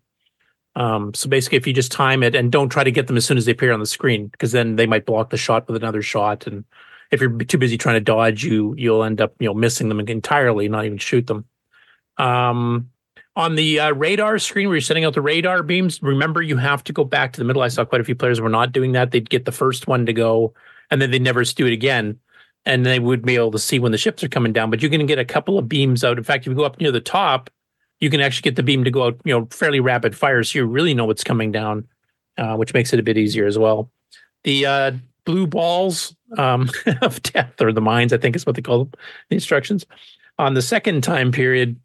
Um, so basically, if you just time it and don't try to get them as soon as they appear on the screen, because then they might block the shot with another shot, and if you're too busy trying to dodge, you you'll end up you know missing them entirely, not even shoot them. Um, on the uh, radar screen where you're sending out the radar beams, remember you have to go back to the middle. I saw quite a few players were not doing that. They'd get the first one to go, and then they never do it again, and they would be able to see when the ships are coming down. But you can get a couple of beams out. In fact, if you go up near the top, you can actually get the beam to go out, you know, fairly rapid fire, so you really know what's coming down, uh, which makes it a bit easier as well. The uh, blue balls um, (laughs) of death, or the mines, I think is what they call them, the instructions. On the second time period,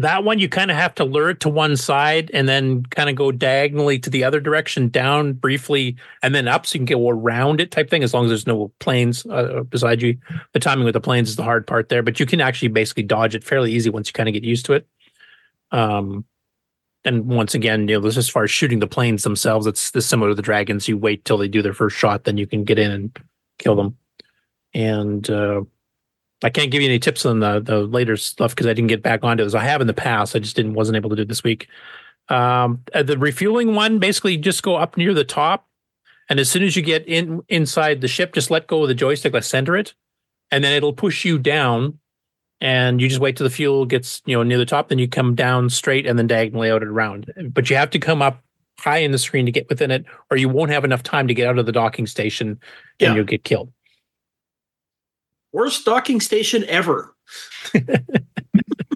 that one you kind of have to lure it to one side and then kind of go diagonally to the other direction, down briefly, and then up so you can go around it type thing. As long as there's no planes uh, beside you, the timing with the planes is the hard part there. But you can actually basically dodge it fairly easy once you kind of get used to it. Um, and once again, you know, as far as shooting the planes themselves, it's this similar to the dragons. You wait till they do their first shot, then you can get in and kill them. And uh, I can't give you any tips on the the later stuff because I didn't get back onto this. I have in the past. I just didn't wasn't able to do it this week. Um, uh, the refueling one basically just go up near the top, and as soon as you get in inside the ship, just let go of the joystick, let center it, and then it'll push you down. And you just wait till the fuel gets you know near the top, then you come down straight and then diagonally out and around. But you have to come up high in the screen to get within it, or you won't have enough time to get out of the docking station,
Yeah.
and you'll get killed.
Worst docking station ever. (laughs)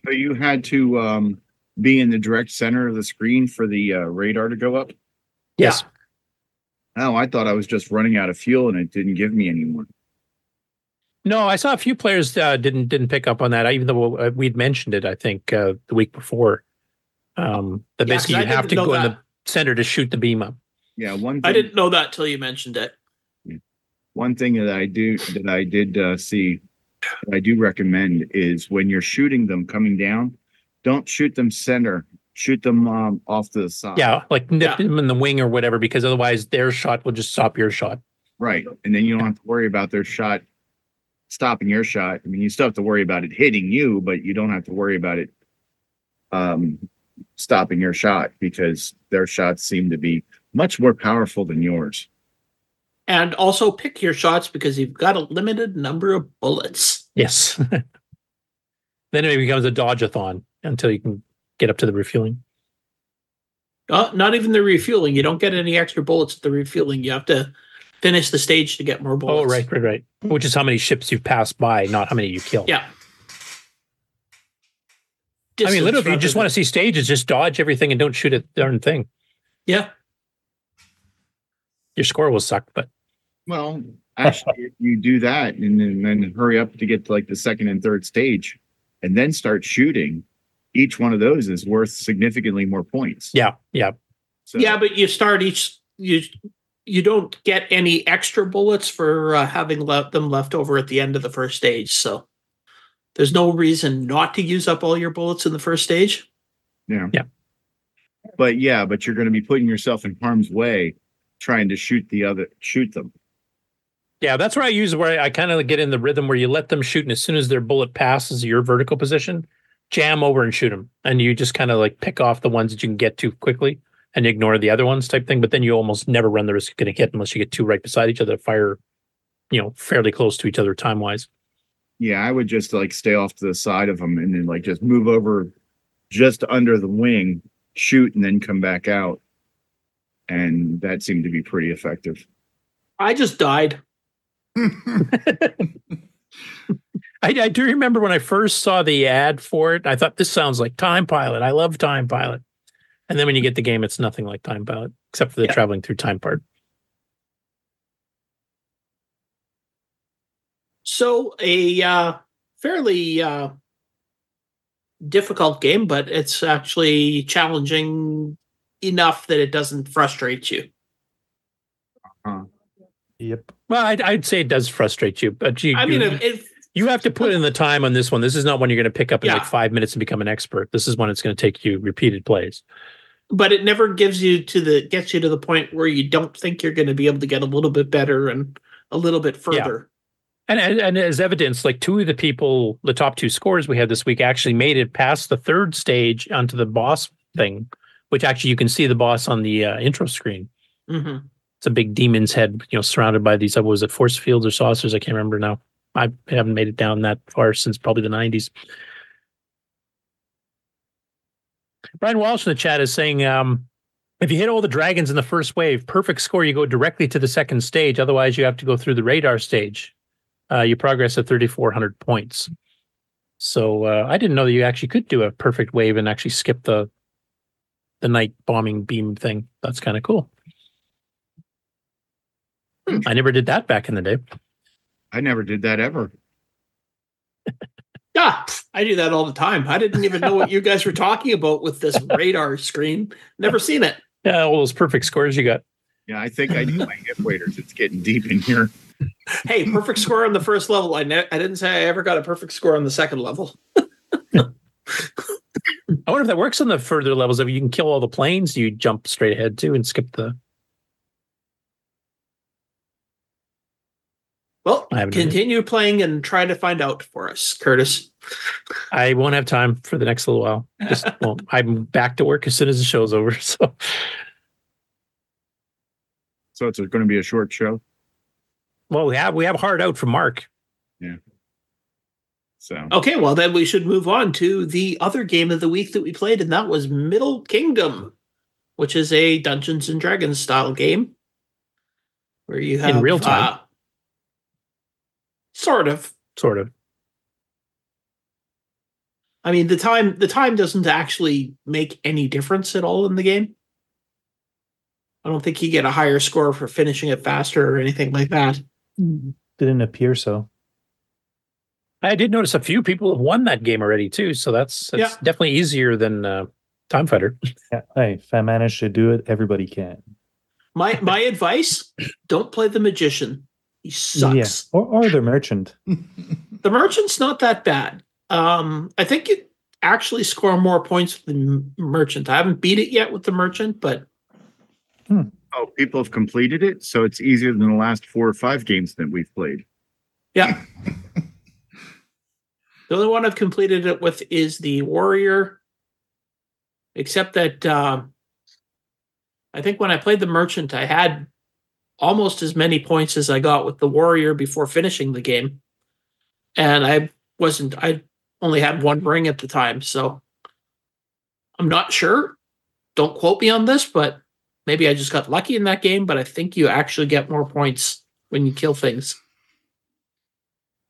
So you had to um, be in the direct center of the screen for the uh, radar to go up?
Yes.
Oh, I thought I was just running out of fuel and it didn't give me any more.
No, I saw a few players uh, didn't didn't pick up on that, even though uh, we'd mentioned it. I think uh, the week before. Um, that
Yeah, 'cause
basically you have to
know
go in the center to shoot the beam up.
Yeah, one
I didn't know that till you mentioned it.
One thing that I do that I did uh, see that I do recommend is when you're shooting them coming down, don't shoot them center. Shoot them um, off to the side.
Yeah, like nip them in the wing or whatever, because otherwise their shot will just stop your shot.
Right. And then you don't have to worry about their shot stopping your shot. I mean, you still have to worry about it hitting you, but you don't have to worry about it um, stopping your shot because their shots seem to be much more powerful than yours.
And also pick your shots because you've got a limited number of bullets.
Yes. (laughs) then it becomes a dodge-a-thon until you can get up to the refueling.
Uh, not even the refueling. You don't get any extra bullets at the refueling. You have to finish the stage to get more bullets.
Oh, right, right, right. Which is how many ships you've passed by, not how many you killed.
Yeah.
I mean, literally, if you just want to see stages, just dodge everything and don't shoot a darn thing.
Yeah.
Your score will suck, but
Well, actually, if you do that and then, then hurry up to get to like the second and third stage and then start shooting, each one of those is worth significantly more points.
yeah, yeah.
So,
Yeah, but you start each you you don't get any extra bullets for uh, having left them left over at the end of the first stage. So there's no reason not to use up all your bullets in the first stage.
Yeah.
Yeah.
But yeah, but you're going to be putting yourself in harm's way trying to shoot the other, shoot them.
Yeah, that's where I use where I kind of get in the rhythm where you let them shoot, and as soon as their bullet passes your vertical position, jam over and shoot them, and you just kind of like pick off the ones that you can get to quickly and ignore the other ones type thing. But then you almost never run the risk of getting hit unless you get two right beside each other, that fire, you know, fairly close to each other time wise.
Yeah. I would just like stay off to the side of them and then like just move over just under the wing, shoot, and then come back out. And that seemed to be pretty effective.
I just died.
I, I do remember when I first saw the ad for it, I thought this sounds like Time Pilot. I love Time Pilot. And then when you get the game, it's nothing like Time Pilot, except for the traveling through time part.
So a uh, fairly uh, difficult game, but it's actually challenging enough that it doesn't frustrate you.
Yep.
Well, I'd, I'd say it does frustrate you, but you,
I mean,
you,
if, if
you have to put in the time on this one. This is not one you're going to pick up in
Yeah.
like five minutes and become an expert. This is one that's going to take you repeated plays.
but it never gives you to the gets you to the point where you don't think you're going to be able to get a little bit better and a little bit further.
And, and and as evidence, like two of the people, the top two scores we had this week actually made it past the third stage onto the boss thing, which actually you can see the boss on the uh, intro screen.
Mm-hmm.
It's a big demon's head, you know, surrounded by these. What was it, force fields or saucers? I can't remember now. I haven't made it down that far since probably the '90s. Brian Walsh in the chat is saying, um, if you hit all the dragons in the first wave, perfect score, you go directly to the second stage. Otherwise, you have to go through the radar stage. Uh, you progress at 3,400 points. So uh, I didn't know that you actually could do a perfect wave and actually skip the the night bombing beam thing. That's kind of cool. Hmm. I never did that back in the day.
I never did that ever. (laughs)
Yeah, I do that all the time. I didn't even know what you guys were talking about with this radar screen. Never seen it.
Yeah, all those perfect scores you got.
Yeah, I think I need my hip waders. It's getting deep in here.
Hey, perfect score on the first level. I ne- I didn't say I ever got a perfect score on the second level. (laughs)
I wonder if that works on the further levels. If you can kill all the planes, you jump straight ahead too and skip the.
Well,
I have no
continue playing and try to find out for us, Curtis.
I won't have time for the next little while. Just (laughs) well, I'm back to work as soon as the show's over. (laughs) So
So it's going to be a short show.
well, we have we have hard out from Mark.
Yeah. So
Okay, well then we should move on to the other game of the week that we played, and that was Middle Kingdom, which is a Dungeons and Dragons style game where you have
In real time.
uh, sort of.
Sort of.
I mean, the time the time doesn't actually make any difference at all in the game. I don't think you get a higher score for finishing it faster or anything like that.
Didn't appear so.
I did notice a few people have won that game already too. So that's that's
Yeah.
definitely easier than uh, Time Fighter. (laughs)
Yeah, hey, if I manage to do it, everybody can.
My my advice: don't play the magician. He sucks.
Yeah. Or, or the merchant. (laughs)
The merchant's not that bad. Um, I think you actually score more points with the merchant. I haven't beat it yet with the merchant, but
oh, people have completed it, so it's easier than the last four or five games that we've played.
yeah. the only one I've completed it with is the warrior. Except that um, I think when I played the merchant, I had almost as many points as I got with the warrior before finishing the game, and I wasn't. I only had one ring at the time, so I'm not sure. Don't quote me on this, but maybe I just got lucky in that game. But I think you actually get more points when you kill things.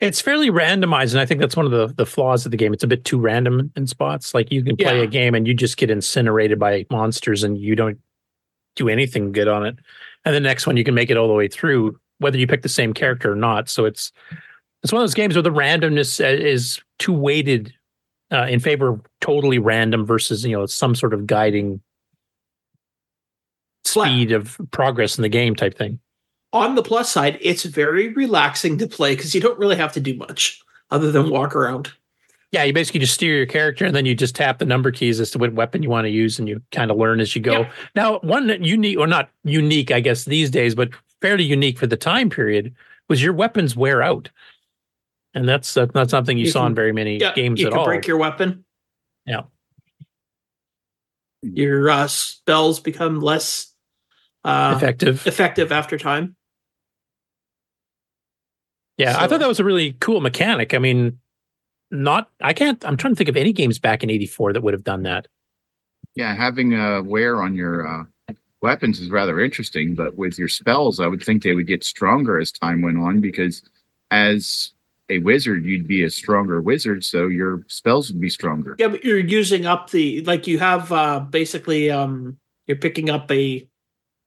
It's fairly randomized, and I think that's one of the the flaws of the game. It's a bit too random in spots. Like you can play
Yeah.
a game and you just get incinerated by monsters, and you don't do anything good on it. And the next one, you can make it all the way through, whether you pick the same character or not. So it's it's one of those games where the randomness uh, is too weighted uh, in favor of totally random versus you know some sort of guiding speed of progress in the game type thing.
On the plus side, it's very relaxing to play because you don't really have to do much other than walk around.
Yeah, you basically just steer your character and then you just tap the number keys as to what weapon you want to use and you kind of learn as you go. Now, one unique or not unique, I guess, these days, but fairly unique for the time period was your weapons wear out. And that's that's not something you,
You
saw
can-
in very many
Yeah,
games
you
at
can
all.
break your weapon.
yeah.
Your uh, spells become less uh,
Effective.
effective after time.
Yeah, I thought that was a really cool mechanic. I mean, not I can't I'm trying to think of any games back in 84 that would have done that.
Yeah, having a wear on your uh, weapons is rather interesting, but with your spells, I would think they would get stronger as time went on because as a wizard, you'd be a stronger wizard, so your spells would be stronger.
Yeah, but you're using up the like you have uh basically um you're picking up a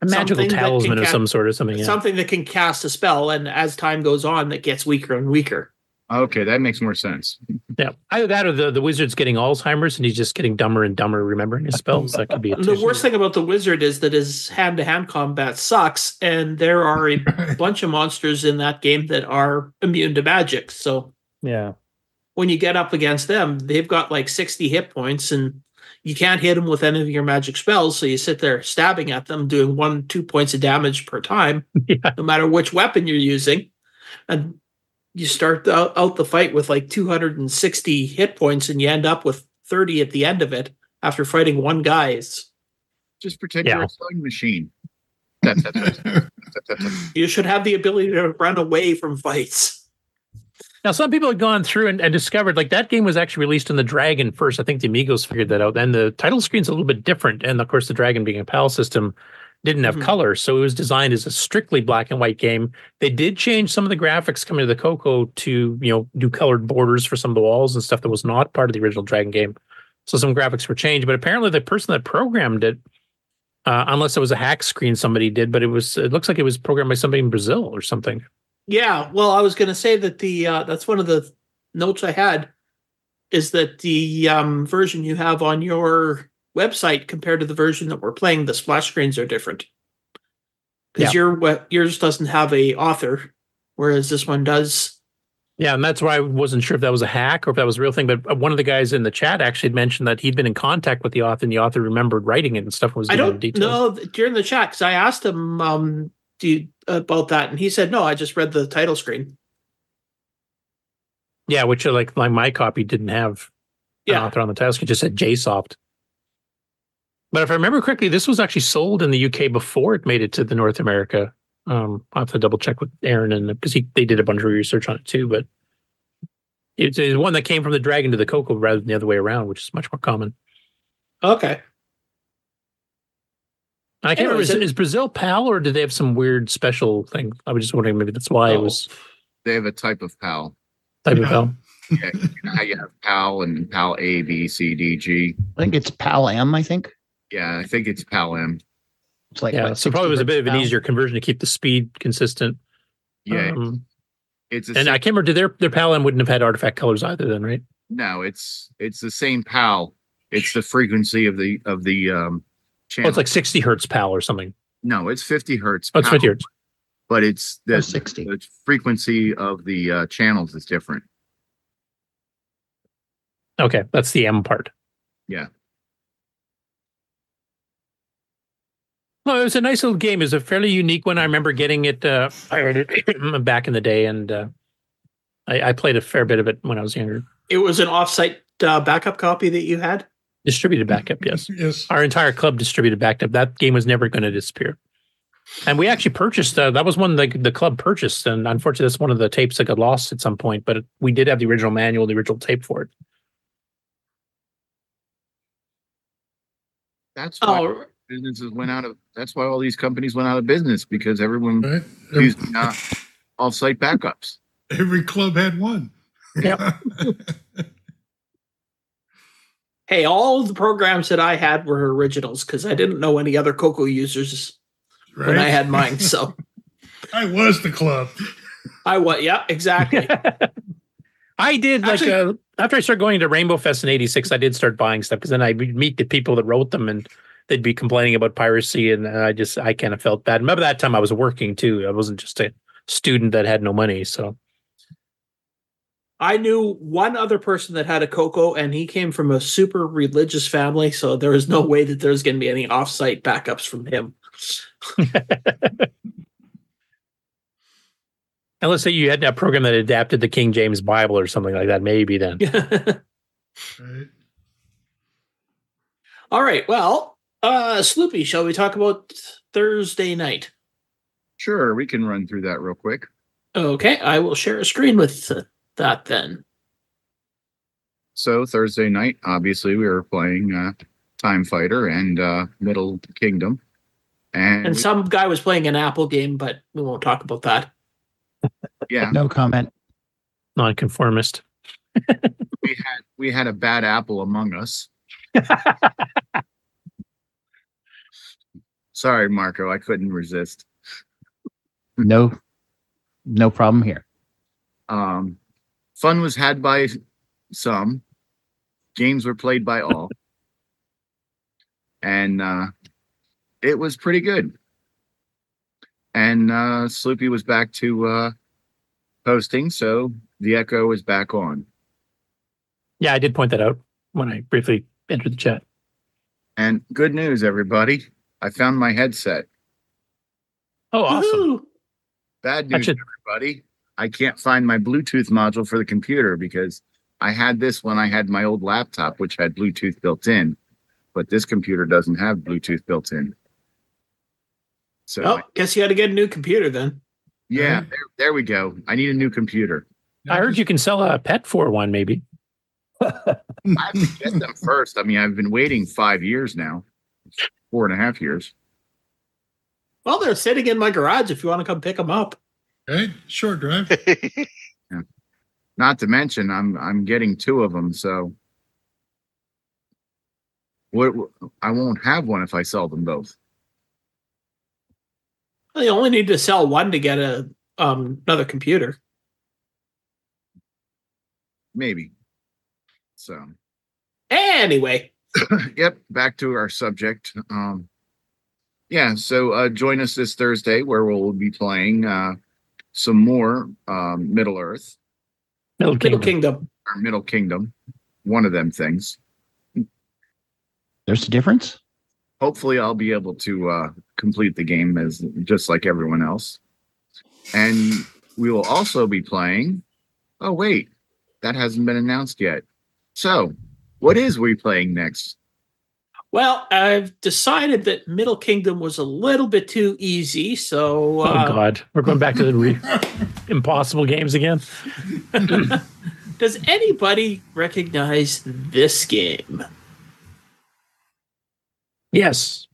A magical
something
talisman of
ca-
some sort or something. Yeah.
something that can cast a spell, and as time goes on, that gets weaker and weaker.
Okay, that makes more sense.
Yeah, either that or the, the wizard's getting Alzheimer's and he's just getting dumber and dumber remembering his spells. That could be it.
The worst thing about the wizard is that his hand to hand combat sucks, and there are a (laughs) bunch of monsters in that game that are immune to magic. So
Yeah.
when you get up against them, they've got like 60 hit points, and you can't hit them with any of your magic spells. So you sit there stabbing at them, doing one, two points of damage per time, (laughs) no matter which weapon you're using. And you start out, out the fight with like 260 hit points, and you end up with 30 at the end of it after fighting one guy. It's,
Just pretend
Yeah.
you're a sewing machine.
You should have the ability to run away from fights.
Now, some people had gone through and, and discovered like that game was actually released on the Dragon first. I think the Amigos figured that out. And the title screen's a little bit different. And of course, the Dragon being a PAL system didn't have
Mhm.
color. So it was designed as a strictly black and white game. They did change some of the graphics coming to the Coco to, you know, do colored borders for some of the walls and stuff that was not part of the original Dragon game. So some graphics were changed. But apparently, the person that programmed it, uh, unless it was a hack screen somebody did, but it was, it looks like it was programmed by somebody in Brazil or something.
Yeah, well, I was going to say that the uh, that's one of the notes I had is that the um, version you have on your website compared to the version that we're playing, the splash screens are different. Because
Yeah.
your yours doesn't have a author, whereas this one does.
Yeah, and that's why I wasn't sure if that was a hack or if that was a real thing. But uh, one of the guys in the chat actually had mentioned that he'd been in contact with the author, and the author remembered writing it and stuff. Was
I don't know during the chat because I asked him um, do you, about that, and he said no. I just read the title screen.
Yeah, which uh, like like my copy didn't have an
Yeah.
author on the task. It just said JSoft. But if I remember correctly, this was actually sold in the UK before it made it to the North America. Um, I will have to double check with Aaron and because he they did a bunch of research on it too. But it's, it's one that came from the dragon to the Coco rather than the other way around, which is much more common.
Okay.
I can't
Anyways,
remember.
it-
Is, is Brazil PAL or do they have some weird special thing? I was just wondering. Maybe that's why it was
They have a type of PAL.
type of PAL.
Yeah, you know you have PAL and PAL A, B, C, D, G.
I think it's PAL M, I think.
Yeah, I think it's PAL M.
It's like
yeah, so probably was a bit of an
hertz
easier conversion to keep the speed consistent.
Yeah,
Um,
it's a
and I can't remember. Did their their PAL M wouldn't have had artifact colors either? Then right?
no, it's it's the same PAL. It's the frequency of the of the um
Oh,
channel.
it's like sixty hertz PAL or something.
no, it's 50 hertz.
Oh, it's 50 hertz.
But it's the,
Oh, 60.
the frequency of the uh, channels is different.
Okay, that's the M part.
Yeah.
No, it was a nice little game. It was a fairly unique one. I remember getting it. Uh, (clears throat) I heard it (clears throat) back in the day, and uh, I, I played a fair bit of it when I was younger.
It was an offsite uh, backup copy that you had.
Distributed backup, yes.
Yes.
Our entire club distributed backup. That game was never going to disappear. And we actually purchased. Uh, that was one the the club purchased, and unfortunately, that's one of the tapes that got lost at some point. But we did have the original manual, the original tape for it.
That's why
Oh,
businesses went out of. That's why all these companies went out of business because everyone
Right?
used uh, off-site backups.
Every club had one. (laughs)
Hey, all the programs that I had were originals because I didn't know any other Coco users when I had mine. So (laughs)
I was the club.
I was. Yeah, exactly. (laughs)
I did like uh, after I started going to Rainbow Fest in '86. I did start buying stuff because then I would meet the people that wrote them, and they'd be complaining about piracy, and I just I kind of felt bad. Remember that time I was working too. I wasn't just a student that had no money. So
I knew one other person that had a Coco, and he came from a super religious family. So there was no way that there's going to be any offsite backups from him.
and let's say you had that program that adapted the King James Bible or something like that, maybe then. (laughs)
Right?
All right. Well, uh, Sloopy, shall we talk about Thursday night?
Sure, we can run through that real quick.
Okay, I will share a screen with that then.
So Thursday night, obviously, we were playing uh, Time Fighter and uh, Middle Kingdom, and,
And some guy was playing an Apple game, but we won't talk about that. (laughs)
yeah,
No comment.
nonconformist. (laughs)
we had we had a bad apple among us. (laughs) Sorry, Marco, I couldn't resist.
No, no problem here.
Um, fun was had by some. Games were played by all, and uh, it was pretty good. And uh, Sloopy was back to uh, hosting, so the echo is back on.
Yeah, I did point that out when I briefly entered the chat.
And good news, everybody! I found my headset.
Oh, awesome!
Bad news,
should-
everybody. I can't find my Bluetooth module for the computer because I had this when I had my old laptop, which had Bluetooth built in, but this computer doesn't have Bluetooth built in. So
Oh, guess you got to get a new computer then.
yeah, there, there we go. I need a new computer.
I heard you can sell a pet for one, maybe. (laughs)
I have to get them first. I mean, I've been waiting five years now, four and a half years.
Well, they're sitting in my garage if you want to come pick them up.
Okay, short drive.
Not to mention, I'm I'm getting two of them, so what I won't have one if I sell them both.
Well, you only need to sell one to get a um, another computer.
Maybe. So
Anyway, (laughs)
yep, back to our subject. Um yeah, so uh join us this Thursday where we'll be playing uh some more um Middle Earth
Middle
Middle Kingdom.
or Middle Kingdom, one of them things.
There's a difference.
Hopefully I'll be able to uh complete the game as just like everyone else. And we will also be playing Oh wait, that hasn't been announced yet. So, what is we playing next?
Well, I've decided that Middle Kingdom was a little bit too easy, so
Oh
uh,
God, we're going back to the re- (laughs) impossible games again. (laughs)
does anybody recognize this game?
Yes,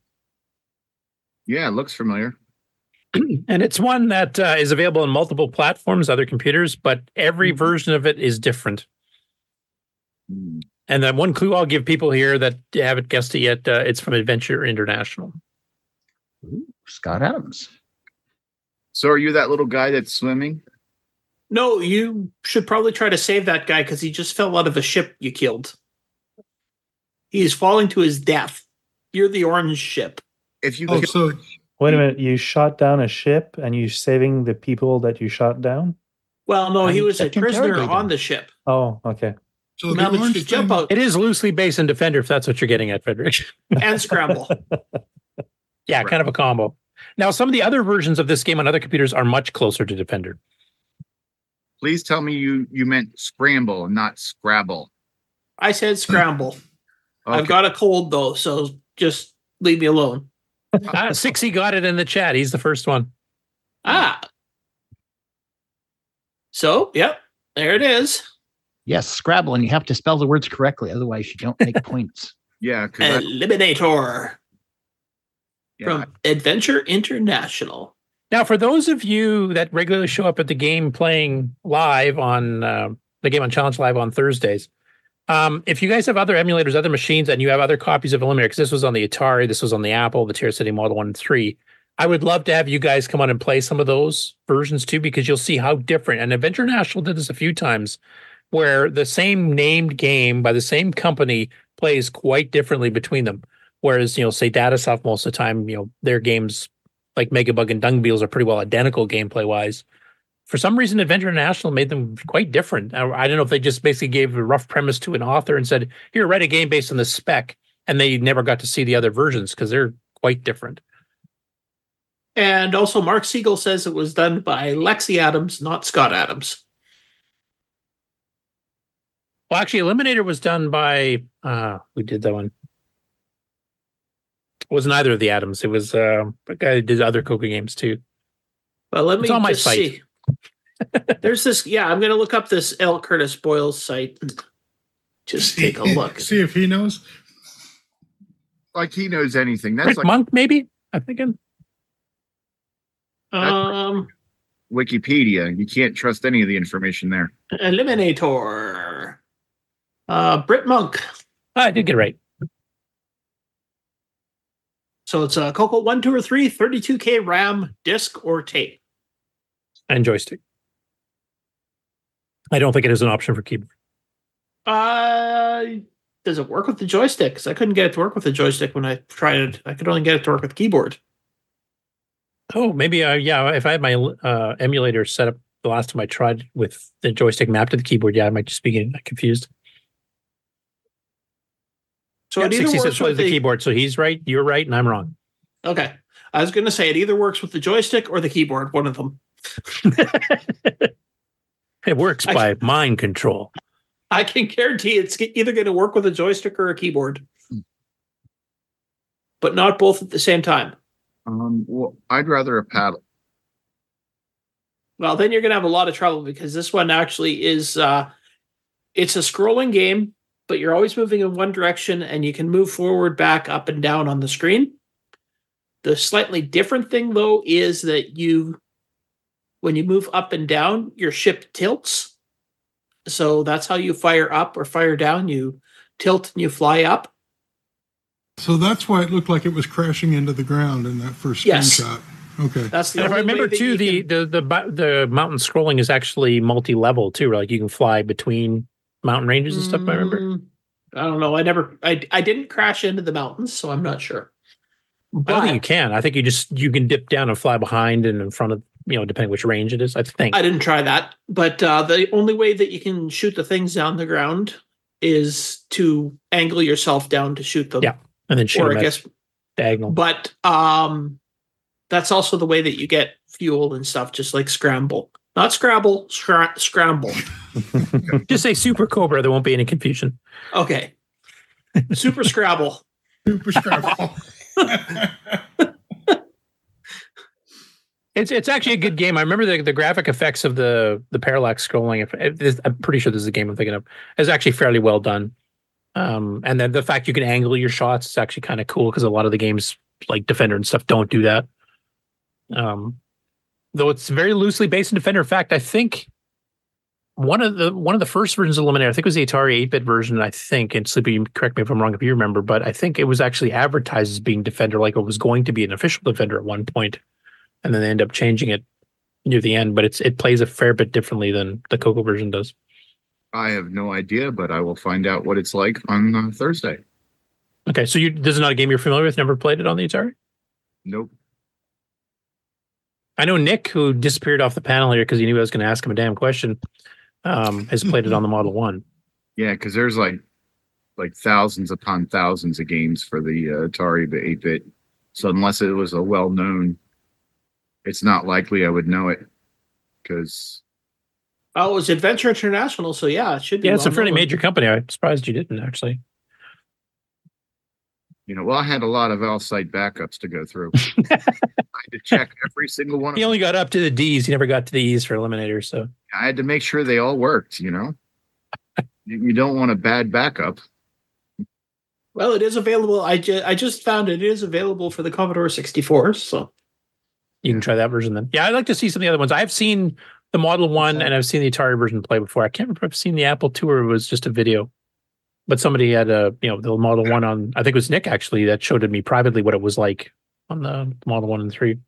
Yeah, it looks familiar. (clears throat)
and it's one that uh, is available on multiple platforms, other computers, but every version of it is different. And then one clue I'll give people here that haven't guessed it yet: uh, it's from Adventure International.
Scott Adams.
So are you that little guy that's swimming?
No, you should probably try to save that guy because he just fell out of a ship you killed. He is falling to his death. You're the orange ship.
If you
Oh, so
Wait a minute, you shot down a ship and you're saving the people that you shot down?
Well, no, he was a prisoner on the ship.
Oh, okay.
So the
Managed
orange
to jump out
It is loosely based in Defender, if that's what you're getting at, Frederick.
and scramble. (laughs)
yeah, kind of a combo. Now, some of the other versions of this game on other computers are much closer to Defender.
Please tell me you you meant scramble not scrabble.
I said scramble. (laughs) I've got a cold though, so just leave me alone.
Uh, Sixty got it in the chat. He's the first one.
Ah. So, yep, there it is.
Yes, Scrabble, and you have to spell the words correctly, otherwise you don't make (laughs) points.
Yeah, because
Eliminator
Yeah.
from Adventure International.
Now, for those of you that regularly show up at the game playing live on uh, the game on Challenge Live on Thursdays, um, if you guys have other emulators, other machines, and you have other copies of Eliminator, because this was on the Atari, this was on the Apple, the TRS-80 Model 1 and 3, I would love to have you guys come on and play some of those versions too, because you'll see how different. And Adventure National did this a few times where the same named game by the same company plays quite differently between them. Whereas, you know, say Datasoft most of the time, you know, their games like Megabug and Dung Beetles are pretty well identical gameplay wise. For some reason, Adventure International made them quite different. I, I don't know if they just basically gave a rough premise to an author and said, "Here, write a game based on the spec," and they never got to see the other versions because they're quite different.
And also, Mark Siegel says it was done by Lexi Adams, not Scott Adams.
Well, actually, Eliminator was done by uh who did that one? It wasn't either of the Adams. It was uh, a guy who did other Coco games too.
But let me
on my
just
site.
see. There's this. Yeah, I'm going to look up this L. Curtis Boyle site. and Just take a look. (laughs)
See if he knows.
like he knows anything. That's
Rick
like
Monk, maybe. I'm thinking.
Um,
Wikipedia. You can't trust any of the information there.
Eliminator. Uh, Brit Monk.
I did get it right.
So it's a Coco 1, 2, or 3, 32K RAM, disc, or tape.
And joystick. I don't think it is an option for keyboard.
Uh, does it work with the joystick? 'Cause I couldn't get it to work with the joystick when I tried it. I could only get it to work with keyboard.
Oh, maybe. Uh, yeah, if I had my uh, emulator set up the last time I tried with the joystick mapped to the keyboard, yeah, I might just be getting confused.
So
yeah,
it either
60
works
cents plays
with
the
the
keyboard, so he's right, you're right, and I'm wrong.
Okay. I was going to say it either works with the joystick or the keyboard, one of them. (laughs)
It works by mind control.
I can guarantee it's either going to work with a joystick or a keyboard, but not both at the same time.
Um, well, I'd rather a paddle.
Well, then you're going to have a lot of trouble because this one actually is uh it's a scrolling game, but you're always moving in one direction and you can move forward, back, up and down on the screen. The slightly different thing though is that you when you move up and down, your ship tilts. So that's how you fire up or fire down, you tilt and you fly up.
So that's why it looked like it was crashing into the ground in that first
Yes.
screenshot. Okay.
That's the
And if I remember
that
too,
you
the, the the the mountain scrolling is actually multi-level too. Like you can fly between mountain ranges and stuff. I remember.
Mm, I don't know. I never I I didn't crash into the mountains, so I'm not sure.
I don't think you can. I think you just you can dip down and fly behind and in front of you know depending which range it is. I think.
I didn't try that, but uh, the only way that you can shoot the things down the ground is to angle yourself down to shoot them.
Yeah, and then shoot
or
them
I guess,
diagonal.
but um, that's also the way that you get fuel and stuff, just like scramble, not scrabble, scra- scramble. (laughs)
just say Super Cobra. There won't be any confusion.
Okay, super scrabble.
Super scrabble.
It's it's actually a good game. I remember the, the graphic effects of the the parallax scrolling. If, if this, I'm pretty sure this is a game I'm thinking of. Is actually fairly well done. Um, and then the fact you can angle your shots is actually kind of cool because a lot of the games like Defender and stuff don't do that. Um, though it's very loosely based in Defender. In fact, I think one of the one of the first versions of Eliminator, I think it was the Atari 8-bit version. I think, and Sleepy, correct me if I'm wrong if you remember, but I think it was actually advertised as being Defender, like it was going to be an official Defender at one point and then they end up changing it near the end. But it's it plays a fair bit differently than the Coco version does.
I have no idea, but I will find out what it's like on uh, Thursday.
Okay, so you this is not a game you're familiar with. Never played it on the Atari.
Nope.
I know Nick, who disappeared off the panel here because he knew I was going to ask him a damn question, um, has played it on the Model One.
Yeah, because there's like like thousands upon thousands of games for the uh, Atari, the 8 bit. So unless it was a well known, it's not likely I would know it because
Oh, it was Adventure International, so yeah, it should be.
Yeah, it's a
well
fairly major company. I'm surprised you didn't actually.
You know, well, I had a lot of L site backups to go through. (laughs) I had to check every single one. Of
He only got up to the D's. He never got to the E's for Eliminator. So
I had to make sure they all worked. You know, (laughs) you, you don't want a bad backup.
Well, it is available. I just I just found it. it is available for the Commodore 64. So
you can try that version then. Yeah, I'd like to see some of the other ones. I've seen the Model One and I've seen the Atari version play before. I can't remember if I've seen the Apple Two or it was just a video. But somebody had a you know the Model One on. I think it was Nick actually that showed me privately what it was like on the Model One and Three.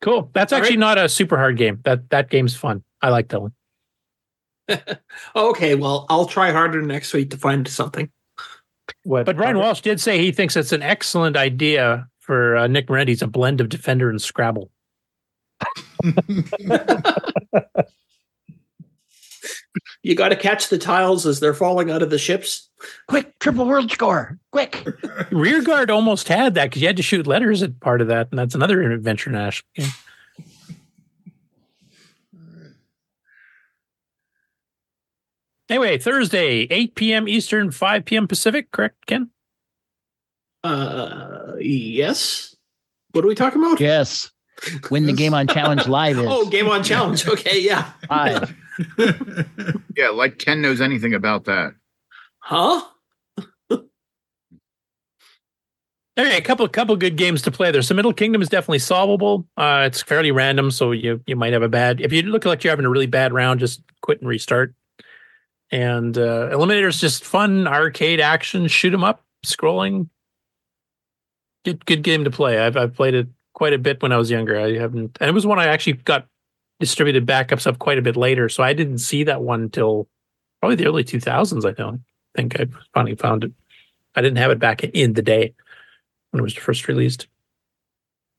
Cool. That's
All
actually
right.
not a super hard game. That that game's fun. I like that one. (laughs)
okay, well, I'll try harder next week to find something.
What, But Brian Walsh did say he thinks it's an excellent idea for uh, Nick Marentes a blend of Defender and Scrabble.
You got to catch the tiles as they're falling out of the ships.
Quick, triple world score. Quick.
Rear guard almost had that because you had to shoot letters at part of that, and that's another Adventure National game. Anyway, Thursday, 8 p.m. Eastern, 5 p.m. Pacific, correct, Ken?
Uh, yes. What are we talking about?
Yes. Win the game on (laughs) challenge live is
Oh, game on challenge. Okay, yeah.
live.
Yeah, like Ken knows anything about that.
Huh?
Okay, a couple couple good games to play there. So Middle Kingdom is definitely solvable. Uh, it's fairly random, so you you might have a bad. If you look like you're having a really bad round, just quit and restart. And uh, Eliminator is just fun arcade action, shoot 'em up, scrolling. Good good game to play. I've I've played it quite a bit when I was younger. I haven't, and it was one I actually got distributed backups of quite a bit later, so I didn't see that one until probably the early 2000s. I don't think I finally found it. I didn't have it back in the day when it was first released.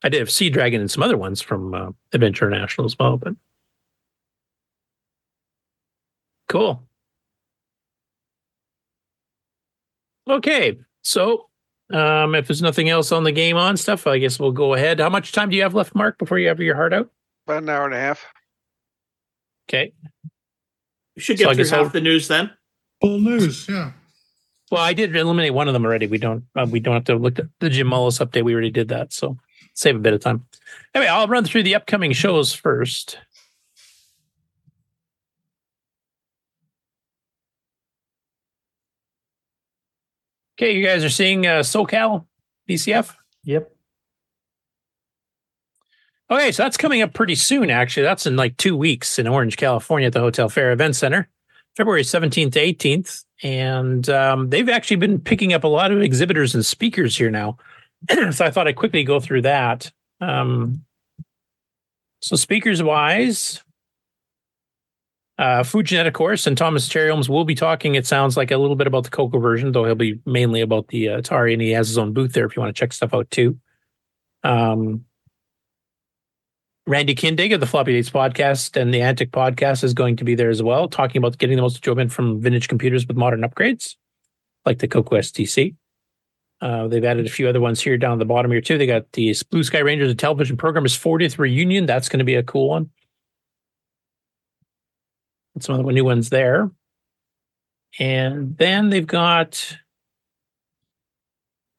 I did have Sea Dragon and some other ones from uh, Adventure International as well, but cool. Okay, so um, if there's nothing else on the game on stuff, I guess we'll go ahead. How much time do you have left, Mark, before you have your heart out?
About an hour and a half.
Okay.
You should get
I
through half
I'll-
the news then.
Full news, yeah.
Well, I did eliminate one of them already. We don't uh, we don't have to look at the Jim Mullis update. We already did that, so save a bit of time. Anyway, I'll run through the upcoming shows first. Okay, you guys are seeing uh, SoCal VCF.
Yep.
Okay, so that's coming up pretty soon. Actually, that's in like two weeks in Orange, California, at the Hotel Fera Event Center, February seventeenth to eighteenth. And um, they've actually been picking up a lot of exhibitors and speakers here now. (clears throat) so I thought I'd quickly go through that. Um, so speakers wise, uh, Fujinet, of course, and Thomas Cherryholmes will be talking. It sounds like a little bit about the Coco version, though he'll be mainly about the uh, Atari, and he has his own booth there if you want to check stuff out too. Um, Randy Kindig of the Floppy Days podcast and the Antic podcast is going to be there as well, talking about getting the most enjoyment from vintage computers with modern upgrades, like the Coco SDC. Uh, they've added a few other ones here down the bottom here too. They got the Blue Sky Rangers, the television programmer's 40th reunion. That's going to be a cool one. And some the new ones there. And then they've got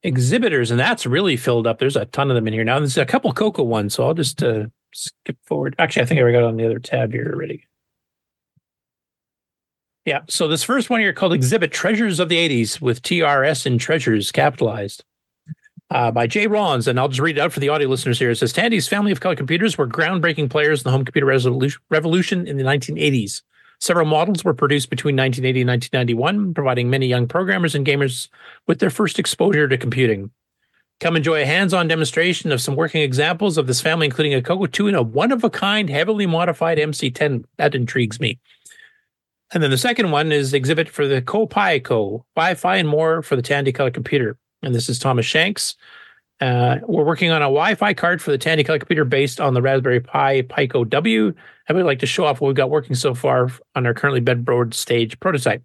exhibitors, and that's really filled up. There's a ton of them in here now. There's a couple Coco ones, so I'll just uh, skip forward. Actually, I think I already got on the other tab here already. Yeah, so this first one here called Exhibit Treasures of the 80s with TRS and Treasures capitalized uh, by Jay Rollins. And I'll just read it out for the audio listeners here. It says Tandy's family of color computers were groundbreaking players in the home computer revolution in the 1980s. Several models were produced between 1980 and 1991, providing many young programmers and gamers with their first exposure to computing. Come enjoy a hands on demonstration of some working examples of this family, including a Coco 2 and a one of a kind, heavily modified MC10. That intrigues me. And then the second one is exhibit for the CoPi Co, Wi-Fi and more for the Tandy Color computer. And this is Thomas Shanks. Uh, we're working on a Wi-Fi card for the Tandy Color computer based on the Raspberry Pi Pico W. And we'd like to show off what we've got working so far on our currently breadboard stage prototype.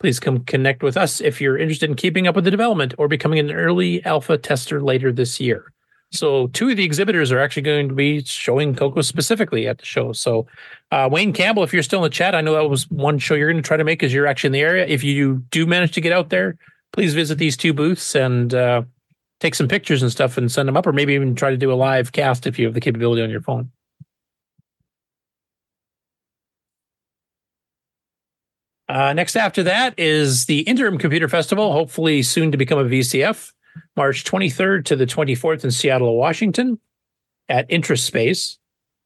Please come connect with us if you're interested in keeping up with the development or becoming an early alpha tester later this year. So, two of the exhibitors are actually going to be showing Coco specifically at the show. So, uh, Wayne Campbell, if you're still in the chat, I know that was one show you're going to try to make because you're actually in the area. If you do manage to get out there, please visit these two booths and uh, take some pictures and stuff and send them up, or maybe even try to do a live cast if you have the capability on your phone. Uh, next after that is the Interim Computer Festival, hopefully soon to become a VCF, March 23rd to the 24th in Seattle, Washington, at Interest Space.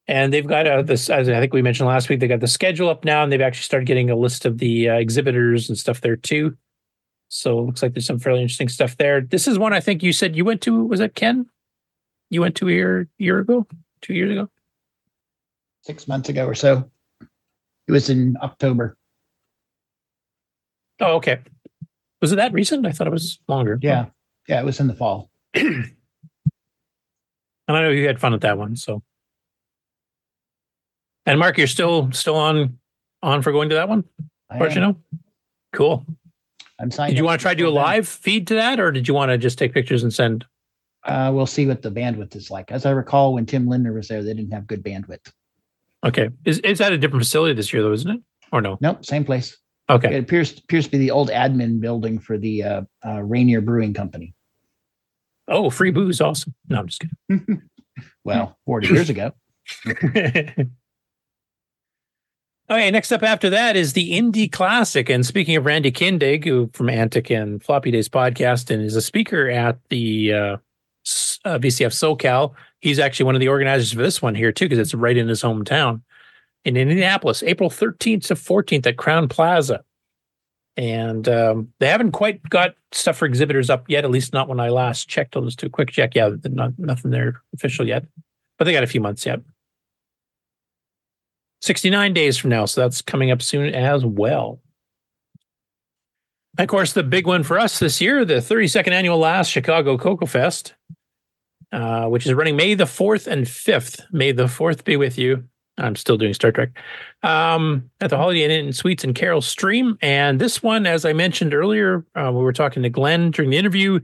And they've got uh, this, as I think we mentioned last week, they got the schedule up now, and they've actually started getting a list of the uh, exhibitors and stuff there too. So it looks like there's some fairly interesting stuff there. This is one I think you said you went to. Was that Ken? You went to a year, year ago, two years ago.
Six months ago or so. It was in October.
Oh, okay. Was it that recent? I thought it was longer.
Yeah. Yeah, it was in the fall. (clears throat)
And I know you had fun at that one. So, and Mark, you're still still on on for going to that one, as you know. Cool.
I'm signed.
Did you want to try to do a live feed to that, or did you want to just take pictures and send?
Uh, we'll see what the bandwidth is like. As I recall, when Tim Lindner was there, they didn't have good bandwidth.
Okay, is is that a different facility this year though, isn't it? Or no?
Nope, same place.
Okay.
It appears appears to be the old admin building for the uh, uh, Rainier Brewing Company.
Oh, free booze, awesome. No, I'm just kidding. (laughs)
Well, 40 years ago. (laughs)
Okay, next up after that is the Indy Classic. And speaking of Randy Kindig, who from Antic and Floppy Days podcast and is a speaker at the uh, uh, VCF SoCal, he's actually one of the organizers for this one here too, because it's right in his hometown in Indianapolis, April 13th to 14th at Crowne Plaza. And um, they haven't quite got stuff for exhibitors up yet, at least not when I last checked. I'll just do a quick check. Yeah, not, nothing there official yet, but they got a few months yet. 69 days from now. So that's coming up soon as well. Of course, the big one for us this year, the 32nd annual last Chicago Coco Fest, uh, which is running May the 4th and 5th. May the 4th be with you. I'm still doing Star Trek um, at the Holiday Inn and Suites in Carol Stream. And this one, as I mentioned earlier, uh, we were talking to Glen during the interview.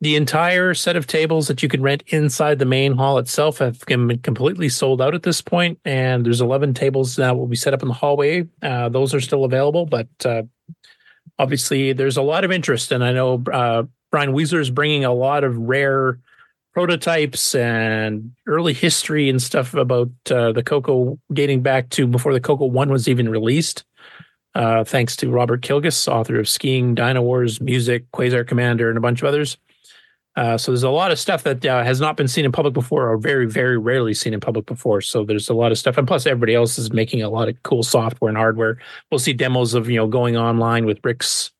The entire set of tables that you can rent inside the main hall itself have been completely sold out at this point, and there's 11 tables that will be set up in the hallway. Uh, those are still available, but uh, obviously there's a lot of interest, and I know uh, Brian Weasler is bringing a lot of rare prototypes and early history and stuff about uh, the Coco dating back to before the Coco One was even released. Uh, thanks to Robert Kilgus, author of Skiing, Dino Wars, Music, Quasar Commander, and a bunch of others. Uh, so there's a lot of stuff that uh, has not been seen in public before, or very, very rarely seen in public before. So there's a lot of stuff, and plus everybody else is making a lot of cool software and hardware. We'll see demos of you know going online with Rick's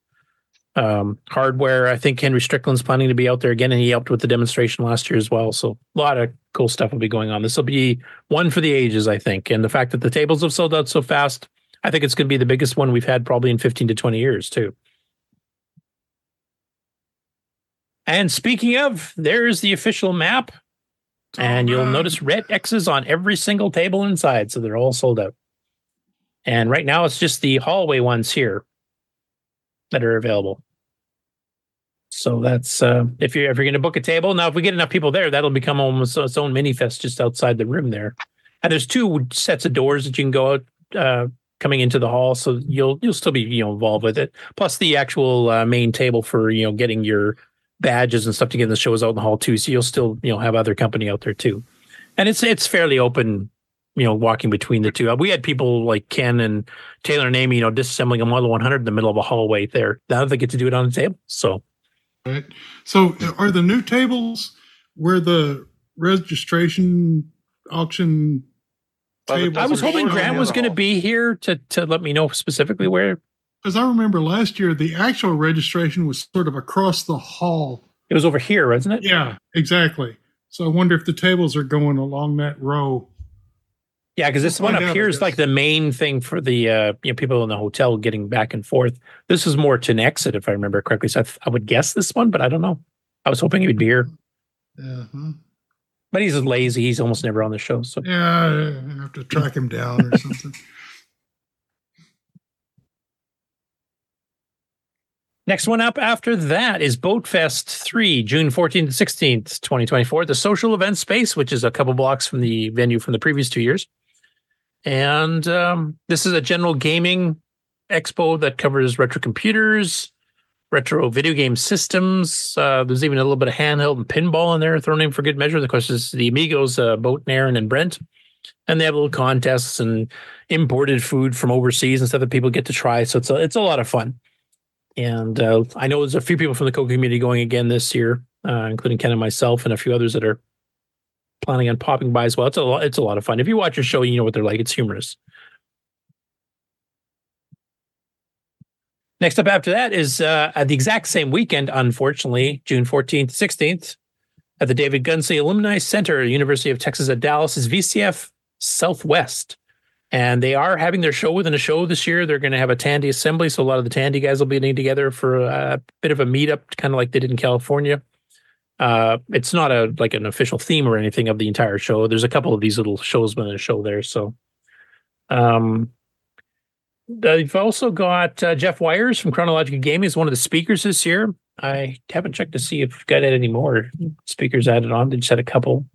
um, hardware. I think Henry Strickland's planning to be out there again, and he helped with the demonstration last year as well. So a lot of cool stuff will be going on. This will be one for the ages, I think. And the fact that the tables have sold out so fast, I think it's going to be the biggest one we've had probably in 15 to 20 years too. And speaking of, there's the official map. And you'll notice red X's on every single table inside. So they're all sold out. And right now it's just the hallway ones here that are available. So that's uh, if you're if you're going to book a table. Now, if we get enough people there, that'll become almost its own mini fest just outside the room there. And there's two sets of doors that you can go out uh, coming into the hall, so you'll you'll still be you know involved with it. Plus the actual uh, main table for you know getting your badges and stuff to get the shows out in the hall too. So you'll still you know have other company out there too. And it's it's fairly open you know, walking between the two. Uh, We had people like Ken and Taylor and Amy, you know, disassembling a Model 100 in the middle of a hallway there. Now they get to do it on the table. So,
Right. So are the new tables where the registration auction tables
I was
are
hoping
shown?
Graham was going to be here to to let me know specifically where
Because I remember last year the actual registration was sort of across the hall.
it was over here, wasn't it?
Yeah, exactly. So I wonder if the tables are going along that row.
Yeah, because this one
find
up
out,
here
I
is like the main thing for the uh, you know people in the hotel getting back and forth. This is more to an exit, if I remember correctly. So I, th- I would guess this one, but I don't know. I was hoping he would be here,
Yeah, huh?
but he's lazy. He's almost never on the show. So
yeah, I have to track him down or something. (laughs)
Next one up after that is Boat Fest 3, June 14th to 16th, 2024, the social event space, which is a couple blocks from the venue from the previous two years. And um, this is a general gaming expo that covers retro computers, retro video game systems. Uh, there's even a little bit of handheld and pinball in there thrown in for good measure. Of course, it's the Amigos, uh, Boat and Aaron and Brent. And they have little contests and imported food from overseas and stuff that people get to try. So it's a, it's a lot of fun. And uh, I know there's a few people from the Coco community going again this year, uh, including Ken and myself, and a few others that are planning on popping by as well. It's a lot, it's a lot of fun. If you watch a show, you know what they're like. It's humorous. Next up after that is uh, at the exact same weekend, unfortunately, June 14th, 16th, at the Davidson-Gundy Alumni Center, University of Texas at Dallas, is VCF Southwest. And they are having their show within a show this year. They're going to have a Tandy assembly. So a lot of the Tandy guys will be getting together for a bit of a meetup, kind of like they did in California. Uh, it's not a like an official theme or anything of the entire show. There's a couple of these little shows within a show there. So um, they've also got uh, Jeff Wires from Chronological Gaming is one of the speakers this year. I haven't checked to see if we've got any more speakers added on. They just had a couple.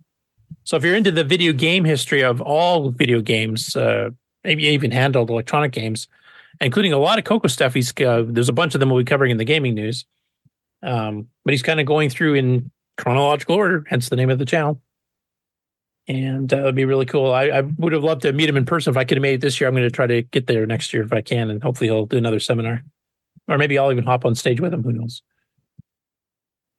So if you're into the video game history of all video games, uh, maybe even handled electronic games, including a lot of Coco stuff, he's uh, there's a bunch of them we'll be covering in the gaming news. Um, but he's kind of going through in chronological order, hence the name of the channel. and uh, it'd be really cool. I, I would have loved to meet him in person if I could have made it this year. I'm going to try to get there next year if I can, and hopefully he'll do another seminar, or maybe I'll even hop on stage with him. Who knows?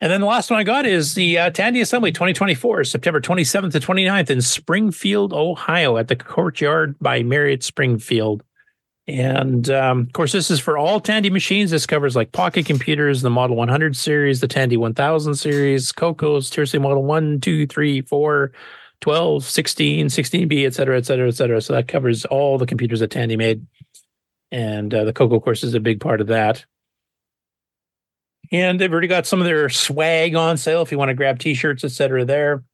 And then the last one I got is the uh, Tandy Assembly 2024, September 27th to 29th in Springfield, Ohio, at the Courtyard by Marriott Springfield. And um, of course, this is for all Tandy machines. This covers like pocket computers, the Model 100 series, the Tandy 1000 series, Cocos, TRS-80 Model 1, 2, 3, 4, 12, 16, 16B, et cetera, et cetera, et cetera. So that covers all the computers that Tandy made. And uh, the Coco, of course, is a big part of that. And they've already got some of their swag on sale if you want to grab t-shirts, et cetera, there.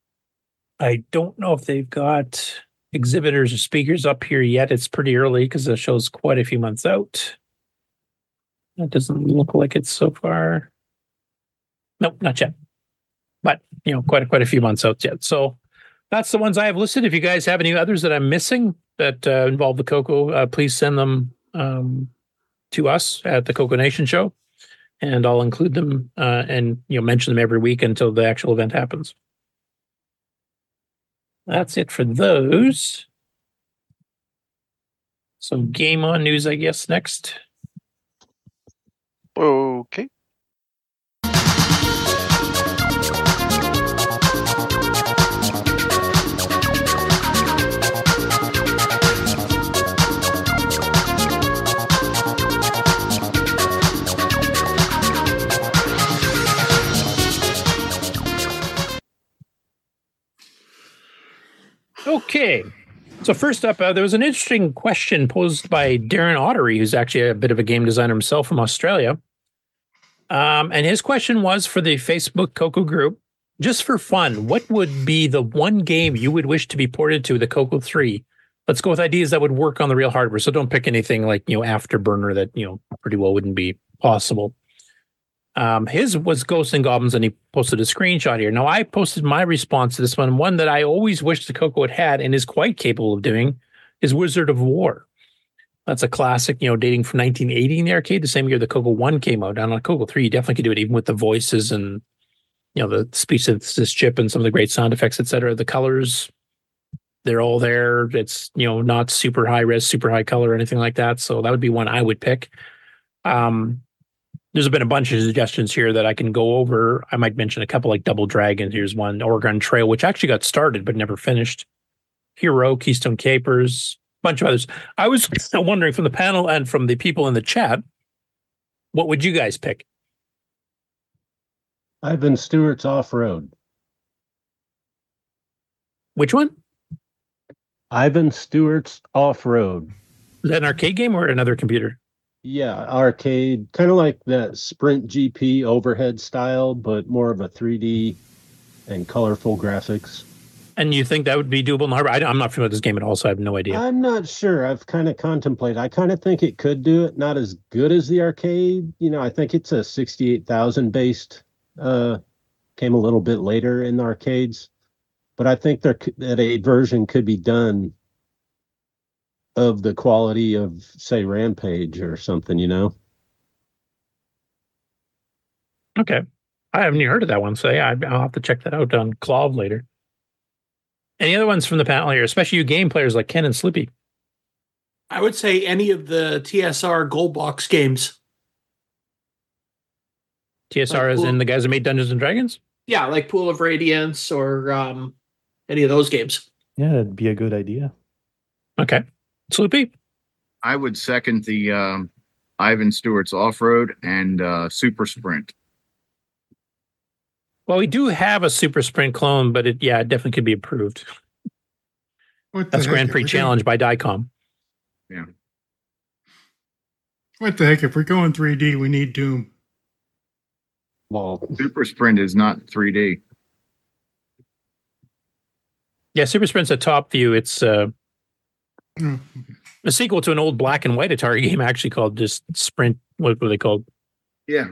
I don't know if they've got exhibitors or speakers up here yet. It's pretty early because the show's quite a few months out. That doesn't look like it's so far. Nope, not yet. But you know, quite a, quite a few months out yet. So that's the ones I have listed. If you guys have any others that I'm missing that uh, involve the Coco, uh, please send them um, to us at the Coco Nation Show, and I'll include them uh, and you know mention them every week until the actual event happens. That's it for those. So game on news, I guess, next.
Okay.
Okay. So first up, uh, there was an interesting question posed by Darren Ottery, who's actually a bit of a game designer himself from Australia. Um, and his question was for the Facebook Coco group, just for fun, what would be the one game you would wish to be ported to the Coco 3? Let's go with ideas that would work on the real hardware. So don't pick anything like, you know, afterburner that, you know, pretty well wouldn't be possible. Um, his was Ghosts and Goblins, and he posted a screenshot here. Now, I posted my response to this one. One that I always wish the Coco had had and is quite capable of doing is Wizard of Wor. That's a classic, you know, dating from 1980 in the arcade, the same year the Coco 1 came out. And on Coco 3, you definitely could do it even with the voices and, you know, the speech synthesis chip and some of the great sound effects, et cetera. The colors, they're all there. It's, you know, not super high res, super high color or anything like that. So that would be one I would pick. Um, there's been a bunch of suggestions here that I can go over. I might mention a couple like Double Dragon. Here's one Oregon Trail, which actually got started but never finished. Hero, Keystone Capers, a bunch of others. I was (laughs) wondering from the panel and from the people in the chat, what would you guys pick?
Ivan Stewart's off road.
Which one?
Ivan Stewart's off road.
Is that an arcade game or another computer?
Yeah, arcade, kind of like that Sprint GP overhead style, but more of a 3D and colorful graphics.
And you think that would be doable in hardware? I, am not familiar with this game at all, so I have no idea.
I'm not sure. I've kind of contemplated. I kind of think it could do it. Not as good as the arcade. You know, I think it's a 68,000 based. Uh, came a little bit later in the arcades, but I think there that a version could be done of the quality of say Rampage or something, you know.
Okay. I haven't even heard of that one, so yeah, I'll have to check that out on Clove later. Any other ones from the panel here, especially you game players like Ken and Slippy?
I would say any of the TSR Gold Box games.
TSR
Like
as
Pool-
in the guys that made Dungeons and Dragons?
Yeah, like Pool of Radiance or um, any of those games.
Yeah, that'd be a good idea.
Okay. Sloopy?
I would second the um, Ivan Stewart's off road and uh, super sprint.
Well, we do have a Super Sprint clone, but it yeah, it definitely could be improved.
What
That's Grand Prix
we're
Challenge by Diecom.
Yeah.
What the heck? If we're going 3D, we need Doom.
Well,
super sprint is not 3D.
Yeah, Super Sprint's a top view. It's uh. A sequel to an old black and white Atari game actually called just Sprint. What were they called?
Yeah.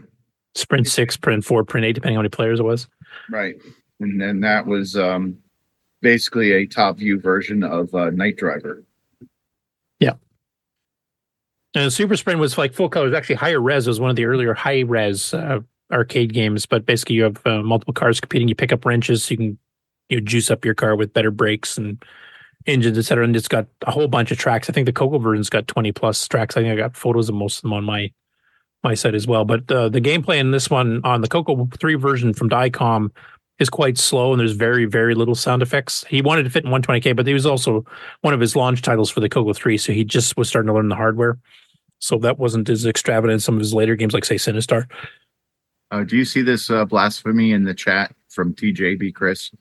Sprint six, Sprint four, Sprint eight, depending on how many players it was.
Right. And then that was um, basically a top view version of uh, Night Driver.
Yeah. And Super Sprint was like full color. It was actually higher res. It was one of the earlier high res uh, arcade games. But basically, you have uh, multiple cars competing. You pick up wrenches. So you can you know, juice up your car with better brakes and engines, et cetera. And it's got a whole bunch of tracks. I think the Coco version's got 20 plus tracks. I think I got photos of most of them on my my site as well. But uh, the gameplay in this one on the Coco 3 version from Diecom is quite slow and there's very, very little sound effects. He wanted to fit in 120K, but he was also one of his launch titles for the Coco 3. So he just was starting to learn the hardware. So that wasn't as extravagant as some of his later games, like, say, Sinistar.
Uh, do you see this uh, blasphemy in the chat from TJB Chris?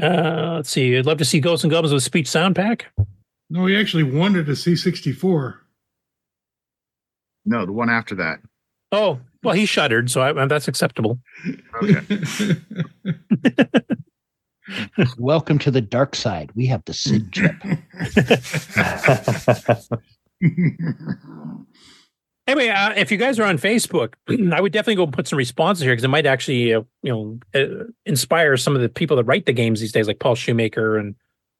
Uh, let's see. I'd love to see Ghosts and Goblins with speech sound pack.
No, he actually wanted a C64.
No, the one after that.
Oh, well, he shuddered, so I, that's acceptable.
Okay. (laughs)
Welcome to the dark side. We have the Sid chip. (laughs) (laughs)
Anyway, uh, if you guys are on Facebook, (clears throat) I would definitely go put some responses here because it might actually, uh, you know, uh, inspire some of the people that write the games these days, like Paul Shoemaker and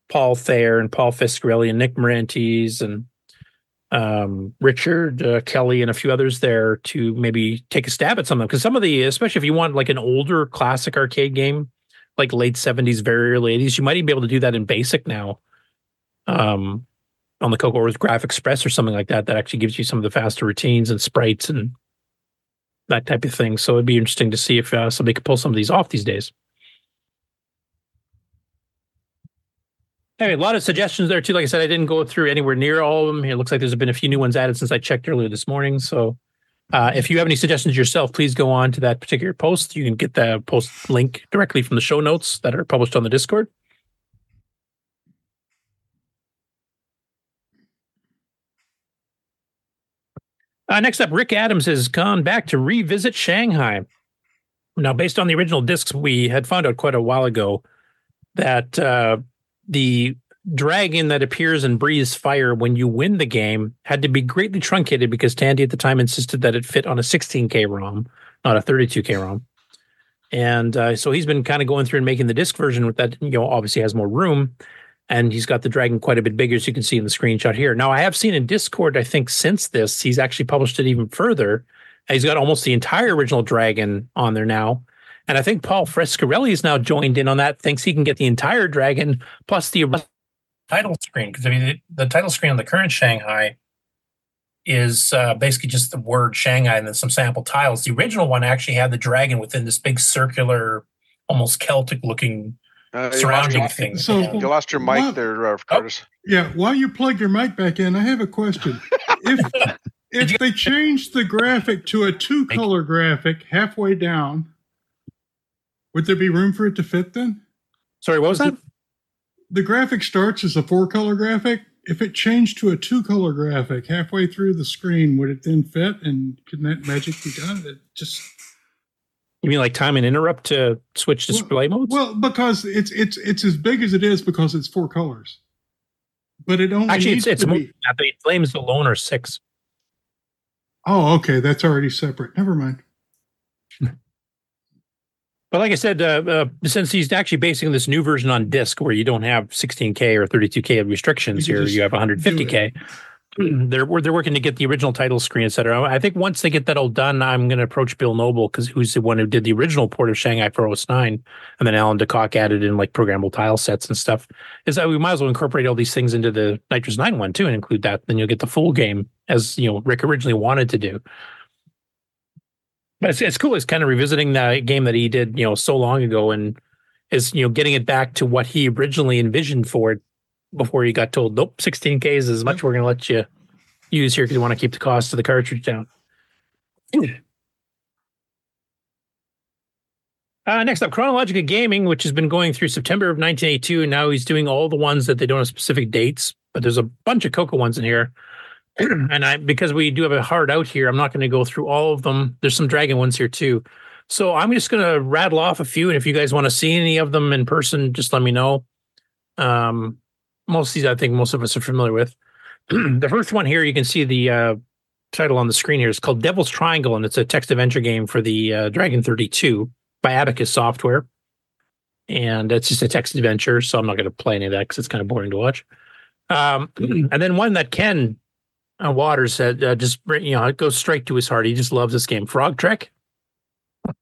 Paul Thayer and Paul Fiscarelli and Nick Marentes and um, Richard uh, Kelly and a few others there to maybe take a stab at some of them. Because some of the, especially if you want like an older classic arcade game, like late 70s, very early 80s, you might even be able to do that in BASIC now. Um, on the Coco or with Graph Express or something like that, that actually gives you some of the faster routines and sprites and that type of thing. So it'd be interesting to see if uh, somebody could pull some of these off these days. Anyway, a lot of suggestions there too. Like I said, I didn't go through anywhere near all of them. It looks like there's been a few new ones added since I checked earlier this morning. So uh, if you have any suggestions yourself, please go on to that particular post. You can get the post link directly from the show notes that are published on the Discord. Uh, next up, Rick Adams has gone back to revisit Shanghai. Now, based on the original discs, we had found out quite a while ago that uh, the dragon that appears and breathes fire when you win the game had to be greatly truncated because Tandy at the time insisted that it fit on a 16K ROM, not a 32K ROM. And uh, so he's been kind of going through and making the disc version with that, you know, obviously has more room and he's got the dragon quite a bit bigger, as you can see in the screenshot here. Now, I have seen in Discord, I think since this, he's actually published it even further. He's got almost the entire original dragon on there now. And I think Paul Fiscarelli is now joined in on that, thinks he can get the entire dragon plus the title screen. Because I mean, the, the, title screen on the current Shanghai is uh, basically just the word Shanghai and then some sample tiles. The original one actually had the dragon within this big circular, almost Celtic looking
Uh,
surrounding
lost
things.
So-
you lost your mic
What?
there, uh, Curtis.
Yeah, while you plug your mic back in, I have a question. (laughs) if if they changed the graphic to a two color graphic halfway down, would there be room for it to fit then?
Sorry, what was that?
The graphic starts as a four color graphic. If it changed to a two color graphic halfway through the screen, would it then fit? And can that magic be done? It just
You mean like time and interrupt to switch display modes?
well because it's it's it's as big as it is because it's four colors, but it only
Actually, it's it's more
be.
that. Flames alone are six.
Oh, okay, that's already separate. Never mind. (laughs)
But like I said, uh, uh, since he's actually basing this new version on disk, where you don't have 16k or 32k of restrictions
You
here, you have 150k. (clears throat) They're they're working to get the original title screen, et cetera. I think once they get that all done, I'm going to approach Bill Noble because who's the one who did the original port of Shanghai for OS 9, and then Alan DeCock added in like programmable tile sets and stuff. Is that uh, we might as well incorporate all these things into the NitrOS-9 one too, and include that. Then you'll get the full game as you know Rick originally wanted to do. But it's, it's cool. It's kind of revisiting that game that he did, you know, so long ago, and is you know getting it back to what he originally envisioned for it before you got told, nope, 16k is as much we're going to let you use here because we want to keep the cost of the cartridge down. (clears throat) Uh, next up, Chronologica Gaming, which has been going through September of 1982, and now he's doing all the ones that they don't have specific dates, but there's a bunch of Coco ones in here. (clears throat) and I because we do have a hard out here, I'm not going to go through all of them. There's some Dragon ones here too. So I'm just going to rattle off a few, and if you guys want to see any of them in person, just let me know. Um, most of these, I think most of us are familiar with. (clears throat) the first one here, you can see the uh, title on the screen here. It's called Devil's Triangle, and it's a text adventure game for the uh, Dragon 32 by Abacus Software. And it's just a text adventure, so I'm not going to play any of that because it's kind of boring to watch. Um, (clears throat) and then one that Ken uh, Waters said, uh, just you know, it goes straight to his heart. He just loves this game. Frog Trek. You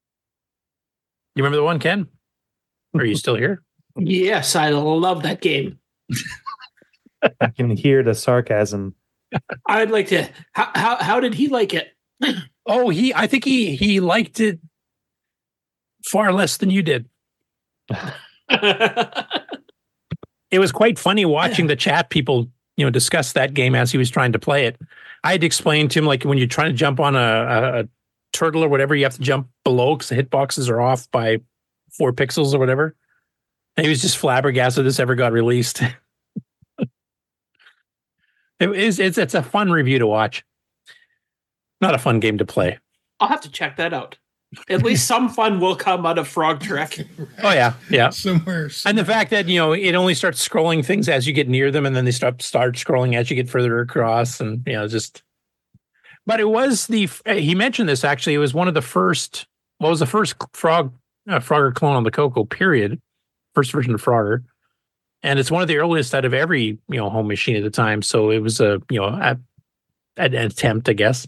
You remember the one, Ken? Are you still here? (laughs)
Yes, I love that game.
I can hear the sarcasm.
I'd like to. How how, how did he like it? (clears throat)
Oh, he. I think he he liked it far less than you did. (laughs) it was quite funny watching the chat people, you know, discuss that game as he was trying to play it. I had to explain to him like when you're trying to jump on a, a, a turtle or whatever, you have to jump below because the hitboxes are off by four pixels or whatever. And he was just flabbergasted this ever got released. (laughs) it is it's it's a fun review to watch. Not a fun game to play.
I'll have to check that out. At least some fun will come out of Frog Trek. (laughs)
Oh yeah, yeah.
Somewhere,
And the fact that you know it only starts scrolling things as you get near them, and then they start start scrolling as you get further across, and you know just. But it was the uh, he mentioned this actually. It was one of the first. What was the first Frog uh, Frogger clone on the Coco? Period. First version of Frogger, and it's one of the earliest out of every you know home machine at the time. So it was a you know a, an attempt, I guess.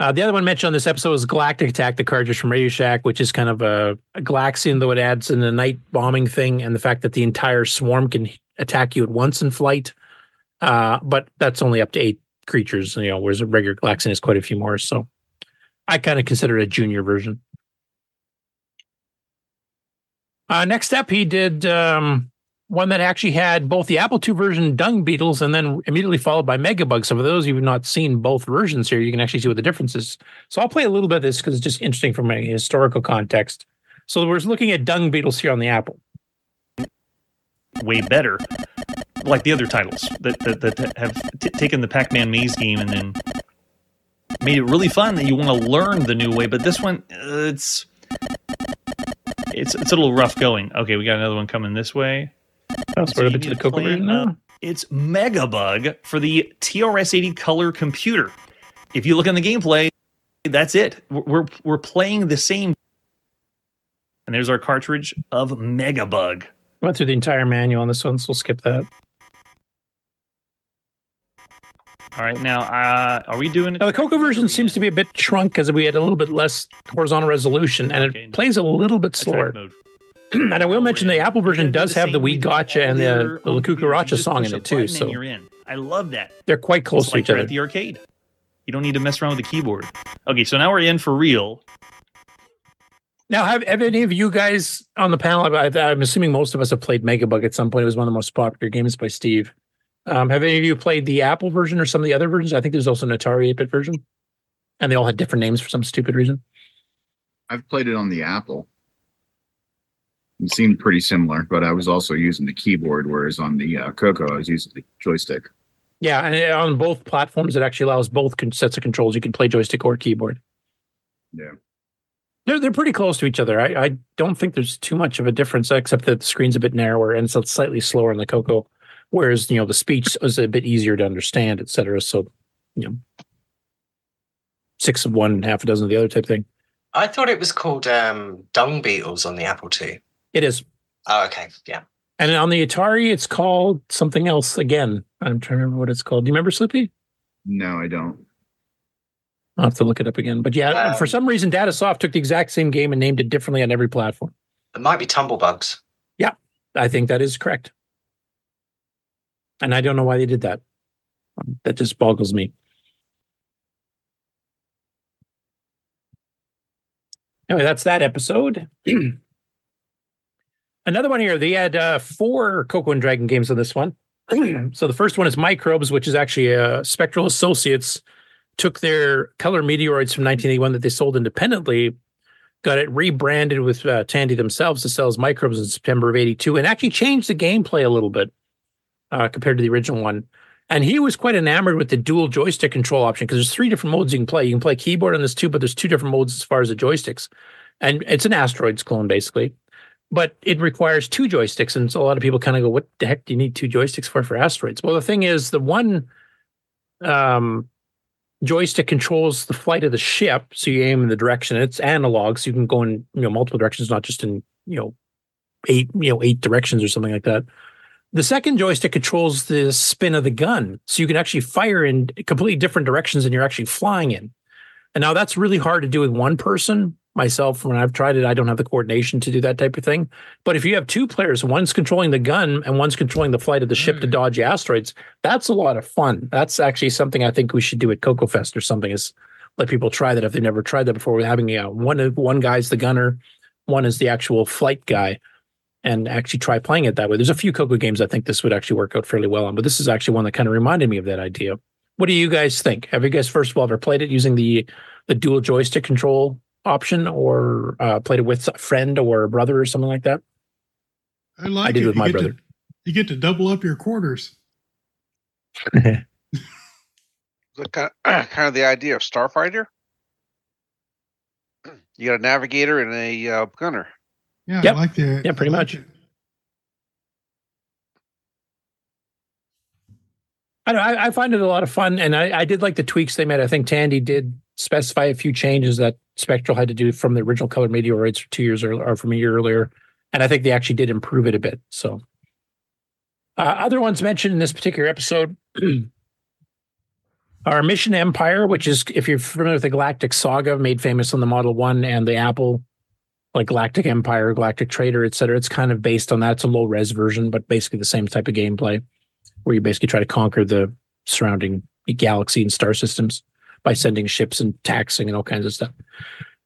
Uh, the other one mentioned on this episode was Galactic Attack, the cartridge from Radio Shack, which is kind of a, a Galaxian, though it adds in the night bombing thing and the fact that the entire swarm can attack you at once in flight. Uh, but that's only up to eight creatures, you know, whereas a regular Galaxian is quite a few more. So I kind of consider it a junior version. Uh, next up, he did um, one that actually had both the Apple II version Dung Beetles and then immediately followed by Megabug. So for those of you who have not seen both versions here, you can actually see what the difference is. So I'll play a little bit of this because it's just interesting from a historical context. So we're looking at Dung Beetles here on the Apple.
way better, like the other titles that that, that have t- taken the Pac-Man maze game and then made it really fun that you want to learn the new way. But this one, uh, it's it's it's a little rough going. Okay, we got another one coming this way.
That's
So
where
you
the to
need
the Coco
play
version
it
now.
up. It's Megabug for the TRS-80 color computer. If you look on the gameplay, that's it. We're we're, we're playing the same. And there's our cartridge of Mega Megabug.
Went through the entire manual on this one, so we'll skip that.
All right, now uh, are we doing it?
Now, the Coco version seems to be a bit shrunk because we had a little bit less horizontal resolution and it plays a little bit slower. (clears throat) and I will mention the Apple version does have the Wii Gotcha and the, the La Cucaracha song in it too. So
you're in. I love that.
they're quite close
It's
to
like
each other.
at the arcade. You don't need to mess around with the keyboard. Okay, so now we're in for real.
Now, have, have any of you guys on the panel? I, I'm assuming most of us have played Megabug at some point. It was one of the most popular games by Steve. Um, have any of you played the Apple version or some of the other versions? I think there's also an Atari 8-bit version, and they all had different names for some stupid reason.
I've played it on the Apple. It seemed pretty similar, but I was also using the keyboard, whereas on the uh, Coco, I was using the joystick.
Yeah, and it- on both platforms, it actually allows both con- sets of controls. You can play joystick or keyboard.
Yeah.
They're they're pretty close to each other. I, I don't think there's too much of a difference, except that the screen's a bit narrower and it's slightly slower in the Coco, whereas you know the speech is a bit easier to understand, et cetera. So, you know, six of one, half a dozen of the other type thing.
I thought it was called um, Dung Beetles on the Apple II.
It is.
Oh, okay. Yeah.
And on the Atari, it's called something else again. I'm trying to remember what it's called. Do you remember Slippy?
No, I don't.
I'll have to look it up again. But yeah,
Um,
for some reason, Datasoft took the exact same game and named it differently on every platform.
It might be Tumblebugs.
Yeah, I think that is correct. And I don't know why they did that. That just boggles me. Anyway, that's that episode. (clears throat) Another one here. They had uh, four Coco and Dragon games on this one. (clears throat) so the first one is Microbes, which is actually uh, Spectral Associates took their color meteoroids from 1981 that they sold independently, got it rebranded with uh, Tandy themselves to sell as Microbes in September of 82, and actually changed the gameplay a little bit uh, compared to the original one. And he was quite enamored with the dual joystick control option because there's three different modes you can play. You can play keyboard on this too, but there's two different modes as far as the joysticks. And it's an asteroids clone basically, but it requires two joysticks. And so a lot of people kind of go, "What the heck do you need two joysticks for for asteroids?" Well, the thing is, the one um, joystick controls the flight of the ship, so you aim in the direction. It's analog, so you can go in you know multiple directions, not just in you know eight you know eight directions or something like that. The second joystick controls the spin of the gun, so you can actually fire in completely different directions than you're actually flying in. And now that's really hard to do with one person myself when I've tried it. I don't have the coordination to do that type of thing. But if you have two players, one's controlling the gun and one's controlling the flight of the ship to dodge asteroids, that's a lot of fun. That's actually something I think we should do at Coco Fest or something. Is let people try that if they've never tried that before. With having uh, one one guy's the gunner, one is the actual flight guy, and actually try playing it that way. There's a few Coco games I think this would actually work out fairly well on, but this is actually one that kind of reminded me of that idea. What do you guys think? Have you guys first of all ever played it using the the dual joystick control option, or uh, played it with a friend or a brother or something like that?
I like
I did
it.
with
You
my
get to-
brother.
you get to double up your quarters.
The kind of, kind of the idea of Starfighter. You got a navigator and a uh, gunner.
Yeah,
Yep.
I like the
Yeah, pretty
like
much.
it.
I, know, I I find it a lot of fun, and I, I did like the tweaks they made. I think Tandy did specify a few changes that Spectral had to do from the original color meteoroids two years earlier, or from a year earlier, and I think they actually did improve it a bit. So, uh, other ones mentioned in this particular episode (clears throat) are Mission Empire, which is if you're familiar with the Galactic Saga, made famous on the Model One and the Apple, like Galactic Empire, Galactic Trader, etc. It's kind of based on that. It's a low res version, but basically the same type of gameplay where you basically try to conquer the surrounding galaxy and star systems by sending ships and taxing and all kinds of stuff.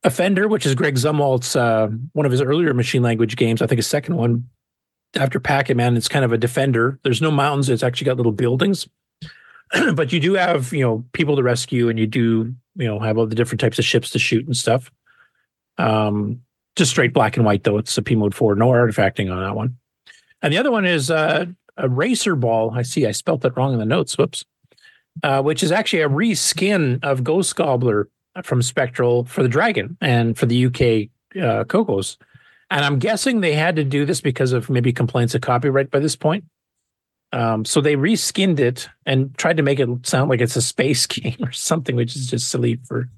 Offender, which is Greg Zumwalt's uh, one of his earlier machine language games, I think his second one after Pac-Man. It's kind of a defender. There's no mountains. It's actually got little buildings, (clears throat) but you do have you know people to rescue, and you do you know have all the different types of ships to shoot and stuff. Um, just straight black and white though. It's a P mode four, no artifacting on that one. And the other one is uh, a racer ball. I see I spelt that wrong in the notes. Whoops. Uh, which is actually a reskin of Ghost Gobbler from Spectral for the Dragon and for the UK uh, Cocos. And I'm guessing they had to do this because of maybe complaints of copyright by this point. Um, so they reskinned it and tried to make it sound like it's a space (laughs) game or something, which is just silly for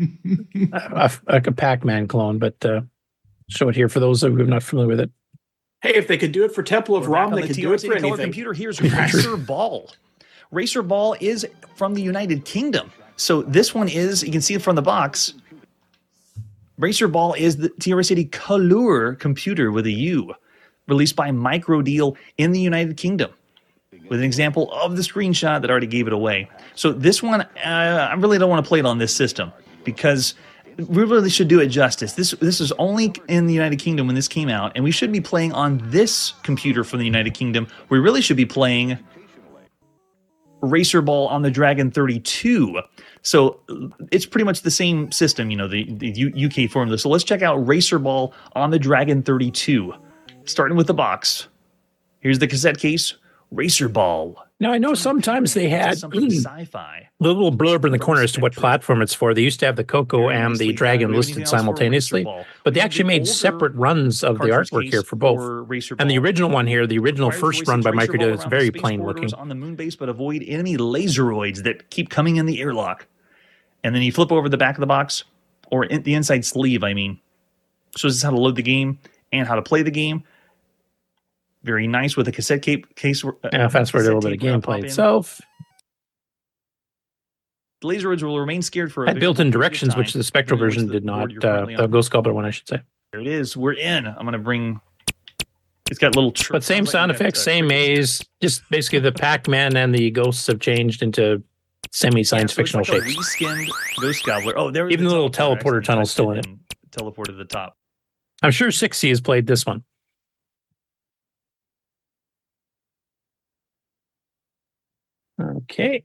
a, a, a Pac-Man clone. But uh, show it here for those who are not familiar with it.
Hey, if they could do it for Temple of
We're back
Rom, they
the
could do it for
Color
anything.
Computer. Here's (laughs) Racer Ball. Racer Ball is from the United Kingdom. So this one is, you can see it from the box. Racer Ball is the TRS-80 Color computer with a U, released by Microdeal in the United Kingdom, with an example of the screenshot that already gave it away. So this one, uh, I really don't want to play it on this system because we really should do it justice. This this is only in the United Kingdom when this came out, and we should be playing on this computer from the United Kingdom. We really should be playing Racer Ball on the Dragon 32. So it's pretty much the same system, you know, the, the UK formula. So let's check out Racer Ball on the Dragon 32. Starting with the box. Here's the cassette case Racer Ball.
Now I know sometimes they had (clears throat)
sci-fi.
the little blurb in the corner as to what platform it's for. They used to have the Coco and the Dragon listed simultaneously, but they actually made separate runs of the artwork here for both. And the original one here, the original first run by
Microdeal,
is very plain looking.
on the moon base, but avoid enemy laseroids that keep coming in the airlock. And then you flip over the back of the box, or in, the inside sleeve, I mean. So this is how to load the game and how to play the game. Very nice with a cassette cape, case. Uh,
Yeah, fast forward a little bit of
cassette tape, pop
gameplay itself.
The laser laseroids will remain scared for
built-in
long period
directions, which the Spectral version
which
did not. Uh, the. Ghost Gobbler one, I should say.
There it is. We're in. I'm going to bring. It's got little. Tr-
But same sound effects, same maze. Just basically the Pac-Man and the ghosts have changed into semi-science
so it's
fictional
like
shapes.
reskinned Ghost Gobbler. Oh, there.
Even the little teleporter tunnel's still in it.
Teleported to the top.
I'm sure 60 has played this one. Okay.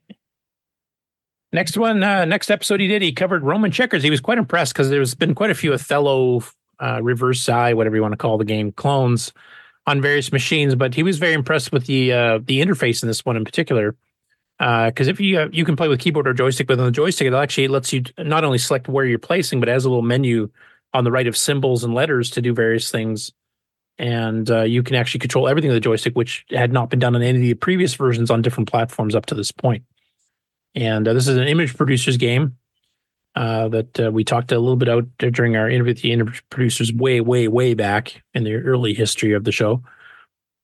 Next one, uh, next episode he did, he covered Roman checkers. He was quite impressed because there's been quite a few Othello, uh, reverse side, whatever you want to call the game, clones on various machines. But he was very impressed with the uh, the interface in this one in particular. Because if you uh, you can play with keyboard or joystick, but on the joystick it actually lets you not only select where you're placing, but has a little menu on the right of symbols and letters to do various things. And uh, you can actually control everything with the joystick, which had not been done on any of the previous versions on different platforms up to this point. And uh, this is an image producers game uh, that uh, we talked a little bit out during our interview with the image producers way, way, way back in the early history of the show.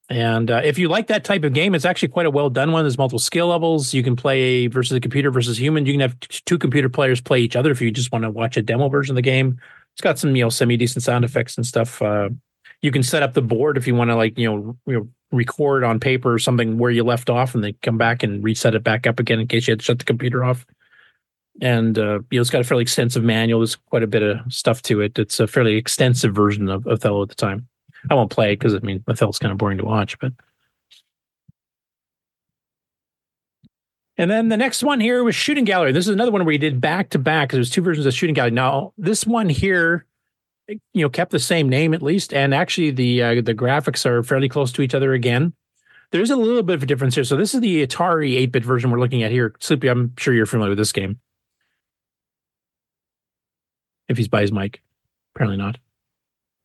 And uh, if you like that type of game, it's actually quite a well done one. There's multiple skill levels. You can play versus a computer versus human. You can have two computer players play each other if you just want to watch a demo version of the game. It's got some you know semi decent sound effects and stuff. You can set up the board if you want to like you know, you know record on paper or something where you left off, and then come back and reset it back up again in case you had to shut the computer off. And uh, you know, it's got a fairly extensive manual. There's quite a bit of stuff to it. It's a fairly extensive version of Othello at the time. I won't play it because I mean Othello's kind of boring to watch, but And then the next one here was Shooting Gallery. This is another one where you did back to back because there's two versions of Shooting Gallery. Now this one here, you know, kept the same name at least, and actually the uh, the graphics are fairly close to each other again. There's a little bit of a difference here. So this is the Atari 8-bit version we're looking at here. Sleepy, I'm sure you're familiar with this game. If he's by his mic, apparently not.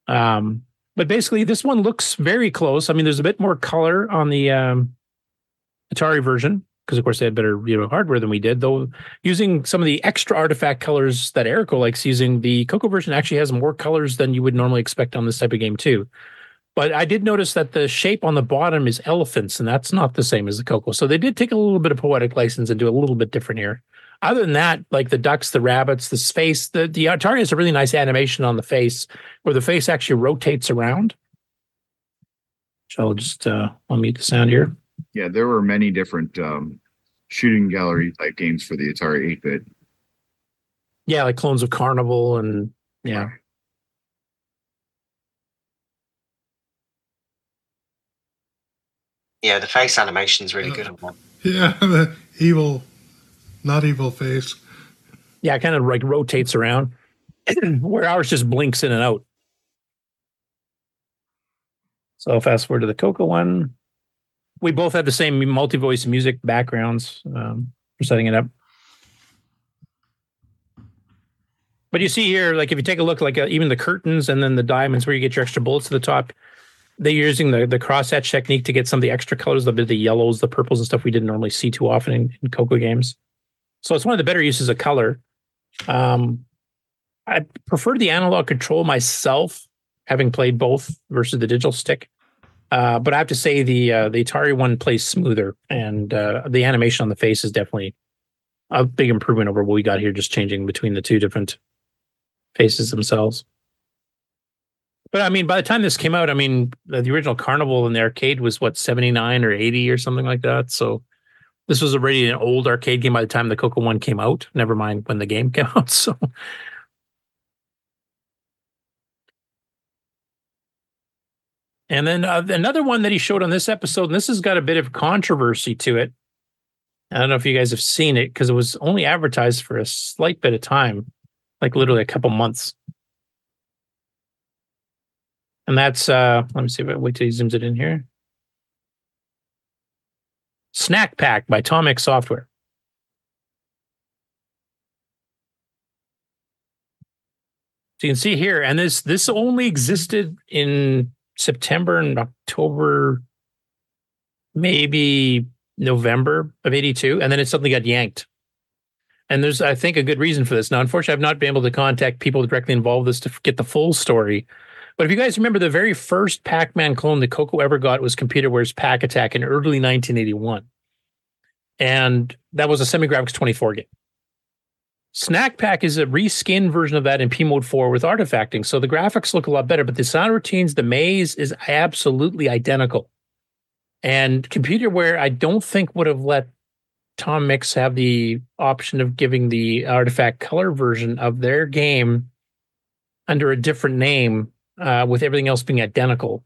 Um, but basically, this one looks very close. I mean, there's a bit more color on the um, Atari version because of course they had better you know hardware than we did. Though using some of the extra artifact colors that Erico likes using, the Coco version actually has more colors than you would normally expect on this type of game too. But I did notice that the shape on the bottom is elephants, and that's not the same as the Coco. So they did take a little bit of poetic license and do a little bit different here. Other than that, like the ducks, the rabbits, the face, the the Atari has a really nice animation on the face where the face actually rotates around. So I'll just uh, I'll mute the sound here.
Yeah, there were many different um, shooting gallery type games for the Atari 8 bit.
Yeah, like clones of Carnival and yeah.
Yeah, the face animation's really good on that.
Yeah, (laughs) the evil, not evil face.
Yeah, it kind of like rotates around, (clears throat) where ours just blinks in and out. So fast forward to the Coco one. We both have the same multi-voice music backgrounds um, for setting it up. But you see here, like if you take a look, like uh, even the curtains and then the diamonds where you get your extra bullets to the top, they're using the the cross hatch technique to get some of the extra colors, the the yellows, the purples, and stuff we didn't normally see too often in, in Coco games. So it's one of the better uses of color. Um, I prefer the analog control myself, having played both versus the digital stick. Uh, but I have to say the uh, the Atari one plays smoother, and uh, the animation on the face is definitely a big improvement over what we got here. Just changing between the two different faces themselves. But I mean, by the time this came out, I mean the, original Carnival in the arcade was what seventy nine or eighty or something like that. So this was already an old arcade game by the time the Coco one came out. Never mind when the game (laughs) came out. So And then uh, another one that he showed on this episode, and this has got a bit of controversy to it. I don't know if you guys have seen it because it was only advertised for a slight bit of time, like literally a couple months. And that's uh let me see if I wait till he zooms it in here. Snack Pack by Tom Mix Software. So you can see here, and this this only existed in September and October, maybe November of 82. And then it suddenly got yanked. And there's, I think, a good reason for this. Now, unfortunately, I've not been able to contact people directly involved with this to get the full story. But if you guys remember, the very first Pac Man clone that Coco ever got was Computerware's Pac Attack in early 1981. And that was a Semi-Graphics 24 game. Snack Pack is a reskin version of that in P Mode 4 with artifacting. So the graphics look a lot better, but the sound routines, the maze is absolutely identical. And Computerware, I don't think would have let Tom Mix have the option of giving the artifact color version of their game under a different name uh, with everything else being identical.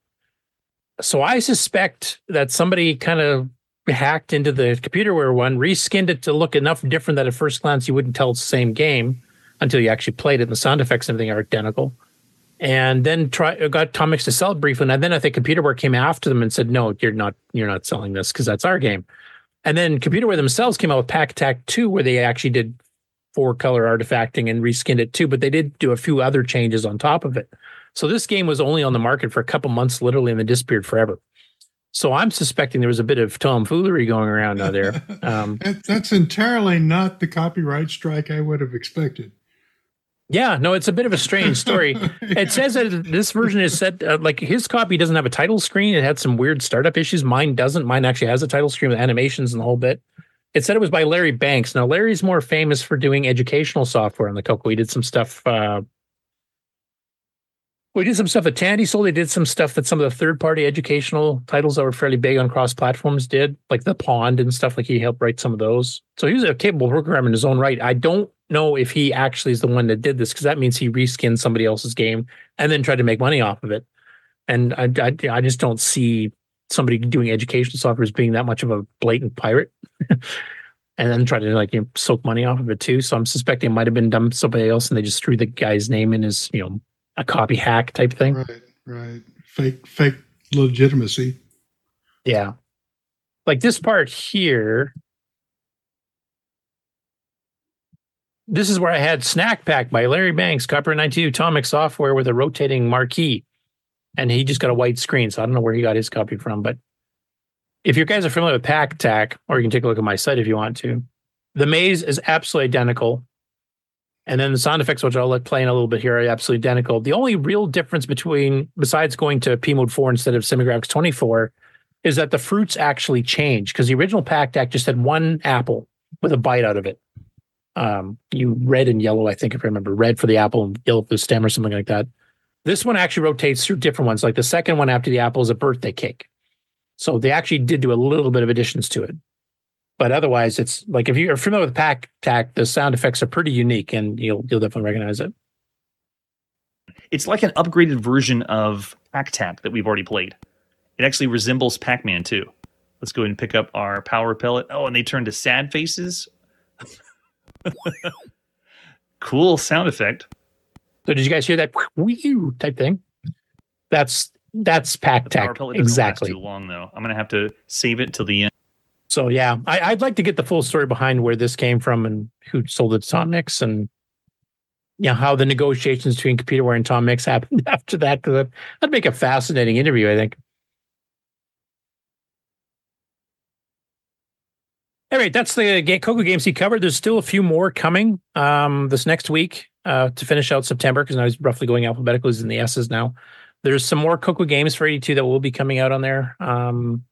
So I suspect that somebody kind of hacked into the computerware one, reskinned it to look enough different that at first glance you wouldn't tell it's the same game until you actually played it. And the sound effects and everything are identical. And then try uh, got Tom Mix to sell it briefly, and then I think Computerware came after them and said, "No, you're not. You're not selling this because that's our game." And then Computerware themselves came out with Pac Attack Two, where they actually did four color artifacting and reskinned it too, but they did do a few other changes on top of it. So this game was only on the market for a couple months, literally, and then disappeared forever. So I'm suspecting there was a bit of tomfoolery going around out there. (laughs) Um,
That- That's entirely not the copyright strike I would have expected.
yeah, no, it's a bit of a strange story. (laughs) it says that this version is set uh, like his copy doesn't have a title screen. It had some weird startup issues. Mine doesn't. Mine actually has a title screen with animations and the whole bit. It said it was by Larry Banks. Now Larry's more famous for doing educational software on the Coco. He did some stuff. Uh, We did some stuff at Tandy sold. They did some stuff that some of the third party educational titles that were fairly big on cross platforms did, like The Pond and stuff. Like he helped write some of those. So he was a capable programmer in his own right. I don't know if he actually is the one that did this because that means he reskinned somebody else's game and then tried to make money off of it. And I, I, I just don't see somebody doing educational software as being that much of a blatant pirate. (laughs) and then try to like you know, soak money off of it too. So I'm suspecting it might have been done somebody else, and they just threw the guy's name in as you know a copy hack type thing.
Right, right. Fake, fake legitimacy.
Yeah. Like this part here. This is where I had Snack Pack by Larry Banks, Copper 92 Atomic Software with a rotating marquee. And he just got a white screen. So I don't know where he got his copy from. But if you guys are familiar with Pac Attack, or you can take a look at my site if you want to, the maze is absolutely identical. And then the sound effects, which I'll let play in a little bit here, are absolutely identical. The only real difference between, besides going to P mode 4 instead of Semigraphics 24, is that the fruits actually change because the original Pac Attack just had one apple with a bite out of it. Um, you red and yellow, I think, if I remember, red for the apple and yellow for the stem or something like that. This one actually rotates through different ones. Like the second one after the apple is a birthday cake. So they actually did do a little bit of additions to it. But otherwise, it's like if you're familiar with Pac Attack, the sound effects are pretty unique and you'll you'll definitely recognize it.
It's like an upgraded version of Pac Attack that we've already played. It actually resembles Pac Man too. Let's go ahead and pick up our power pellet. Oh, and they turn to sad faces. (laughs) cool sound effect.
So did you guys hear that whew type thing? That's that's
Pac Attack
exactly.
too long though. I'm gonna have to save it till the end.
So yeah, I, I'd like to get the full story behind where this came from and who sold it to Tom Mix and know how the negotiations between Computerware and Tom Mix (laughs) happened after that. Because that'd make a fascinating interview, I think. All right, that's the Coco games he covered. There's still a few more coming um, this next week uh, to finish out September because now he's roughly going alphabetically in the S's now. There's some more Coco games for 82 that will be coming out on there. Um,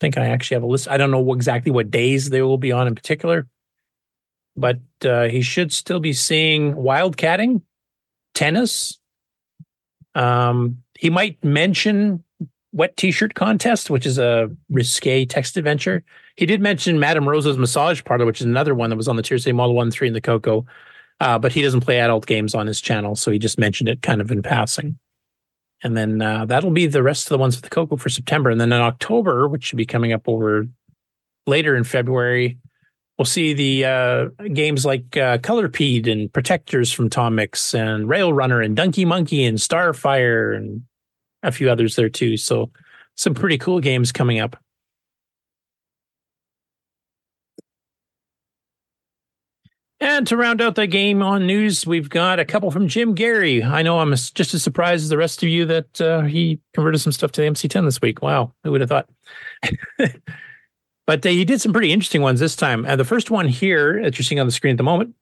think I actually have a list. I don't know exactly what days they will be on in particular, but uh, he should still be seeing wildcatting, tennis. Um, he might mention wet t-shirt contest, which is a risque text adventure. He did mention Madame Rosa's massage parlor, which is another one that was on the Tier Model One Three in the Coco, uh, but he doesn't play adult games on his channel, so he just mentioned it kind of in passing. And then uh, that'll be the rest of the ones with the Coco for September. And then in October, which should be coming up over later in February, we'll see the uh, games like uh, Colorpede and Protectors from Tom Mix and Rail Runner and Donkey Monkey and Starfire and a few others there too. So some pretty cool games coming up. And to round out the game on news, we've got a couple from Jim Gerrie. I know I'm just as surprised as the rest of you that uh, he converted some stuff to the MC10 this week. Wow, who would have thought? (laughs) but uh, he did some pretty interesting ones this time. Uh, the first one here that you're seeing on the screen at the moment,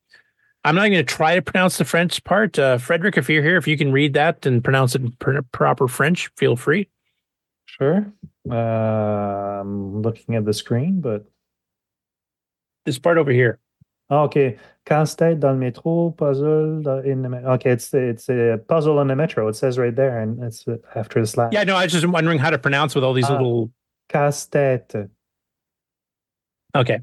I'm not going to try to pronounce the French part. Uh, Frederick, if you're here, if you can read that and pronounce it in pr- proper French, feel free.
Sure. I'm looking at the screen, but
this part over here.
Oh, okay. Casse-tête dans le métro, puzzle in the metro. Okay, it's it's a puzzle in the metro. It says right there, and it's uh, after the slash.
Yeah, no, I was just wondering how to pronounce with all these
Ah.
little.
Casse-tête.
Okay.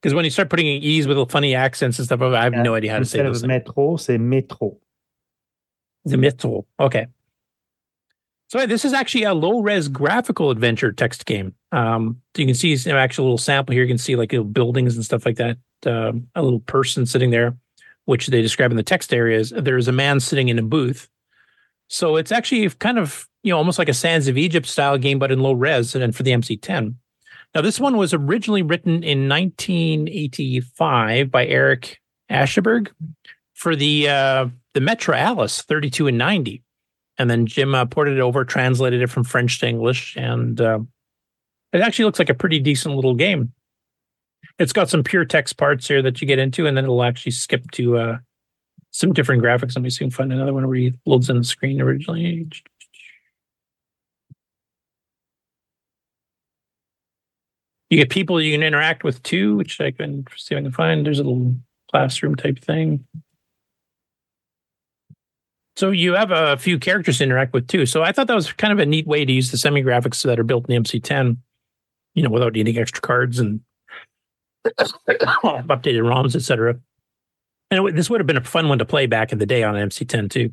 Because when you start putting E's with funny accents and stuff, I have no idea how to say
Instead
those
of
things.
métro, c'est métro.
The Mythol. Okay. So this is actually a low res graphical adventure text game. Um, you can see some actual little sample here. You can see like little buildings and stuff like that. Um, a little person sitting there, which they describe in the text areas. There is a man sitting in a booth. So it's actually kind of you know almost like a Sands of Egypt style game, but in low res and for the MC10. Now this one was originally written in 1985 by Eric Asheberg for the uh, the Matra Alice 32 and 90. And then Jim uh, ported it over, translated it from French to English, and uh, it actually looks like a pretty decent little game. It's got some pure text parts here that you get into, and then it'll actually skip to uh, some different graphics. Let me see if find another one where he loads in the screen originally. You get people you can interact with too, which I can see if I can find. There's a little classroom type thing. So you have a few characters to interact with too. So I thought that was kind of a neat way to use the semi graphics that are built in the MC10, you know, without needing extra cards and (coughs) updated ROMs, etc. And it, this would have been a fun one to play back in the day on an MC10 too.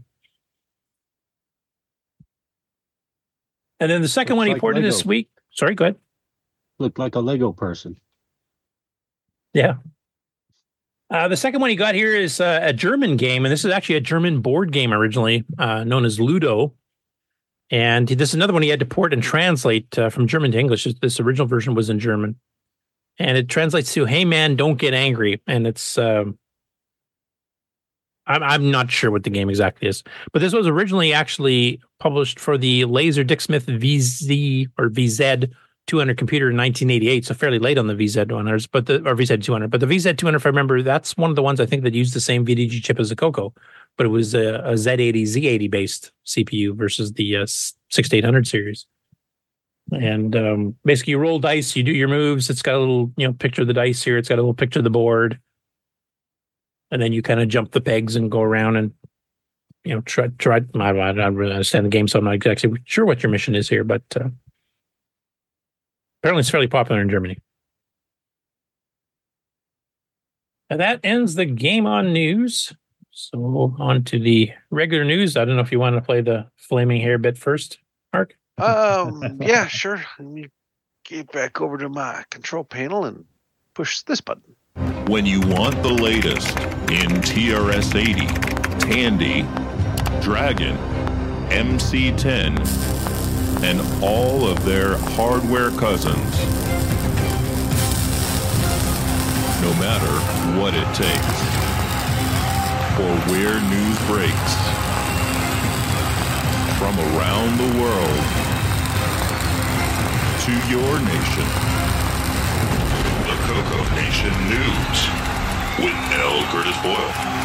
And then the second one he
like
ported this week. Sorry, go ahead.
Looked like a Lego person.
Yeah. Uh, the second one he got here is uh, a German game, and this is actually a German board game originally, uh, known as Ludo. And this is another one he had to port and translate uh, from German to English. This original version was in German, and it translates to "Hey man, don't get angry." And it's um, I'm I'm not sure what the game exactly is, but this was originally actually published for the Laser Dick Smith VZ or VZ 200 computer in 1988, so fairly late on the VZ 100s, but the or VZ 200. But the VZ 200, if I remember, that's one of the ones I think that used the same VDG chip as the Coco, but it was a, a Z80 Z80 based CPU versus the uh, 6800 series. And um, basically, you roll dice, you do your moves. It's got a little, you know, picture of the dice here. It's got a little picture of the board, and then you kind of jump the pegs and go around and, you know, try try. I, I don't really understand the game, so I'm not exactly sure what your mission is here, but uh, apparently it's fairly popular in Germany. And that ends the game on news. So on to the regular news. I don't know if you want to play the flaming hair bit first, Mark.
Um, (laughs) yeah, sure. Let me get back over to my control panel and push this button.
When you want the latest in TRS 80, Tandy, Dragon, MC10, and all of their hardware cousins. No matter what it takes, or where news breaks, from around the world to your nation. The Coco Nation News with L. Curtis Boyle.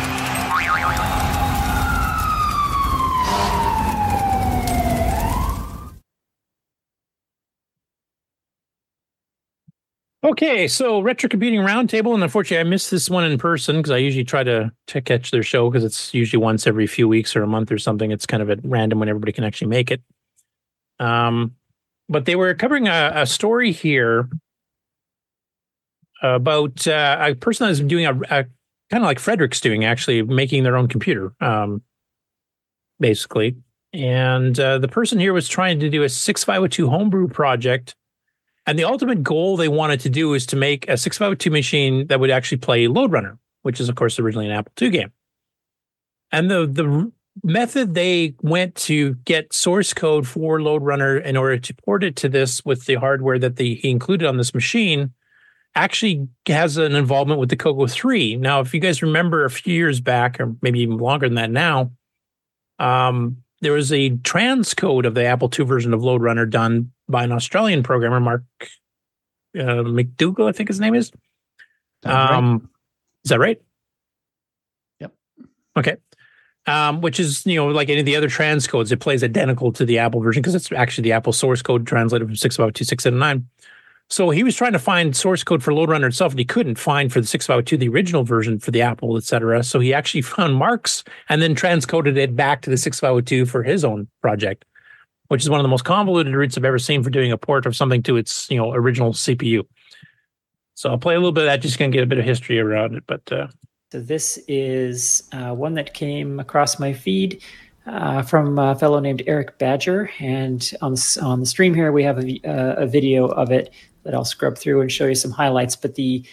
Okay, so Retro Computing Roundtable, and unfortunately, I missed this one in person because I usually try to, to catch their show because it's usually once every few weeks or a month or something. It's kind of at random when everybody can actually make it. Um, but they were covering a, a story here about uh, a person that's doing a, a kind of like Frederick's doing, actually making their own computer, um, basically. And uh, the person here was trying to do a 6502 homebrew project. And the ultimate goal they wanted to do is to make a 6502 machine that would actually play Lode Runner, which is, of course, originally an Apple II game. And the the method they went to get source code for Lode Runner in order to port it to this with the hardware that they, he included on this machine actually has an involvement with the Coco 3. Now, if you guys remember a few years back, or maybe even longer than that now, um, there was a transcode of the Apple II version of Lode Runner done by an Australian programmer, Mark uh, McDougall, I think his name is.
Sounds right.
Um, Is that right?
Yep.
Okay. Um, which is, you know, like any of the other transcodes, it plays identical to the Apple version because it's actually the Apple source code translated from 652 679. So he was trying to find source code for Lode Runner itself, and he couldn't find for the 652 the original version for the Apple, et cetera. So he actually (laughs) found Mark's and then transcoded it back to the 652 for his own project, which is one of the most convoluted routes I've ever seen for doing a port of something to its, you know, original CPU. So I'll play a little bit of that, just gonna get a bit of history around it. But uh,
So this is uh, one that came across my feed uh, from a fellow named Eric Badger, and on on the stream here we have a, uh, a video of it that I'll scrub through and show you some highlights. But the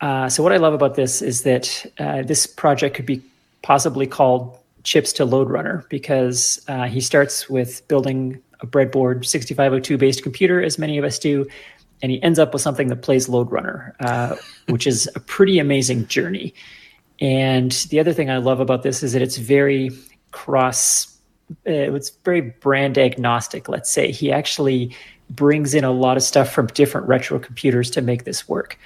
uh, so what I love about this is that uh, this project could be possibly called chips to Lode Runner because uh, he starts with building a breadboard 6502 based computer as many of us do and he ends up with something that plays Lode Runner uh, which is a pretty amazing journey and the other thing i love about this is that it's very cross uh, it's very brand agnostic let's say he actually brings in a lot of stuff from different retro computers to make this work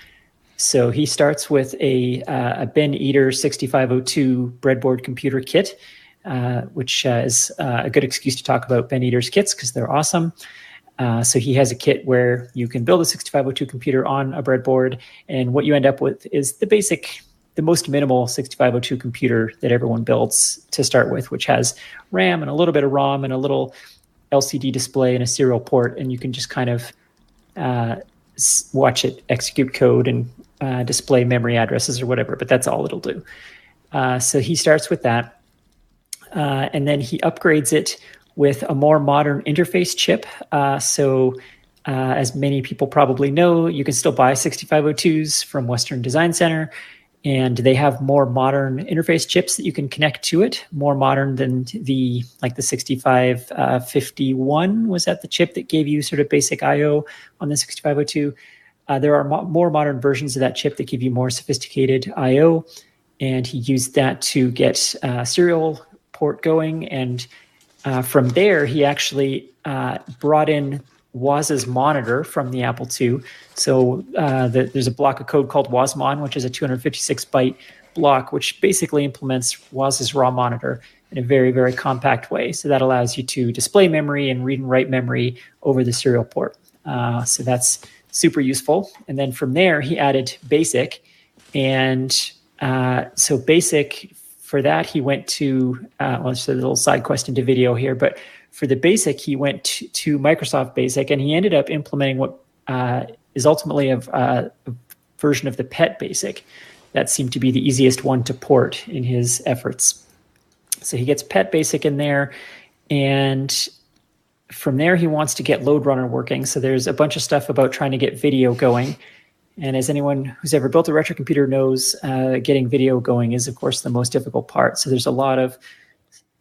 so he starts with a, uh, a Ben Eater 6502 breadboard computer kit, uh, which uh, is uh, a good excuse to talk about Ben Eater's kits because they're awesome. Uh, so he has a kit where you can build a 6502 computer on a breadboard, and what you end up with is the basic the most minimal 6502 computer that everyone builds to start with, which has RAM and a little bit of ROM and a little LCD display and a serial port, and you can just kind of uh, watch it execute code and uh, display memory addresses or whatever. But that's all it'll do. Uh, so he starts with that, uh, and then he upgrades it with a more modern interface chip. Uh, so. Uh, as many people probably know, you can still buy 6502s from Western Design Center, and they have more modern interface chips that you can connect to it. More modern than the like the 6551 was that the chip that gave you sort of basic I/O on the 6502. Uh, there are mo- more modern versions of that chip that give you more sophisticated I/O, and he used that to get uh, serial port going. And uh, from there, he actually uh, brought in Woz's monitor from the Apple II. So uh, the, there's a block of code called Wozmon, which is a 256 byte block, which basically implements Woz's raw monitor in a very, very compact way. So that allows you to display memory and read and write memory over the serial port. Uh, so that's super useful. And then from there, he added BASIC. And uh, so BASIC, for that, he went to, uh, well, it's a little side quest into video here, but for the basic, he went to, to Microsoft Basic and he ended up implementing what uh, is ultimately a, a, version of the PET Basic. That seemed to be the easiest one to port in his efforts. So he gets PET Basic in there, and from there he wants to get Lode Runner working. So there's a bunch of stuff about trying to get video going. And as anyone who's ever built a retro computer knows, uh, getting video going is, of course, the most difficult part. So there's a lot of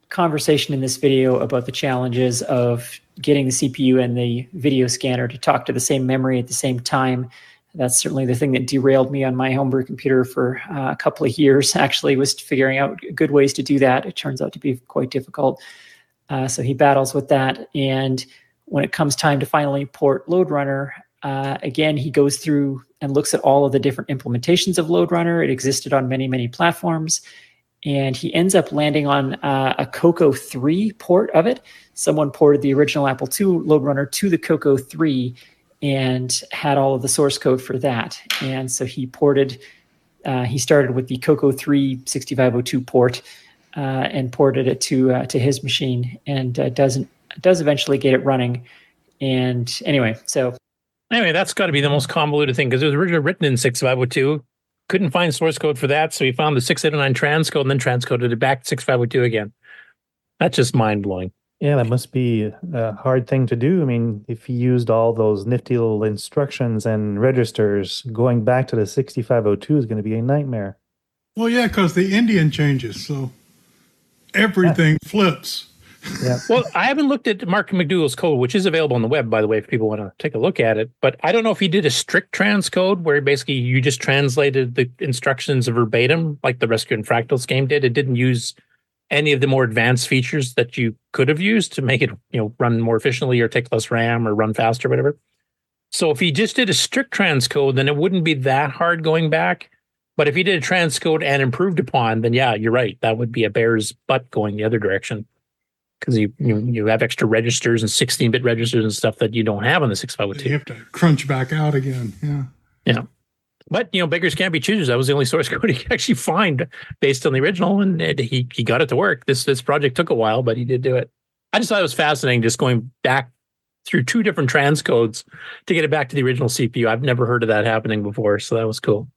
conversation in this video about the challenges of getting the CPU and the video scanner to talk to the same memory at the same time. That's certainly the thing that derailed me on my homebrew computer for uh, a couple of years. (laughs) Actually, was figuring out good ways to do that. It turns out to be quite difficult. Uh, so he battles with that, and when it comes time to finally port Lode Runner, uh, again he goes through and looks at all of the different implementations of Lode Runner. It existed on many many platforms and he ends up landing on uh, a Coco 3 port of it. Someone ported the original Apple II Lode Runner to the Coco 3 and had all of the source code for that. And so he ported, uh, he started with the Coco 3 6502 port uh, and ported it to uh, to his machine and uh, doesn't does eventually get it running. And anyway, so
Anyway, that's got to be the most convoluted thing because it was originally written in 6502 couldn't find source code for that, so he found the 689 transcode and then transcoded it back to 6502 again. That's just mind blowing.
Yeah, that must be a hard thing to do. I mean, if he used all those nifty little instructions and registers, going back to the 6502 is going to be a nightmare.
Well, yeah, because the endian changes, so everything flips.
Yeah. (laughs)
well, I haven't looked at Mark McDougall's code, which is available on the web, by the way, if people want to take a look at it. But I don't know if he did a strict transcode where basically you just translated the instructions verbatim, like the Rescue on Fractalus game did. It didn't use any of the more advanced features that you could have used to make it, you know, run more efficiently or take less RAM or run faster, whatever. So if he just did a strict transcode, then it wouldn't be that hard going back. But if he did a transcode and improved upon, then yeah, you're right. That would be a bear's butt going the other direction because you, you you have extra registers and 16-bit registers and stuff that you don't have on the 6502.
You have to crunch back out again. Yeah.
Yeah. But you know, beggars can't be choosers. That was the only source (laughs) code he could actually find based on the original, and it, he he got it to work. This this project took a while, but he did do it. I just thought it was fascinating, just going back through two different transcodes to get it back to the original CPU. I've never heard of that happening before, so that was cool.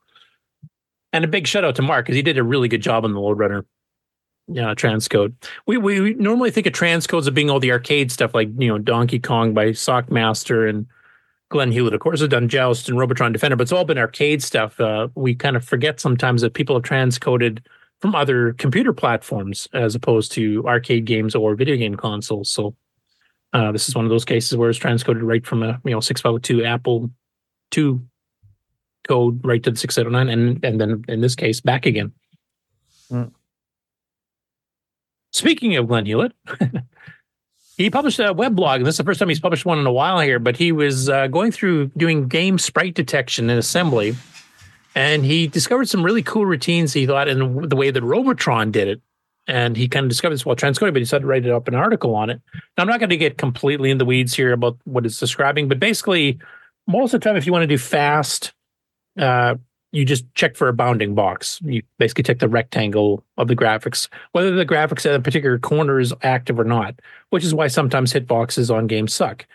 And a big shout out to Mark because he did a really good job on the Lode Runner yeah, transcode. We, we we normally think of transcodes as being all the arcade stuff like you know Donkey Kong by Sockmaster and Glen Hewlett. Of course, has done Joust and Robotron Defender, but it's all been arcade stuff. Uh, we kind of forget sometimes that people have transcoded from other computer platforms as opposed to arcade games or video game consoles. So uh, this is one of those cases where it's transcoded right from a you know 6502 Apple two code right to the 609 and and then in this case back again.
Mm.
Speaking of Glen Hewlett, (laughs) he published a web blog. This is the first time he's published one in a while here, but he was uh, going through doing game sprite detection in assembly, and he discovered some really cool routines he thought in the way that Robotron did it. And he kind of discovered this while transcoding, but he decided to write it up an article on it. Now, I'm not going to get completely in the weeds here about what it's describing, but basically, most of the time, if you want to do fast uh, you just check for a bounding box. You basically check the rectangle of the graphics, whether the graphics at a particular corner is active or not, which is why sometimes hitboxes on games suck.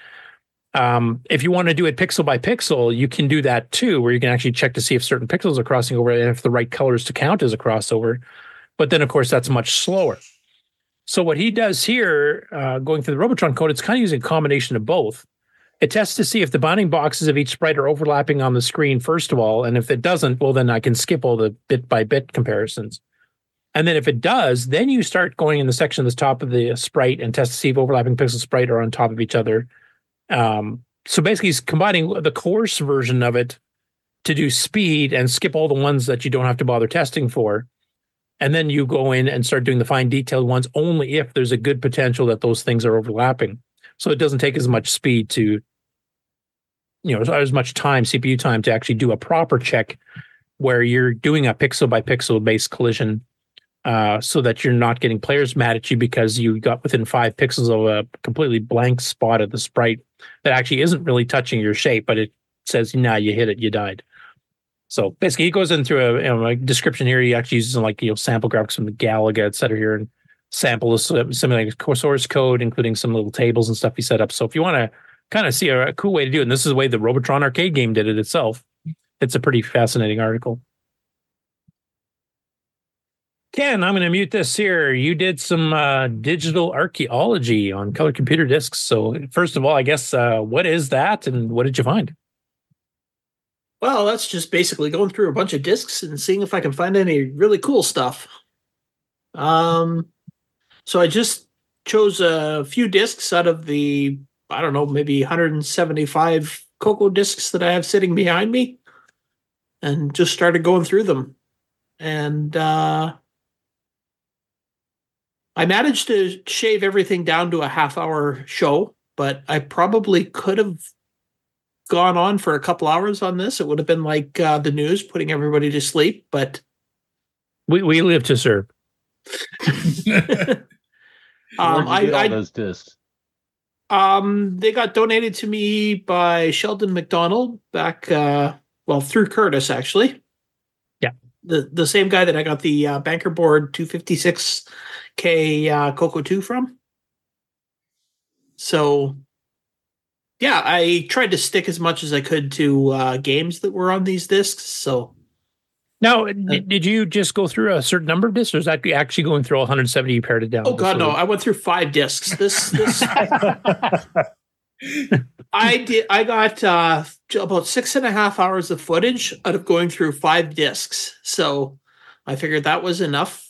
Um, if you want to do it pixel by pixel, you can do that too, where you can actually check to see if certain pixels are crossing over and if the right colors to count as a crossover. But then, of course, that's much slower. So what he does here, uh, going through the Robotron code, it's kind of using a combination of both. It tests to see if the bounding boxes of each sprite are overlapping on the screen, first of all. And if it doesn't, well, then I can skip all the bit by bit comparisons. And then if it does, then you start going in the section at the top of the sprite and test to see if overlapping pixel sprite are on top of each other. Um, so basically, he's combining the coarse version of it to do speed and skip all the ones that you don't have to bother testing for. And then you go in and start doing the fine detailed ones only if there's a good potential that those things are overlapping. So it doesn't take as much speed to, you know, as much time, CPU time to actually do a proper check where you're doing a pixel by pixel based collision uh, so that you're not getting players mad at you because you got within five pixels of a completely blank spot of the sprite that actually isn't really touching your shape, but it says, "Nah, you hit it, you died." So basically, he goes into a, you know, a description here. He actually uses like you know sample graphics from the Galaga, et cetera, here and sample simulating source code, including some little tables and stuff he set up. So if you want to kind of see a, a cool way to do it, and this is the way the Robotron arcade game did it itself, it's a pretty fascinating article. Ken, I'm going to mute this here. You did some uh, digital archaeology on color computer discs. So, first of all, I guess, uh, what is that and what did you find?
Well, that's just basically going through a bunch of discs and seeing if I can find any really cool stuff. Um, so I just chose a few discs out of the, I don't know, maybe 175 Coco discs that I have sitting behind me and just started going through them. And uh, I managed to shave everything down to a half hour show, but I probably could have gone on for a couple hours on this. It would have been like uh, the news putting everybody to sleep, but
we we live to serve. (laughs) (laughs)
um, I, I
those discs.
Um, they got donated to me by Sheldon McDonald back, uh, well, through Curtis actually.
Yeah,
the the same guy that I got the uh, banker board 256k uh, Coco 2 from. So, yeah, I tried to stick as much as I could to uh, games that were on these discs. So.
Now, did, did you just go through a certain number of discs, or is that actually going through 170? You pared it down.
Oh God, no! I went through five discs. This, this. (laughs) I did. I got uh, about six and a half hours of footage out of going through five discs. So I figured that was enough.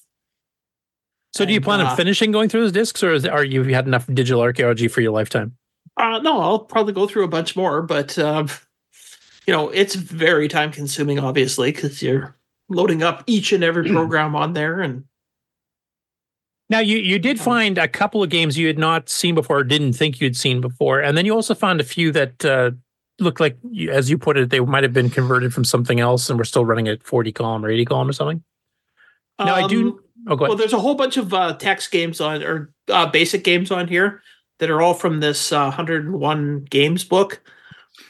So, do you plan
uh,
on finishing going through those discs, or is, are you have you had enough digital archaeology for your lifetime?
Uh, no, I'll probably go through a bunch more, but uh, you know, it's very time consuming, obviously, because you're loading up each and every (clears throat) program on there and
Now you you did find a couple of games you had not seen before, or didn't think you'd seen before, and then you also found a few that uh, looked like, as you put it, they might have been converted from something else, and we're still running at forty column or eighty column or something. Now I do.
Um,
Oh.
Well, there's a whole bunch of uh, text games on or uh, basic games on here that are all from this uh, 101 games book,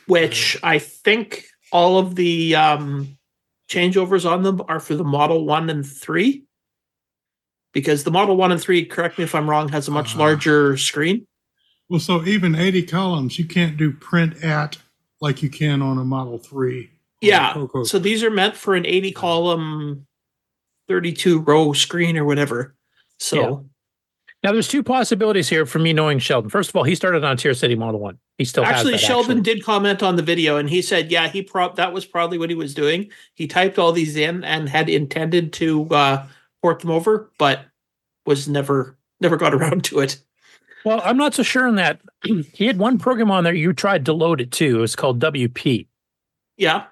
which I think all of the um, changeovers on them are for the Model One and Three, because the Model One and Three, correct me if I'm wrong, has a much ah. larger screen.
Well, so even 80 columns, you can't do print at like you can on a Model 3.
Yeah. So these are meant for an 80 column, 32 row screen or whatever. So.
Now there's two possibilities here for me knowing Sheldon. First of all, he started on Tier City Model One. He still
actually sheldon
actually.
did comment on the video and he said yeah he prob that was probably what he was doing he typed all these in and had intended to uh port them over but was never never got (laughs) around to it
Well, I'm not so sure on that. (clears throat) he had one program on there. You tried to load it too. It was called WP.
yeah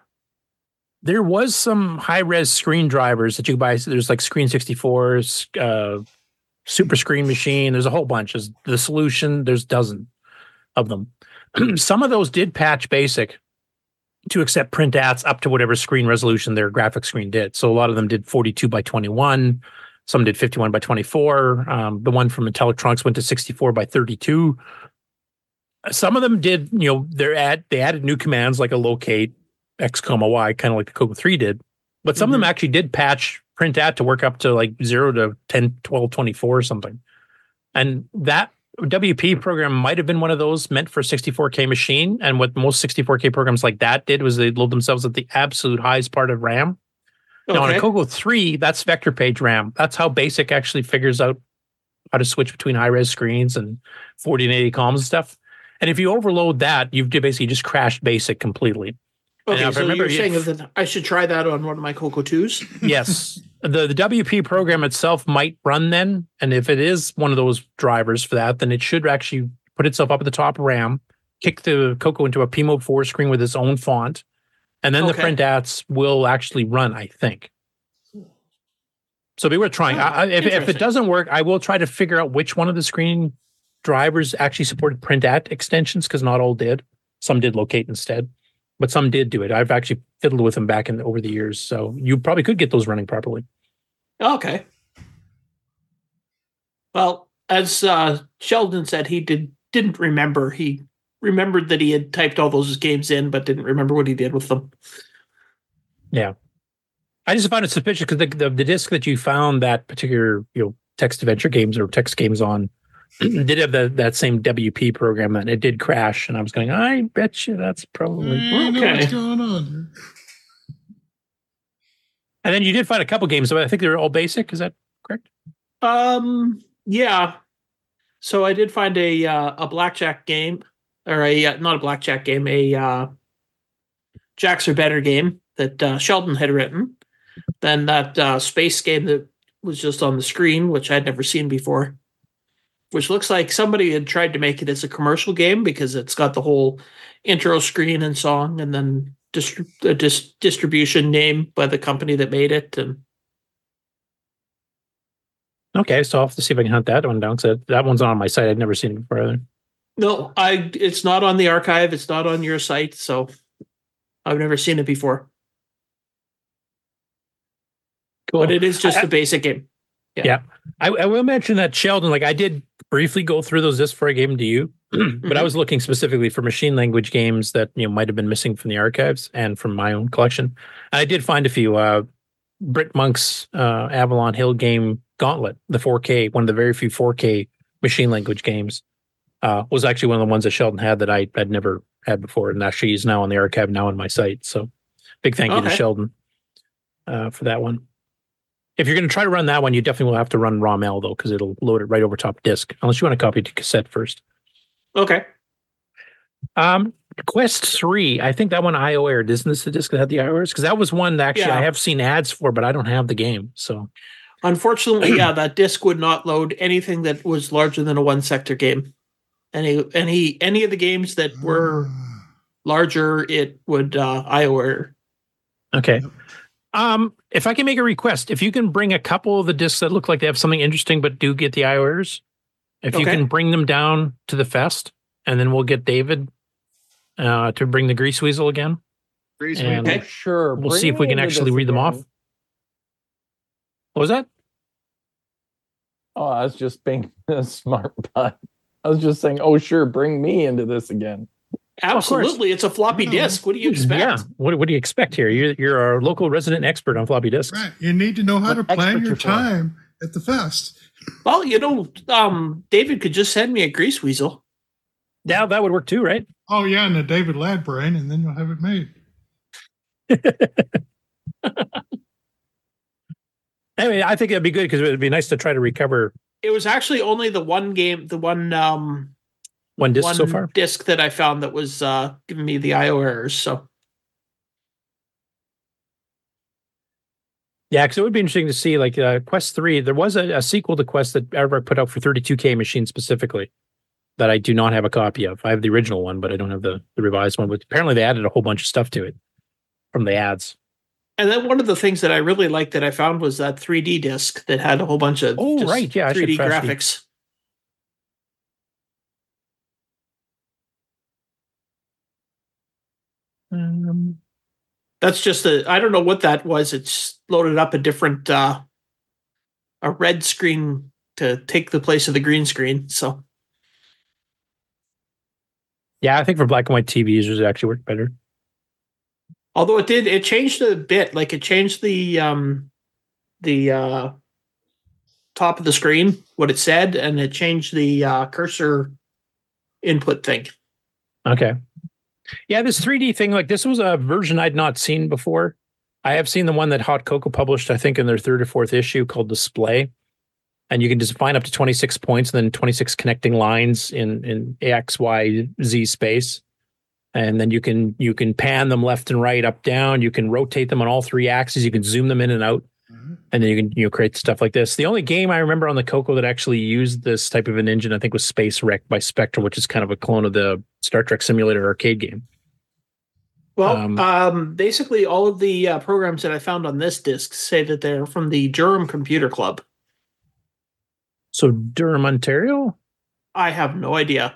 There was some high res screen drivers that you could buy. There's like Screen 64s, uh, Super Screen Machine. There's a whole bunch. There's the solution. There's dozen of them. (clears throat) some of those did patch basic to accept print ats up to whatever screen resolution their graphic screen did. So a lot of them did 42 by 21. Some did 51 by 24. Um, the one from Intellectronics went to 64 by 32. Some of them did, you know, they're at they added new commands like a locate X comma Y, kind of like the Coco 3 did. But some of them actually did patch print at to work up to like 0 to 10, 12, 24 or something. And that WP program might have been one of those meant for 64K machine. And what most 64K programs like that did was they load themselves at the absolute highest part of RAM. Now on a
Okay.
Coco 3, that's vector page RAM. That's how basic actually figures out how to switch between high res screens and 1480 comms and stuff. And if you overload that, you've basically just crashed basic completely.
Okay, so
remember,
you're saying
if-
that I should try that on one of my Coco 2s? (laughs)
yes. The the WP program itself might run then. And if it is one of those drivers for that, then it should actually put itself up at the top of RAM, kick the Coco into a PMODE 4 screen with its own font, and then the
Okay.
print ats will actually run, I think. So be worth trying.
Oh,
I, I- if, if it doesn't work, I will try to figure out which one of the screen drivers actually supported print at extensions because not all did. Some did locate instead, but some did do it. I've actually fiddled with them back in over the years, so you probably could get those running properly.
Okay. Well, as uh, Sheldon said, he did didn't remember. He remembered that he had typed all those games in, but didn't remember what he did with them.
Yeah. I just found it suspicious because the, the the disc that you found that particular you know text adventure games or text games on (clears throat) did have the, that same WP program and it did crash and I was going I bet you that's probably
I know
okay.
what's going on.
And then you did find a couple games, but I think they were all basic. Is that correct?
Um, yeah. So I did find a uh, a blackjack game, or a uh, not a blackjack game, a uh, jacks are better game that uh, Sheldon had written. Then that uh, space game that was just on the screen, which I'd never seen before, which looks like somebody had tried to make it as a commercial game because it's got the whole intro screen and song, and then distri- dis- distribution name by the company that made it, and
Okay, so I'll have to see if I can hunt that one down because that one's not on my site. i've never seen it before. Either.
No, I it's not on the archive. It's not on your site, so I've never seen it before. But it is just
I-
a basic game.
Yeah. I, I will mention that Sheldon, like I did briefly go through those discs before I gave them to you, (clears throat) but I was looking specifically for machine language games that you know might have been missing from the archives and from my own collection. And I did find a few. Uh, Brit Monk's uh, Avalon Hill game Gauntlet, the 4K, one of the very few 4K machine language games, uh, was actually one of the ones that Sheldon had that I had never had before, and actually is now on the archive now on my site. So, big thank you to Sheldon uh, for that one. If you're going to try to run that one, you definitely will have to run ROML though, because it'll load it right over top disk, unless you want to copy it to cassette first.
Okay.
Um, Quest Three, I think that one IO aired. Isn't this the disc that had the IO airs? Because that was one that actually
Yeah.
I have seen ads for, but I don't have the game. So
Unfortunately, yeah, that disc would not load anything that was larger than a one sector game. Any any any of the games that were larger, it would uh IO error.
okay. Um, if I can make a request, if you can bring a couple of the discs that look like they have something interesting but do get the IO errors, if you can bring them down to the fest, and then we'll get David uh, to bring the Greaseweazle again.
Grease
And
Weasel.
Sure.
We'll
bring
see if we can actually
this
read them
again.
off. What was that?
Oh, I was just being (laughs) a smart butt. I was just saying, oh, sure, bring me into this again.
Absolutely, it's a floppy disk. What do you expect?
Yeah. What, what do you expect here? You're you're our local resident expert on floppy disks.
Right. You need to know how to plan your
you for?
time at the fest.
Well, you know, um, David could just send me a Greaseweazle.
Yeah, that would work too, right?
Oh yeah, and a David Ladd brain, and then you'll have it made. (laughs)
Anyway, I think it'd be good because it would be nice to try to recover
It was actually only the one game, the one um
one disc so far.
disc that I found that was uh giving me the IO errors. So
Yeah, because it would be interesting to see like uh, Quest Three. There was a, a sequel to Quest that Everett put out for 32k machine specifically that I do not have a copy of. I have the original one, but I don't have the, the revised one. But apparently, they added a whole bunch of stuff to it from the ads.
and then one of the things that I really liked that I found was that 3D disc that had a whole bunch of
Oh, right, yeah,
3D
flash the-
graphics.
Um,
That's just a I don't know what that was. It's loaded up a different uh a red screen to take the place of the green screen. So
yeah, I think for black and white TV users, it actually worked better.
Although it did, it changed a bit. Like it changed the um, the uh, top of the screen, what it said, and it changed the uh, cursor input thing.
Okay. Yeah, this 3D thing, like this was a version I'd not seen before. I have seen the one that Hot CoCo published, I think, in their third or fourth issue called Display. And you can find up to 26 points and then 26 connecting lines in, in X, Y, Z space. And then you can you can pan them left and right, up, down. You can rotate them on all three axes. You can zoom them in and out. And then you can you know create stuff like this. The only game I remember on the Coco that actually used this type of an engine, I think, was Space Wreck by Spectrum, which is kind of a clone of the Star Trek Simulator arcade game.
Well,
Um,
um, basically, all of the uh, programs that I found on this disc say that they're from the Durham Computer Club.
So Durham, Ontario.
I have no idea.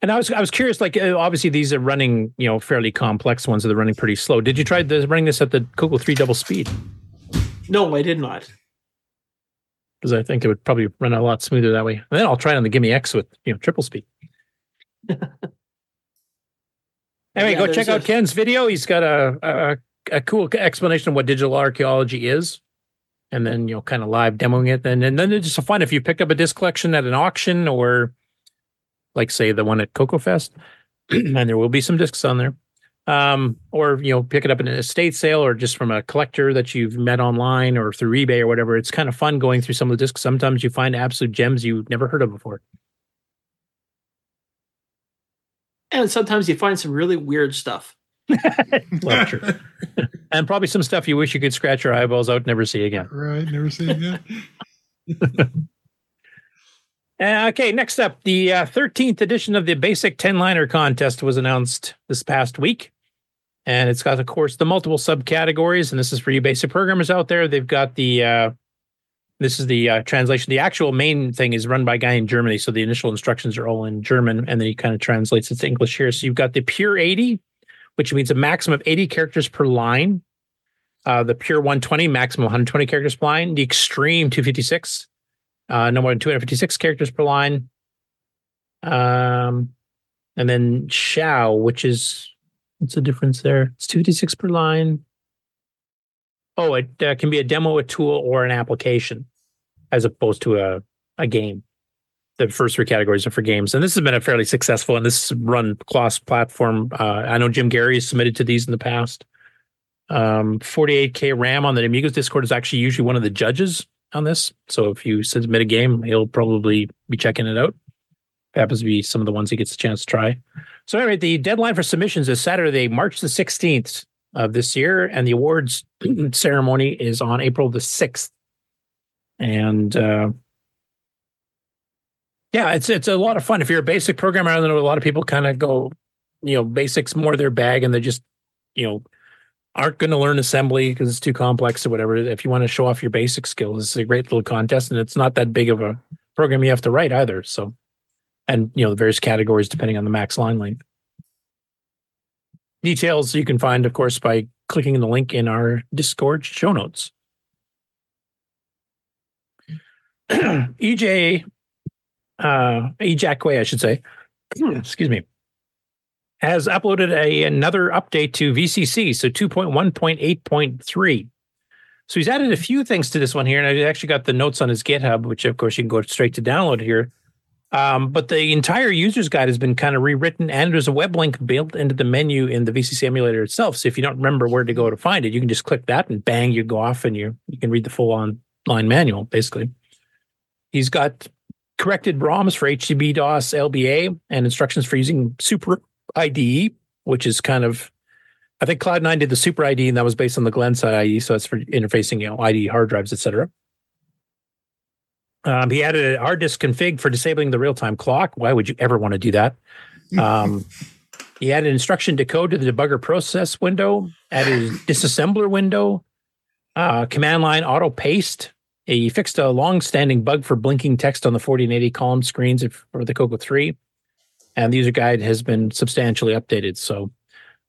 And I was I was curious, like uh, obviously these are running, you know, fairly complex ones They're running pretty slow. Did you try the, running this at the Coco three double speed?
No, I did not.
Because I think it would probably run a lot smoother that way. And then I'll try it on the GIME-X with you know triple speed. (laughs) Anyway,
Yeah,
go check
a-
out Ken's video. He's got a, a a cool explanation of what digital archaeology is, and then you know, kind of live demoing it. And, and then it's just fun if you pick up a disc collection at an auction or, like say the one at Coco Fest, (clears throat) and there will be some discs on there. Um, or you know, pick it up in an estate sale or just from a collector that you've met online or through eBay or whatever. It's kind of fun going through some of the discs. Sometimes you find absolute gems you've never heard of before.
And sometimes you find some really weird stuff. (laughs)
Well, true. (laughs) and probably some stuff you wish you could scratch your eyeballs out and never see again.
Right, never see again (laughs)
Uh, okay, next up, the uh, 13th edition of the Basic 10 Liner Contest was announced this past week. And it's got, of course, the multiple subcategories. And this is for you basic programmers out there. They've got the, uh, this is the uh, translation. The actual main thing is run by a guy in Germany. So the initial instructions are all in German. And then he kind of translates it to English here. So you've got the pure 80, which means a maximum of 80 characters per line. Uh, the pure 120, maximum 120 characters per line. The extreme 256, uh, no more than 256 characters per line. Um, and then SCHAU, which is what's the difference there? It's 256 per line. Oh, it uh, can be a demo, a tool, or an application, as opposed to a a game. The first three categories are for games, and this has been a fairly successful and this run cross platform. Uh, I know Jim Gerrie has submitted to these in the past. Um, 48k RAM on the Amigos Discord is actually usually one of the judges on this. So if you submit a game, he'll probably be checking it out. Happens to be some of the ones he gets a chance to try. So anyway, the deadline for submissions is Saturday, March the 16th of this year, and the awards (clears throat) ceremony is on April the 6th. And uh, yeah, it's it's a lot of fun. If you're a basic programmer, I know a lot of people kind of go, you know, basics more their bag, and they just, you know, aren't going to learn assembly because it's too complex or whatever. If you want to show off your basic skills, it's a great little contest, and it's not that big of a program you have to write either. So, and you know, the various categories depending on the max line length. Details you can find, of course, by clicking the link in our Discord show notes. (clears throat) EJ, uh, Ejac I should say, excuse me, has uploaded a another update to VCC, so 2.1.8.3. So he's added a few things to this one here, and I actually got the notes on his GitHub, which of course you can go straight to download here. Um, but the entire user's guide has been kind of rewritten, and there's a web link built into the menu in the VCC emulator itself. So if you don't remember where to go to find it, you can just click that, and bang, you go off, and you you can read the full online manual basically. He's got corrected ROMs for HTTP DOS LBA and instructions for using Super IDE, which is kind of I think Cloud9 did the Super IDE, and that was based on the Glenside IDE, so it's for interfacing, you know, IDE hard drives, etc. Um, he added a hard disk config for disabling the real-time clock. Why would you ever want to do that? Um, he added instruction to code to the debugger process window, added disassembler window, uh, command line auto paste. He fixed a long-standing bug for blinking text on the 40 and 80 column screens for the Coco 3. And the user guide has been substantially updated. So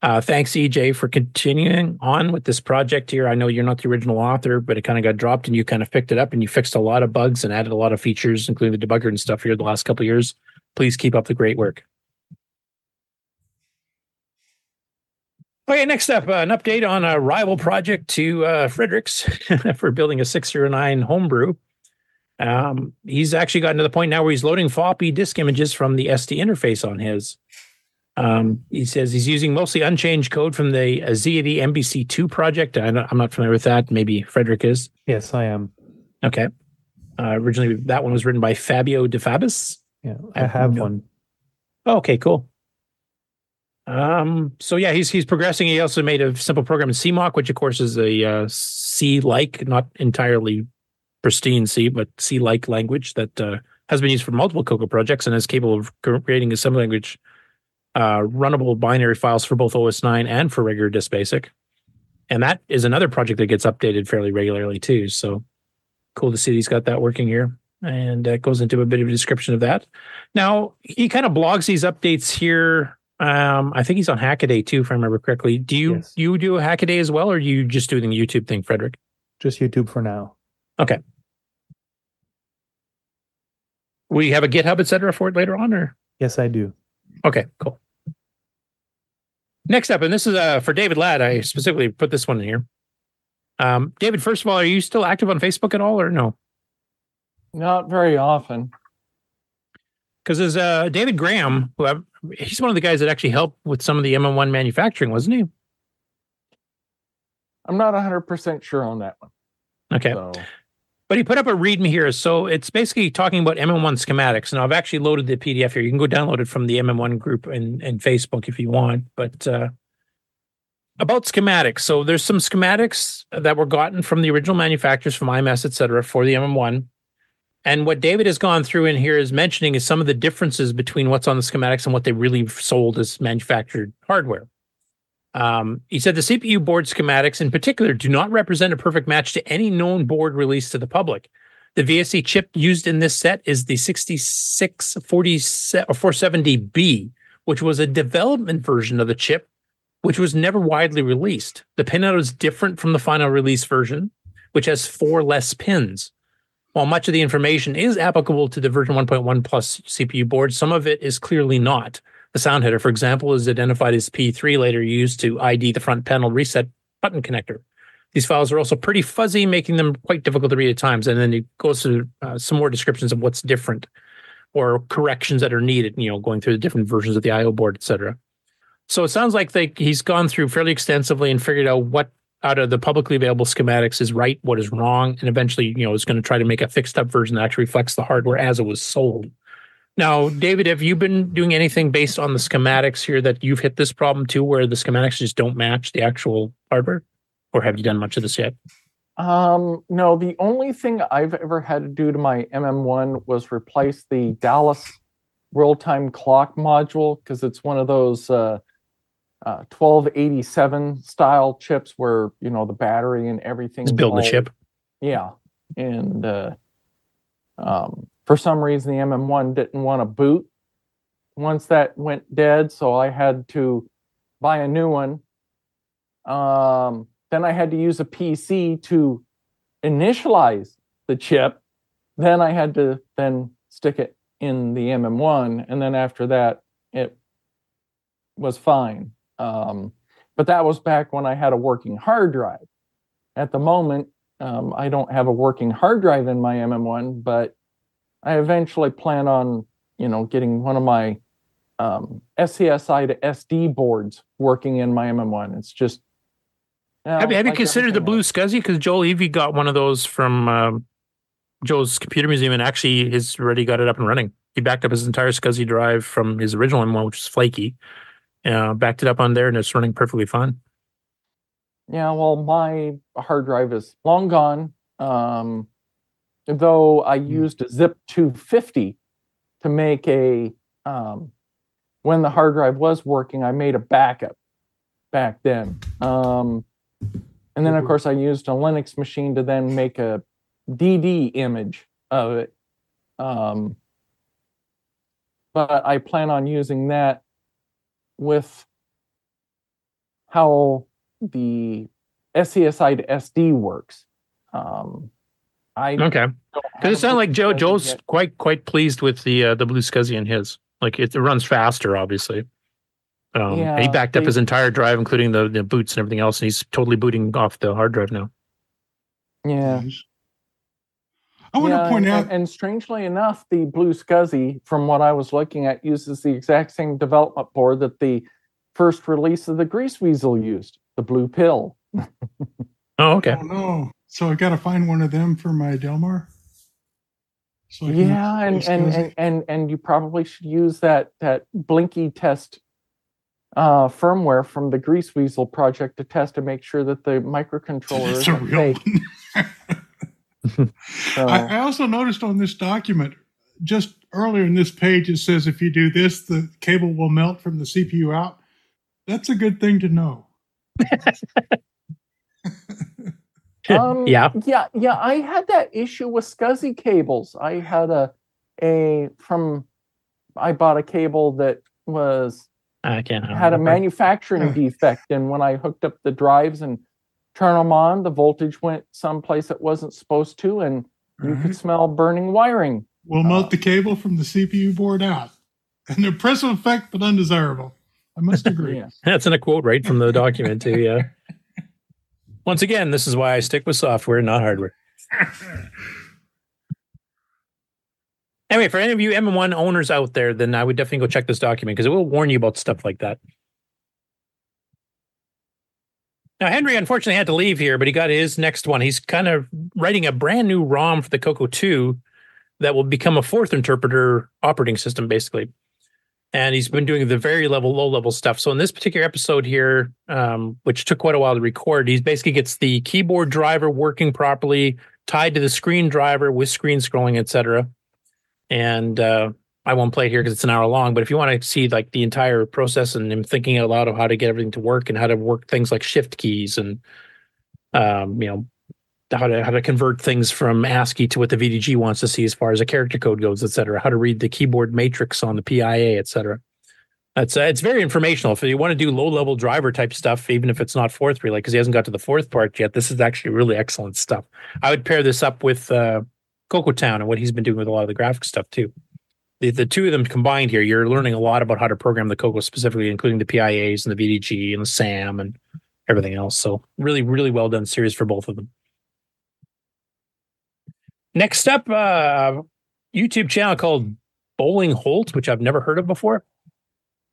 uh, thanks, EJ, for continuing on with this project here. I know you're not the original author, but it kind of got dropped and you kind of picked it up and you fixed a lot of bugs and added a lot of features, including the debugger and stuff here the last couple years. Please keep up the great work. Okay, next up, uh, an update on a rival project to uh, Fredericks (laughs) for building a 609 homebrew. Um, he's actually gotten to the point now where he's loading floppy disk images from the SD interface on his. Um, he says he's using mostly unchanged code from the uh, ZAD MBC2 project. I I'm not familiar with that. Maybe Frederick is.
Yes, I am.
Okay. Uh, originally, that one was written by Fabio De Fabis.
Yeah, I have
no-
one.
Oh, okay, cool. Um, so yeah, he's he's progressing. He also made a simple program in CMOC, which of course is a uh, C-like, not entirely pristine C, but C-like language that uh, has been used for multiple Coco projects and is capable of creating a assembly language uh, runnable binary files for both OS 9 and for regular disk basic. And that is another project that gets updated fairly regularly too. So cool to see he's got that working here. And that goes into a bit of a description of that. Now he kind of blogs these updates here. Um, I think he's on Hackaday too, if I remember correctly. Do you you do a Hackaday as well, or are you just doing the YouTube thing, Frederick?
Just YouTube for now.
Okay. We have a GitHub, et cetera, for it later on, or?
Yes, I do.
Okay, cool. Next up, and this is uh, for David Ladd. I specifically put this one in here. Um, David, first of all, are you still active on Facebook at all, or no?
Not very often.
Because there's uh, David Graham, who I've, he's one of the guys that actually helped with some of the MM1 manufacturing, wasn't he?
I'm not 100% sure on that one.
Okay. But he put up a README here. So it's basically talking about MM1 schematics. Now, I've actually loaded the PDF here. You can go download it from the MM1 group and, and Facebook if you want. But uh, about schematics. So there's some schematics that were gotten from the original manufacturers from IMS, et cetera, for the MM1. And what David has gone through in here is mentioning is some of the differences between what's on the schematics and what they really sold as manufactured hardware. Um, he said the CPU board schematics in particular do not represent a perfect match to any known board released to the public. The VSC chip used in this set is the 6640 or 470B, which was a development version of the chip, which was never widely released. The pinout is different from the final release version, which has four less pins. While much of the information is applicable to the version 1.1 plus CPU board, some of it is clearly not. The sound header, for example, is identified as P3, later used to ID the front panel reset button connector. These files are also pretty fuzzy, making them quite difficult to read at times. And then it goes through uh, some more descriptions of what's different or corrections that are needed, you know, going through the different versions of the IO board, et cetera. So it sounds like they, he's gone through fairly extensively and figured out what out of the publicly available schematics is right, what is wrong, and eventually, you know, is going to try to make a fixed up version that actually reflects the hardware as it was sold. Now, David, have you been doing anything based on the schematics here that you've hit this problem too, where the schematics just don't match the actual hardware? Or have you done much of this yet?
Um, no, the only thing I've ever had to do to my MM1 was replace the Dallas real time clock module because it's one of those uh, uh, 1287 style chips where, you know, the battery and everything.
It's building the chip.
Yeah. And uh, um, for some reason, the MM1 didn't want to boot once that went dead. So I had to buy a new one. Um, then I had to use a PC to initialize the chip. Then I had to then stick it in the MM1. And then after that, it was fine. Um, but that was back when I had a working hard drive. At the moment, um, I don't have a working hard drive in my MM1, but I eventually plan on, you know, getting one of my um, SCSI to SD boards working in my MM1. It's just you know,
have, you- have you considered the BlueSCSI? Because Joel Evie got one of those from um, Joe's computer museum and actually has already got it up and running. He backed up his entire SCSI drive from his original M1, which is flaky. Uh, backed it up on there and it's running perfectly fine.
Yeah, well, my hard drive is long gone. Um, though I used a Zip 250 to make a, um, when the hard drive was working, I made a backup back then. Um, and then, of course, I used a Linux machine to then make a DD image of it. Um, but I plan on using that with how the SCSI to SD works. Um, I
Okay. Because it sounded like Joe Joe's
yet.
quite quite pleased with the uh, the BlueSCSI in his. Like it, it runs faster, obviously. Um, and he
Yeah,
backed up
they-
his entire drive, including the, the boots and everything else, and he's totally booting off the hard drive now.
Yeah.
I want
Yeah,
to point
and,
out
and, and strangely enough, the BlueSCSI, from what I was looking at, uses the exact same development board that the first release of the Greaseweazle used, the Blue Pill. (laughs)
Oh, okay.
Oh no! So I got to find one of them for my Delmar. So I
Yeah, and and, and and and you probably should use that that Blinky test uh, firmware from the Greaseweazle project to test to make sure that the microcontroller
It's a
isn't
real
fake. (laughs) So-
I, I also noticed on this document, just earlier in this page, it says if you do this, the cable will melt from the CPU out. That's a good thing to know. (laughs) (laughs)
Um,
Yeah.
yeah, yeah. I had that issue with SCSI cables. I had a a from I bought a cable that was
I can't.
had a manufacturing defect, and when I hooked up the drives and turned them on, the voltage went someplace it wasn't supposed to, and you could smell burning wiring.
We'll melt the cable from the CPU board out. An impressive effect, but undesirable. I must (laughs) agree.
That's in a quote right from the document too. Yeah. (laughs) Once again, this is why I stick with software, not hardware. (laughs) Anyway, for any of you M1 owners out there, then I would definitely go check this document because it will warn you about stuff like that. Now, Henry unfortunately had to leave here, but he got his next one. He's kind of writing a brand new ROM for the Coco 2 that will become a Forth interpreter operating system, basically. And he's been doing the very level, low level stuff. So in this particular episode here, um, which took quite a while to record, he basically gets the keyboard driver working properly, tied to the screen driver with screen scrolling, etc. And uh, I won't play it here because it's an hour long. But if you want to see like the entire process and him thinking out loud of how to get everything to work and how to work things like shift keys and um, you know how to how to convert things from ASCII to what the VDG wants to see as far as a character code goes, et cetera. How to read the keyboard matrix on the PIA, et cetera. That's uh, it's very informational. If you want to do low level driver type stuff, even if it's not Forth relay, because he hasn't got to the Forth part yet, this is actually really excellent stuff. I would pair this up with uh, Coco Town and what he's been doing with a lot of the graphic stuff too. The, the two of them combined here, you're learning a lot about how to program the Coco specifically, including the PIAs and the VDG and the SAM and everything else. So really, really well done series for both of them. Next up, uh, YouTube channel called Bowling Holt, which I've never heard of before.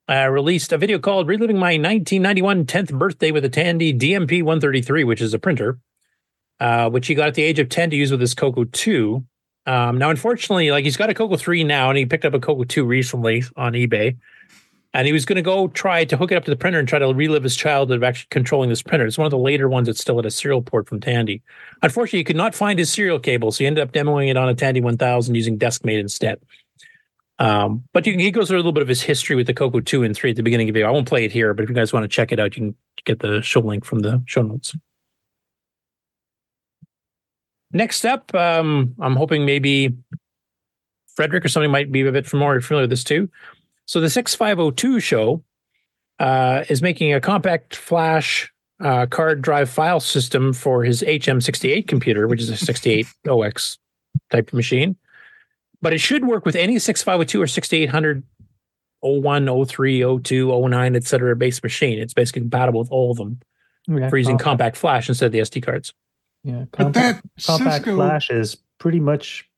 Uh, released a video called Reliving My 1991 10th Birthday with a Tandy DMP 133, which is a printer, uh, which he got at the age of 10 to use with his Coco 2. Um, now, unfortunately, like he's got a Coco 3 now, and he picked up a Coco 2 recently on eBay. And he was going to go try to hook it up to the printer and try to relive his childhood of actually controlling this printer. It's one of the later ones that's still at a serial port from Tandy. Unfortunately, he could not find his serial cable, so he ended up demoing it on a Tandy 1000 using DeskMate instead. Um, but can, he goes through a little bit of his history with the Coco 2 and 3 at the beginning of the video. I won't play it here, but if you guys want to check it out, you can get the show link from the show notes. Next up, um, I'm hoping maybe Frederick or somebody might be a bit more familiar with this too. So the 6502 show uh, is making a compact flash uh, card drive file system for his HM68 computer, which is a 680X type machine. But it should work with any 6502 or 6800 01, 03, 02, 09, et cetera base machine. It's basically compatible with all of them
Yeah,
for using
compact.
compact flash instead of the SD cards.
Yeah,
But that
compact
Cisco-
flash is pretty much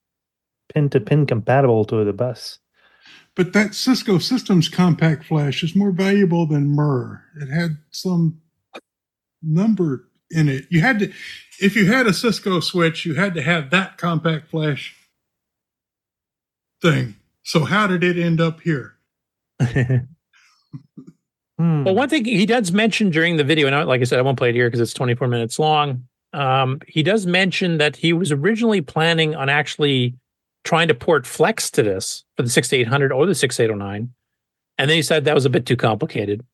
pin to pin compatible to the bus.
But that Cisco Systems compact flash is more valuable than Mur. It had some number in it. You had to, if you had a Cisco switch, you had to have that compact flash thing. So how did it end up here? (laughs)
Well, one thing he does mention during the video, and I- like I said, I won't play it here because it's 24 minutes long. Um, he does mention that he was originally planning on actually trying to port Flex to this for the 6800 or the 6809. And then he said that was a bit too complicated.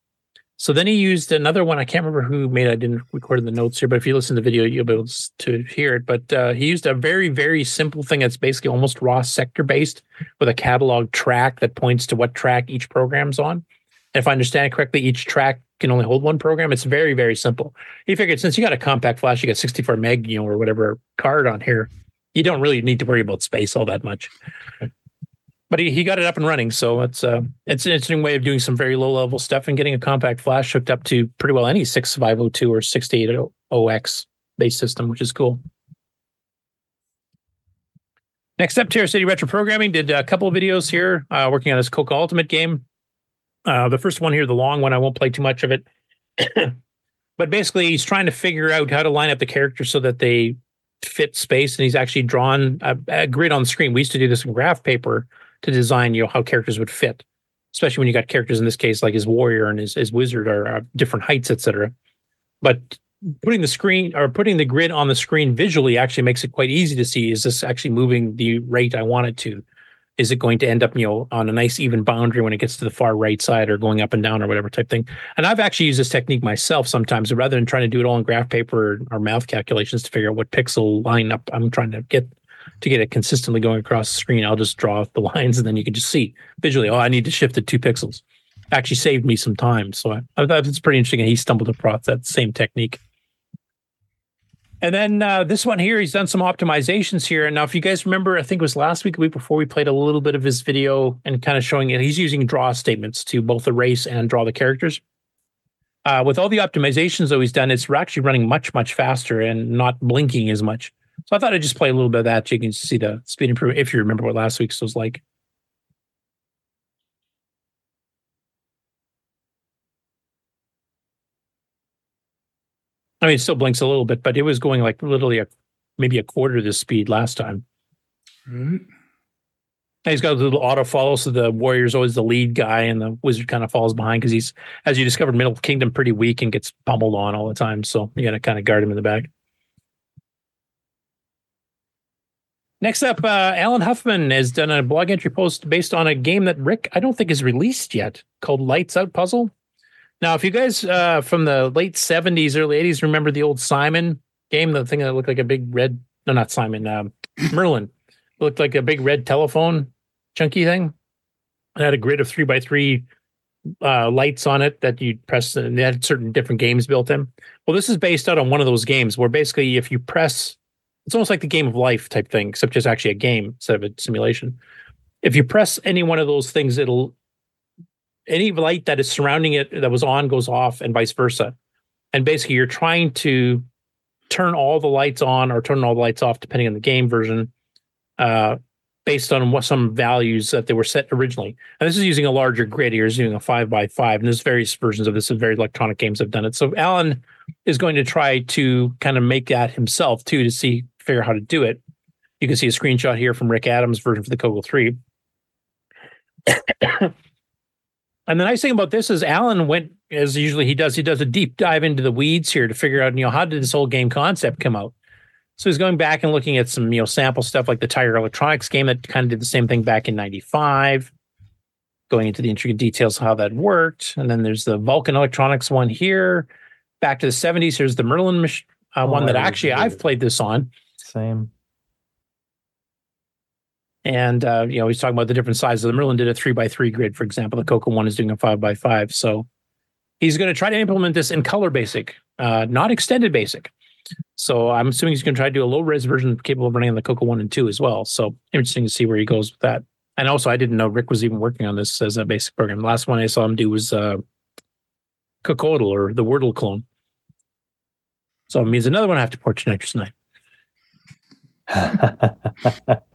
So then he used another one. I can't remember who made. it. I didn't record in the notes here, but if you listen to the video, you'll be able to hear it. But uh, he used a very, very simple thing that's basically almost raw sector based with a catalog track that points to what track each program's on. And if I understand correctly, each track can only hold one program. It's very, very simple. He figured since you got a compact flash, you got 64 meg, you know, or whatever card on here, you don't really need to worry about space all that much. but he, he got it up and running. So it's uh it's an interesting way of doing some very low level stuff and getting a compact flash hooked up to pretty well any 6502 or 680X base system, which is cool. Next up, Terra City Retro Programming did a couple of videos here uh, working on this Coca Ultimate game. Uh, the first one here, the long one, I won't play too much of it. (coughs) but basically, he's trying to figure out how to line up the characters so that they fit space. And he's actually drawn a, a grid on the screen. We used to do this in graph paper to design, you know, how characters would fit, especially when you got characters in this case like his warrior and his, his wizard are, are different heights, etc. But putting the screen or putting the grid on the screen visually actually makes it quite easy to see is this actually moving the rate I want it to? Is it going to end up, you know, on a nice even boundary when it gets to the far right side or going up and down or whatever type thing? And I've actually used this technique myself sometimes rather than trying to do it all in graph paper or, math calculations to figure out what pixel line up I'm trying to get to get it consistently going across the screen. I'll just draw (laughs) the lines and then you can just see visually, oh, I need to shift it two pixels. Actually saved me some time. So I, I thought it's pretty interesting. And he stumbled across that same technique. And then uh, this one here, he's done some optimizations here. And now, if you guys remember, I think it was last week, week before, we played a little bit of his video and kind of showing it. He's using draw statements to both erase and draw the characters. Uh, with all the optimizations that he's done, it's actually running much, much faster and not blinking as much. So I thought I'd just play a little bit of that. So you can see the speed improvement if you remember what last week's was like. I mean, it still blinks a little bit, but it was going like literally a maybe a quarter of the speed last time.
Right.
And he's got a little auto follow, so the warrior's always the lead guy, and the wizard kind of falls behind because he's, as you discovered, Middle Kingdom pretty weak and gets pummeled on all the time. So you got to kind of guard him in the back. Next up, uh, Allen Huffman has done a blog entry post based on a game that Rick I don't think is released yet called Lights Out Puzzle. Now, if you guys uh, from the late '70s, early '80s remember the old Simon game, the thing that looked like a big red, no, not Simon, um, (clears throat) Merlin, looked like a big red telephone, chunky thing. It had a grid of three by three uh, lights on it that you press, and they had certain different games built in. Well, this is based out on one of those games where basically, if you press it's almost like the game of life type thing, except just actually a game instead of a simulation. If you press any one of those things, it'll any light that is surrounding it that was on goes off, and vice versa. And basically, you're trying to turn all the lights on or turn all the lights off, depending on the game version, uh, based on what some values that they were set originally. And this is using a larger grid. You're using a five by five, and there's various versions of this. And very electronic games have done it. So Allen is going to try to kind of make that himself too to see figure out how to do it. You can see a screenshot here from Rick Adams' version for the Coco 3. And the nice thing about this is Allen went, as usually he does, he does a deep dive into the weeds here to figure out, you know, how did this whole game concept come out? So he's going back and looking at some, you know, sample stuff like the Tiger Electronics game that kind of did the same thing back in 95, going into the intricate details of how that worked. And then there's the Vulcan Electronics one here. Back to the 70s, here's the Merlin uh,
Oh,
one that actually I've played this on.
Same.
And uh, you know, he's talking about the different sizes. The Merlin did a three by three grid, for example. The Coco one is doing a five by five. So he's going to try to implement this in color basic, uh, not extended basic. So I'm assuming he's going to try to do a low res version capable of running on the Coco one and two as well. So interesting to see where he goes with that. And also, I didn't know Rick was even working on this as a basic program. The last one I saw him do was uh, Cocodle or the Wordle clone. So it means another one I have to port to NitrOS-9.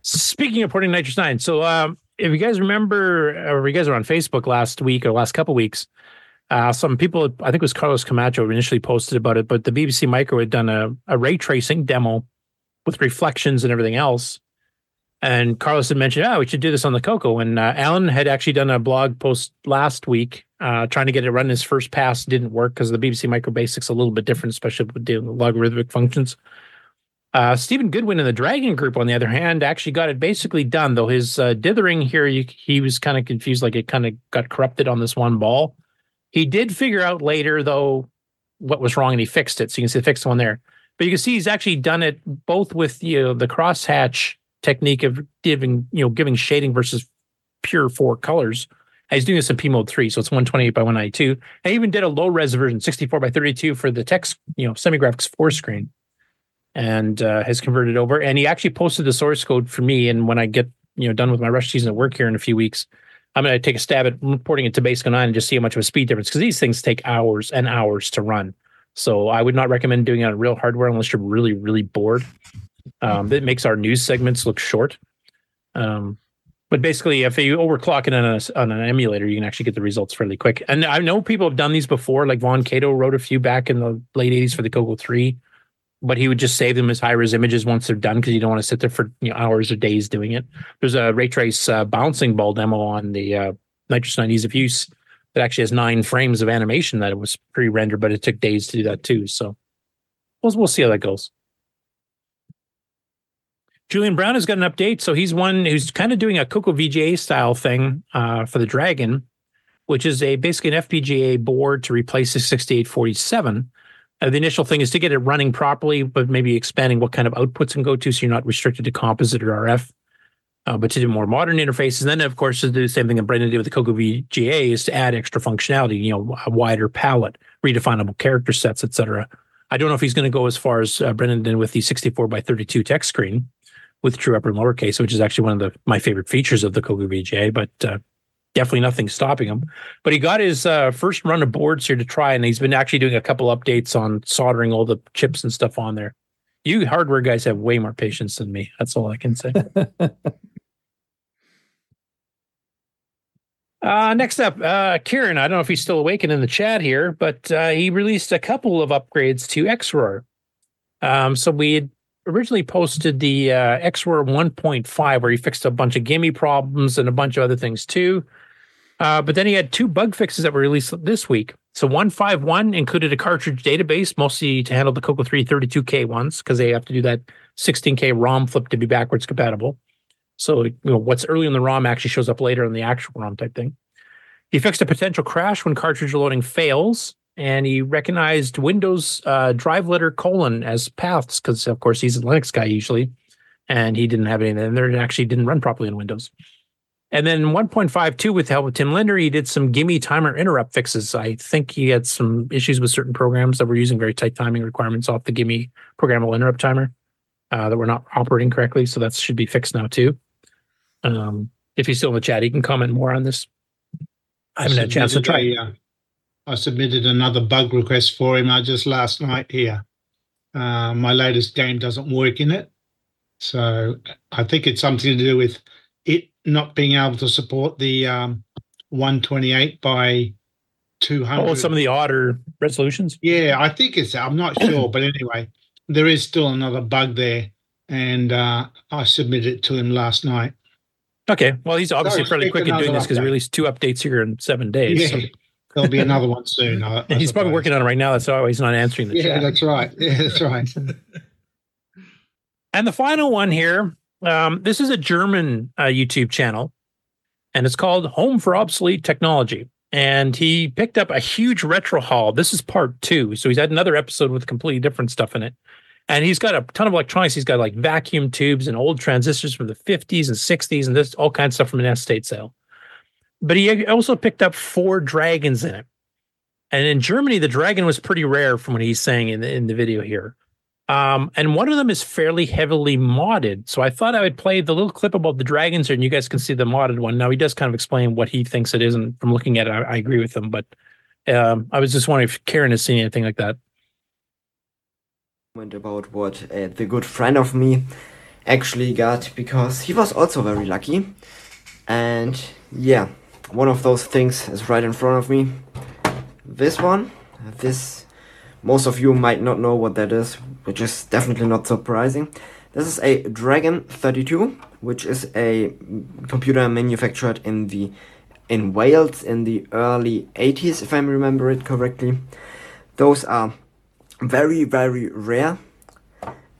Speaking of porting NitrOS-9, so um, if you guys remember, or you guys were on Facebook last week or last couple weeks, uh, some people, I think it was Carlos Camacho, initially posted about it, but the BBC Micro had done a, a ray tracing demo with reflections and everything else. And Carlos had mentioned, oh, we should do this on the Coco. And uh, Allen had actually done a blog post last week uh, trying to get it run his first pass. Didn't work because the BBC Micro Basics a little bit different, especially with with logarithmic functions. Uh, Stephen Goodwin in the Dragon Group, on the other hand, actually got it basically done. Though his uh, dithering here, he was kind of confused, like it kind of got corrupted on this one ball. He did figure out later, though, what was wrong, and he fixed it. So you can see the fixed one there. But you can see he's actually done it both with you know, the crosshatch technique of giving you know giving shading versus pure four colors. And he's doing this in PMODE three, so it's 128 by 192. I even did a low res version, 64 by 32 for the text, you know, semi-graphics four screen, and uh, has converted over. And he actually posted the source code for me. And when I get you know done with my rush season at work here in a few weeks, I'm going to take a stab at porting it to BASIC09 and just see how much of a speed difference because these things take hours and hours to run. So I would not recommend doing it on real hardware unless you're really really bored. Um, it makes our news segments look short. Um, but basically, if you overclock it on, a, on an emulator, you can actually get the results fairly quick. And I know people have done these before. Like Vaughn Cato wrote a few back in the late '80s for the Coco Three, but he would just save them as high res images once they're done because you don't want to sit there for you know, hours or days doing it. There's a ray trace uh, bouncing ball demo on the uh, NitrOS-9 Ease of Use that actually has nine frames of animation that it was pre-rendered, but it took days to do that too. So we'll we'll see how that goes. Julian Brown has got an update. So he's one who's kind of doing a Coco VGA style thing uh, for the Dragon, which is a basically an FPGA board to replace the 6847. Uh, the initial thing is to get it running properly, but maybe expanding what kind of outputs can go to, so you're not restricted to composite or RF. Uh, but to do more modern interfaces, and then of course to do the same thing that Brendan did with the Coco VGA is to add extra functionality, you know, a wider palette, redefinable character sets, etc. I don't know if he's going to go as far as uh, Brendan did with the 64 by 32 text screen with true upper and lowercase, which is actually one of the my favorite features of the Coco VGA, but uh, definitely nothing stopping him. But he got his uh, first run of boards here to try, and he's been actually doing a couple updates on soldering all the chips and stuff on there. You hardware guys have way more patience than me. That's all I can say. (laughs) Uh, next up, uh, Ciaran. I don't know if he's still awake and in the chat here, but uh, he released a couple of upgrades to XRoar. Um, so we had originally posted the uh, XRoar 1.5, where he fixed a bunch of GIME problems and a bunch of other things too. Uh, but then he had two bug fixes that were released this week. So 151 included a cartridge database, mostly to handle the Coco 3 32K ones, because they have to do that 16K ROM flip to be backwards compatible. So you know what's early in the ROM actually shows up later in the actual ROM type thing. He fixed a potential crash when cartridge loading fails, and he recognized Windows uh, drive letter colon as paths because, of course, he's a Linux guy usually, and he didn't have anything there. It actually didn't run properly in Windows. And then 1.52 with the help with Tim Lindner, he did some GIME timer interrupt fixes. I think he had some issues with certain programs that were using very tight timing requirements off the GIME programmable interrupt timer uh, that were not operating correctly. So that should be fixed now too. Um, if he's still in the chat, he can comment more on this. I haven't had a chance to try.
Uh, I submitted another bug request for him uh, just last night here. Uh, my latest game doesn't work in it. So I think it's something to do with it not being able to support the um, 128 by 200.
Oh, some of the odder resolutions.
Yeah, I think it's. I'm not (clears throat) sure, but anyway, there is still another bug there, and uh, I submitted it to him last night.
Okay, well, he's obviously fairly quick in doing this because he
update.
released two updates here in seven days.
Yeah,
so-
there'll be another one soon. I, (laughs) I
he's probably working on it right now. That's why he's not answering the
Yeah,
chat.
that's right. Yeah, that's (laughs) right.
And the final one here, um, this is a German uh, YouTube channel, and it's called Home for Obsolete Technology. And he picked up a huge retro haul. This is part two. So he's had another episode with completely different stuff in it. And he's got a ton of electronics. He's got like vacuum tubes and old transistors from the 50s and 60s and this all kinds of stuff from an estate sale. But he also picked up four dragons in it. And in Germany, the dragon was pretty rare from what he's saying in the, in the video here. Um, and one of them is fairly heavily modded. So I thought I would play the little clip about the dragons here, and you guys can see the modded one. Now he does kind of explain what he thinks it is, and from looking at it, I, I agree with him. But um, I was just wondering if Karen has seen anything like that.
about what uh, the good friend of me actually got because he was also very lucky. And yeah, one of those things is right in front of me. This one, this, most of you might not know what that is, which is definitely not surprising. This is a Dragon 32, which is a computer manufactured in the in Wales in the early 80s, if I remember it correctly. Those are very very rare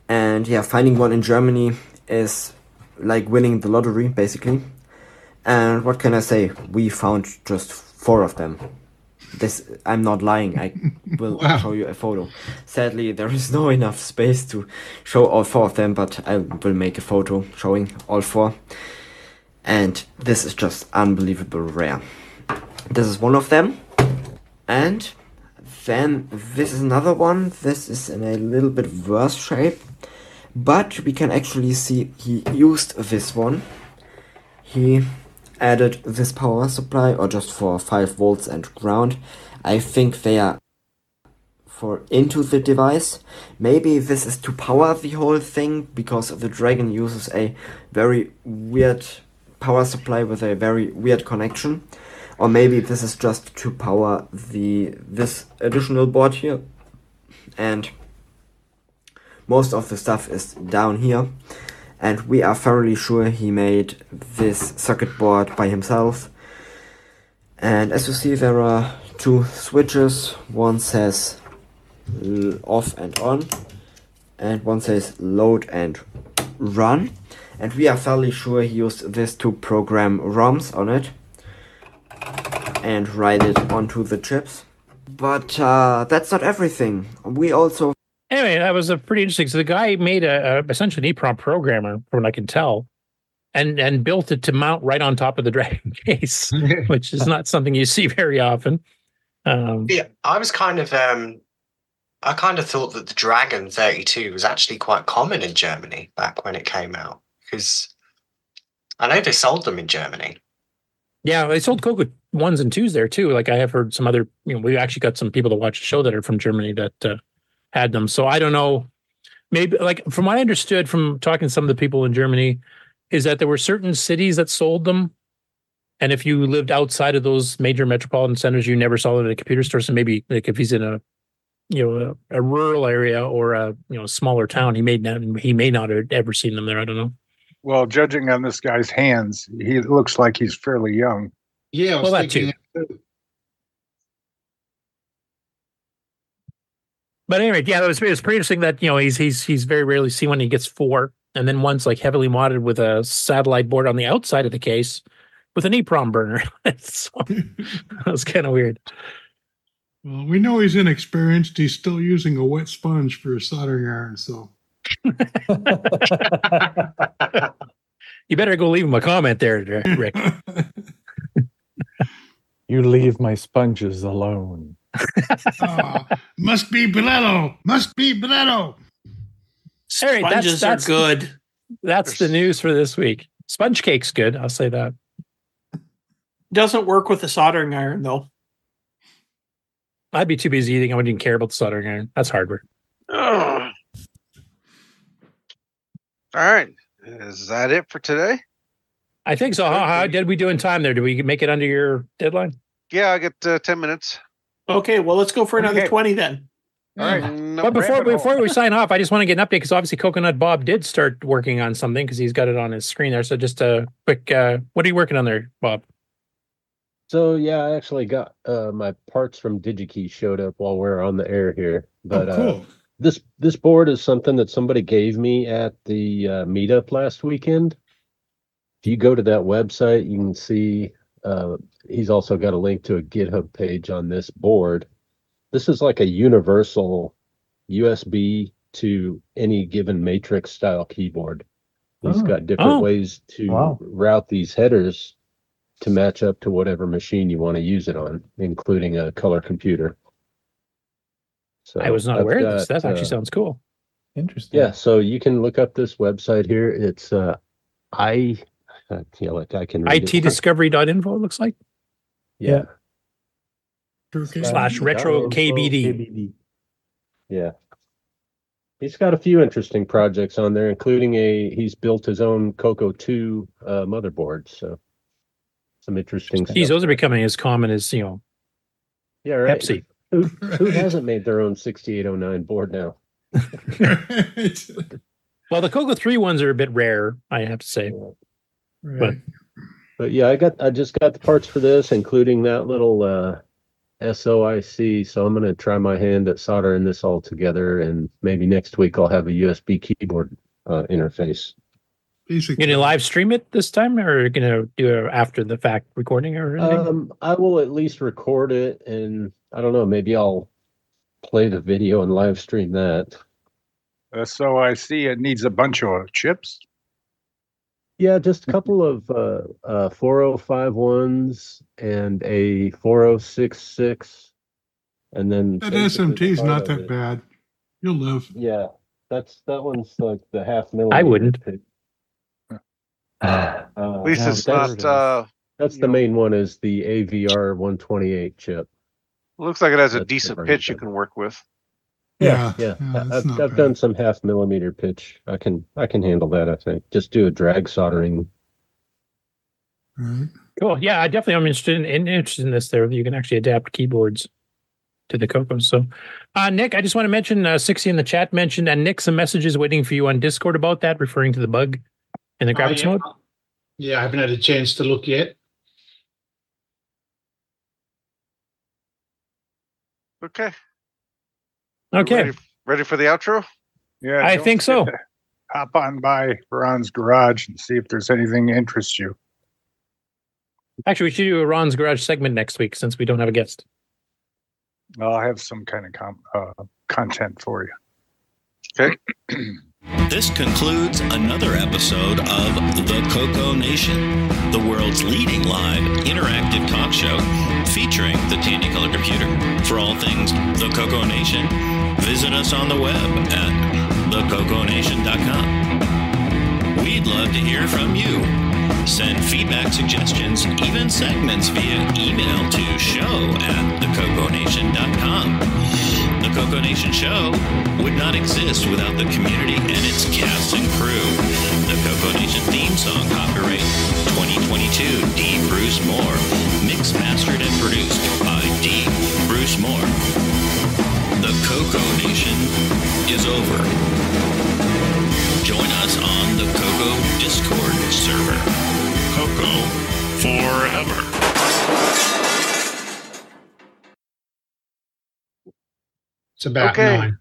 and yeah finding one in germany is like winning the lottery basically and what can i say we found just four of them this i'm not lying i will (laughs)
Wow.
show you a photo sadly there is no enough space to show all four of them but i will make a photo showing all four and this is just unbelievable rare this is one of them and then this is another one. This is in a little bit worse shape. But we can actually see he used this one. he added this power supply or just for 5 volts and ground. I think they are for into the device. Maybe this is to power the whole thing because the Dragon uses a very weird power supply with a very weird connection. Or maybe this is just to power the this additional board here. And most of the stuff is down here. And we are fairly sure he made this circuit board by himself. And as you see, there are two switches. One says off and on, and one says load and run. And we are fairly sure he used this to program ROMs on it and write it onto the chips. But uh, that's not everything. We also
Anyway, that was a pretty interesting. So the guy made a, a essentially an EEPROM programmer, from what I can tell, and and built it to mount right on top of the (laughs) Dragon case, (laughs) which is not something you see very often. Um,
Yeah, I was kind of um I kind of thought that the Dragon 32 was actually quite common in Germany back when it came out because I know they sold them in Germany.
Yeah, they sold Coco ones and twos there too. Like I have heard some other, you know, we actually got some people to watch the show that are from Germany that uh, had them. So I don't know. Maybe like from what I understood from talking to some of the people in Germany, is that there were certain cities that sold them, and if you lived outside of those major metropolitan centers, you never saw them in a computer store. So maybe like if he's in a you know a, a rural area or a you know smaller town, he may not he may not have ever seen them there. I don't know.
Well, judging on this guy's hands, he looks like he's fairly young.
Yeah, I was
Well, that
thinking
too.
that too.
But anyway, yeah, it was, it was pretty interesting that you know he's he's he's very rarely seen when he gets four, and then one's like heavily modded with a satellite board on the outside of the case with an EEPROM burner. (laughs) so, that was kind of weird.
Well, we know he's inexperienced. He's still using a wet sponge for a soldering iron, so (laughs)
You better go leave him a comment there, Rick. (laughs)
You leave my sponges alone. (laughs)
Must be Brillo. Must be Brillo.
All right, that's-
Sponges
that's-
are good.
That's the news for this week. Sponge cake's good. I'll say that.
Doesn't work with a soldering iron though.
I'd be too busy eating. I wouldn't even care about the soldering iron. That's hardware.
All right. Is that it for today?
I think so. How, how did we do in time there? Did we make it under your deadline?
Yeah, I get uh, 10 minutes.
Okay, well let's go for another
Okay.
twenty then.
All right. No
but before before we sign off, I just want to get an update because obviously Coconut Bob did start working on something because he's got it on his screen there. So just a quick, uh, what are you working on there, Bob?
So yeah, I actually got uh, my parts from DigiKey showed up while we are on the air here. But
oh,
uh, this this board is something that somebody gave me at the uh, meetup last weekend. If you go to that website, you can see uh, he's also got a link to a GitHub page on this board. This is like a universal USB to any given matrix style keyboard. He's
Oh.
got different
Oh.
ways to
Wow.
route these headers to match up to whatever machine you want to use it on, including a color computer. So
I was not
I've
aware of this. That actually
uh,
sounds cool.
Interesting.
yeah, so you can look up this website here. It's uh I I feel like I can read it. (laughs)
itdiscovery.info, it looks like.
Yeah.
Slash retro KBD.
KBD.
Yeah. He's got a few interesting projects on there, including a he's built his own Coco 2 uh, motherboard. So some interesting
Geez,
stuff.
those are becoming as common as, you know,
Yeah, right.
Pepsi.
Who, who hasn't made their own 6809 board now? (laughs) (laughs)
Well, the Coco 3 ones are a bit rare, I have to say. But
But yeah, I got I just got the parts for this, including that little uh SOIC. So I'm gonna try my hand at soldering this all together, and maybe next week I'll have a USB keyboard uh, interface.
you gonna live stream it this time or you gonna do a after the fact recording or anything?
Um, I will at least record it, and I don't know, maybe I'll play the video and live stream that.
Uh, so I see it needs a bunch of chips.
Yeah, just a couple of uh, uh, 4051s and a 4066, and then
That
basically the
SMT's not that
it.
bad. You'll live.
Yeah, that's that one's like the half millimeter.
I wouldn't.
pick. (sighs)
At least it's
that's-
not. Uh,
That's the main one is the AVR 128 chip.
looks like it has a
That's
decent pitch you can work with.
Yeah,
Yeah,
yeah.
yeah,
I-
that's
I've, I've done some half millimeter pitch. I can I can handle that. I think just do a drag soldering.
Right.
Cool. Yeah, I definitely am interested in, in interested in this. There, you can actually adapt keyboards to the Coco. So, uh, Nick, I just want to mention uh, sixty in the chat mentioned, and Nick, some messages waiting for you on Discord about that, referring to the bug in the
Oh,
graphics
yeah.
mode.
Yeah, I haven't had a chance to look yet.
Okay.
Okay.
Ready, ready for the outro?
Yeah,
I think so. (laughs)
Hop on by Ron's garage and see if there's anything that interests you.
Actually, we should do a Ron's Garage segment next week since we don't have a guest.
I'll have some kind of com- uh, content for you.
Okay. (clears throat)
This concludes another episode of The Coco Nation, the world's leading live interactive talk show featuring the Tandy Color Computer. For all things The Coco Nation, visit us on the web at thecoconation.com. We'd love to hear from you. Send feedback, suggestions, even segments via email to show at thecoconation.com. The Coco Nation Show would not exist without the community and its cast and crew. The Coco Nation theme song copyright 2022 D. Bruce Moore. Mixed, mastered, and produced by D. Bruce Moore. The Coco Nation is over. Join us on the Coco Discord server. Coco forever.
It's about
Okay.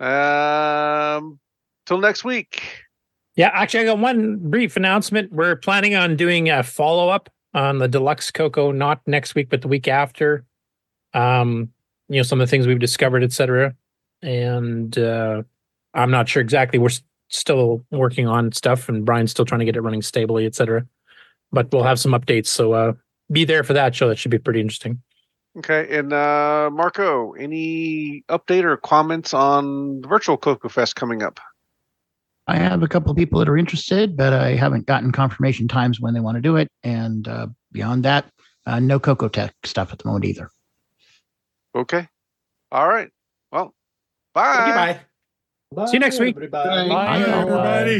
nine.
Um, till next week.
Yeah, actually, I got one brief announcement. We're planning on doing a follow up on the deluxe Coco, not next week, but the week after. Um, you know, some of the things we've discovered, et cetera. And uh, I'm not sure exactly. We're still working on stuff, and Brian's still trying to get it running stably, et cetera. But we'll have some updates. So uh, be there for that show. That should be pretty interesting.
Okay, and uh, Marco, any update or comments on the virtual Coco Fest coming up?
I have a couple of people that are interested, but I haven't gotten confirmation times when they want to do it. And uh, beyond that, uh, no Cocoa Tech stuff at the moment either.
Okay. All right. Well, bye.
bye. See you next week.
Bye, everybody.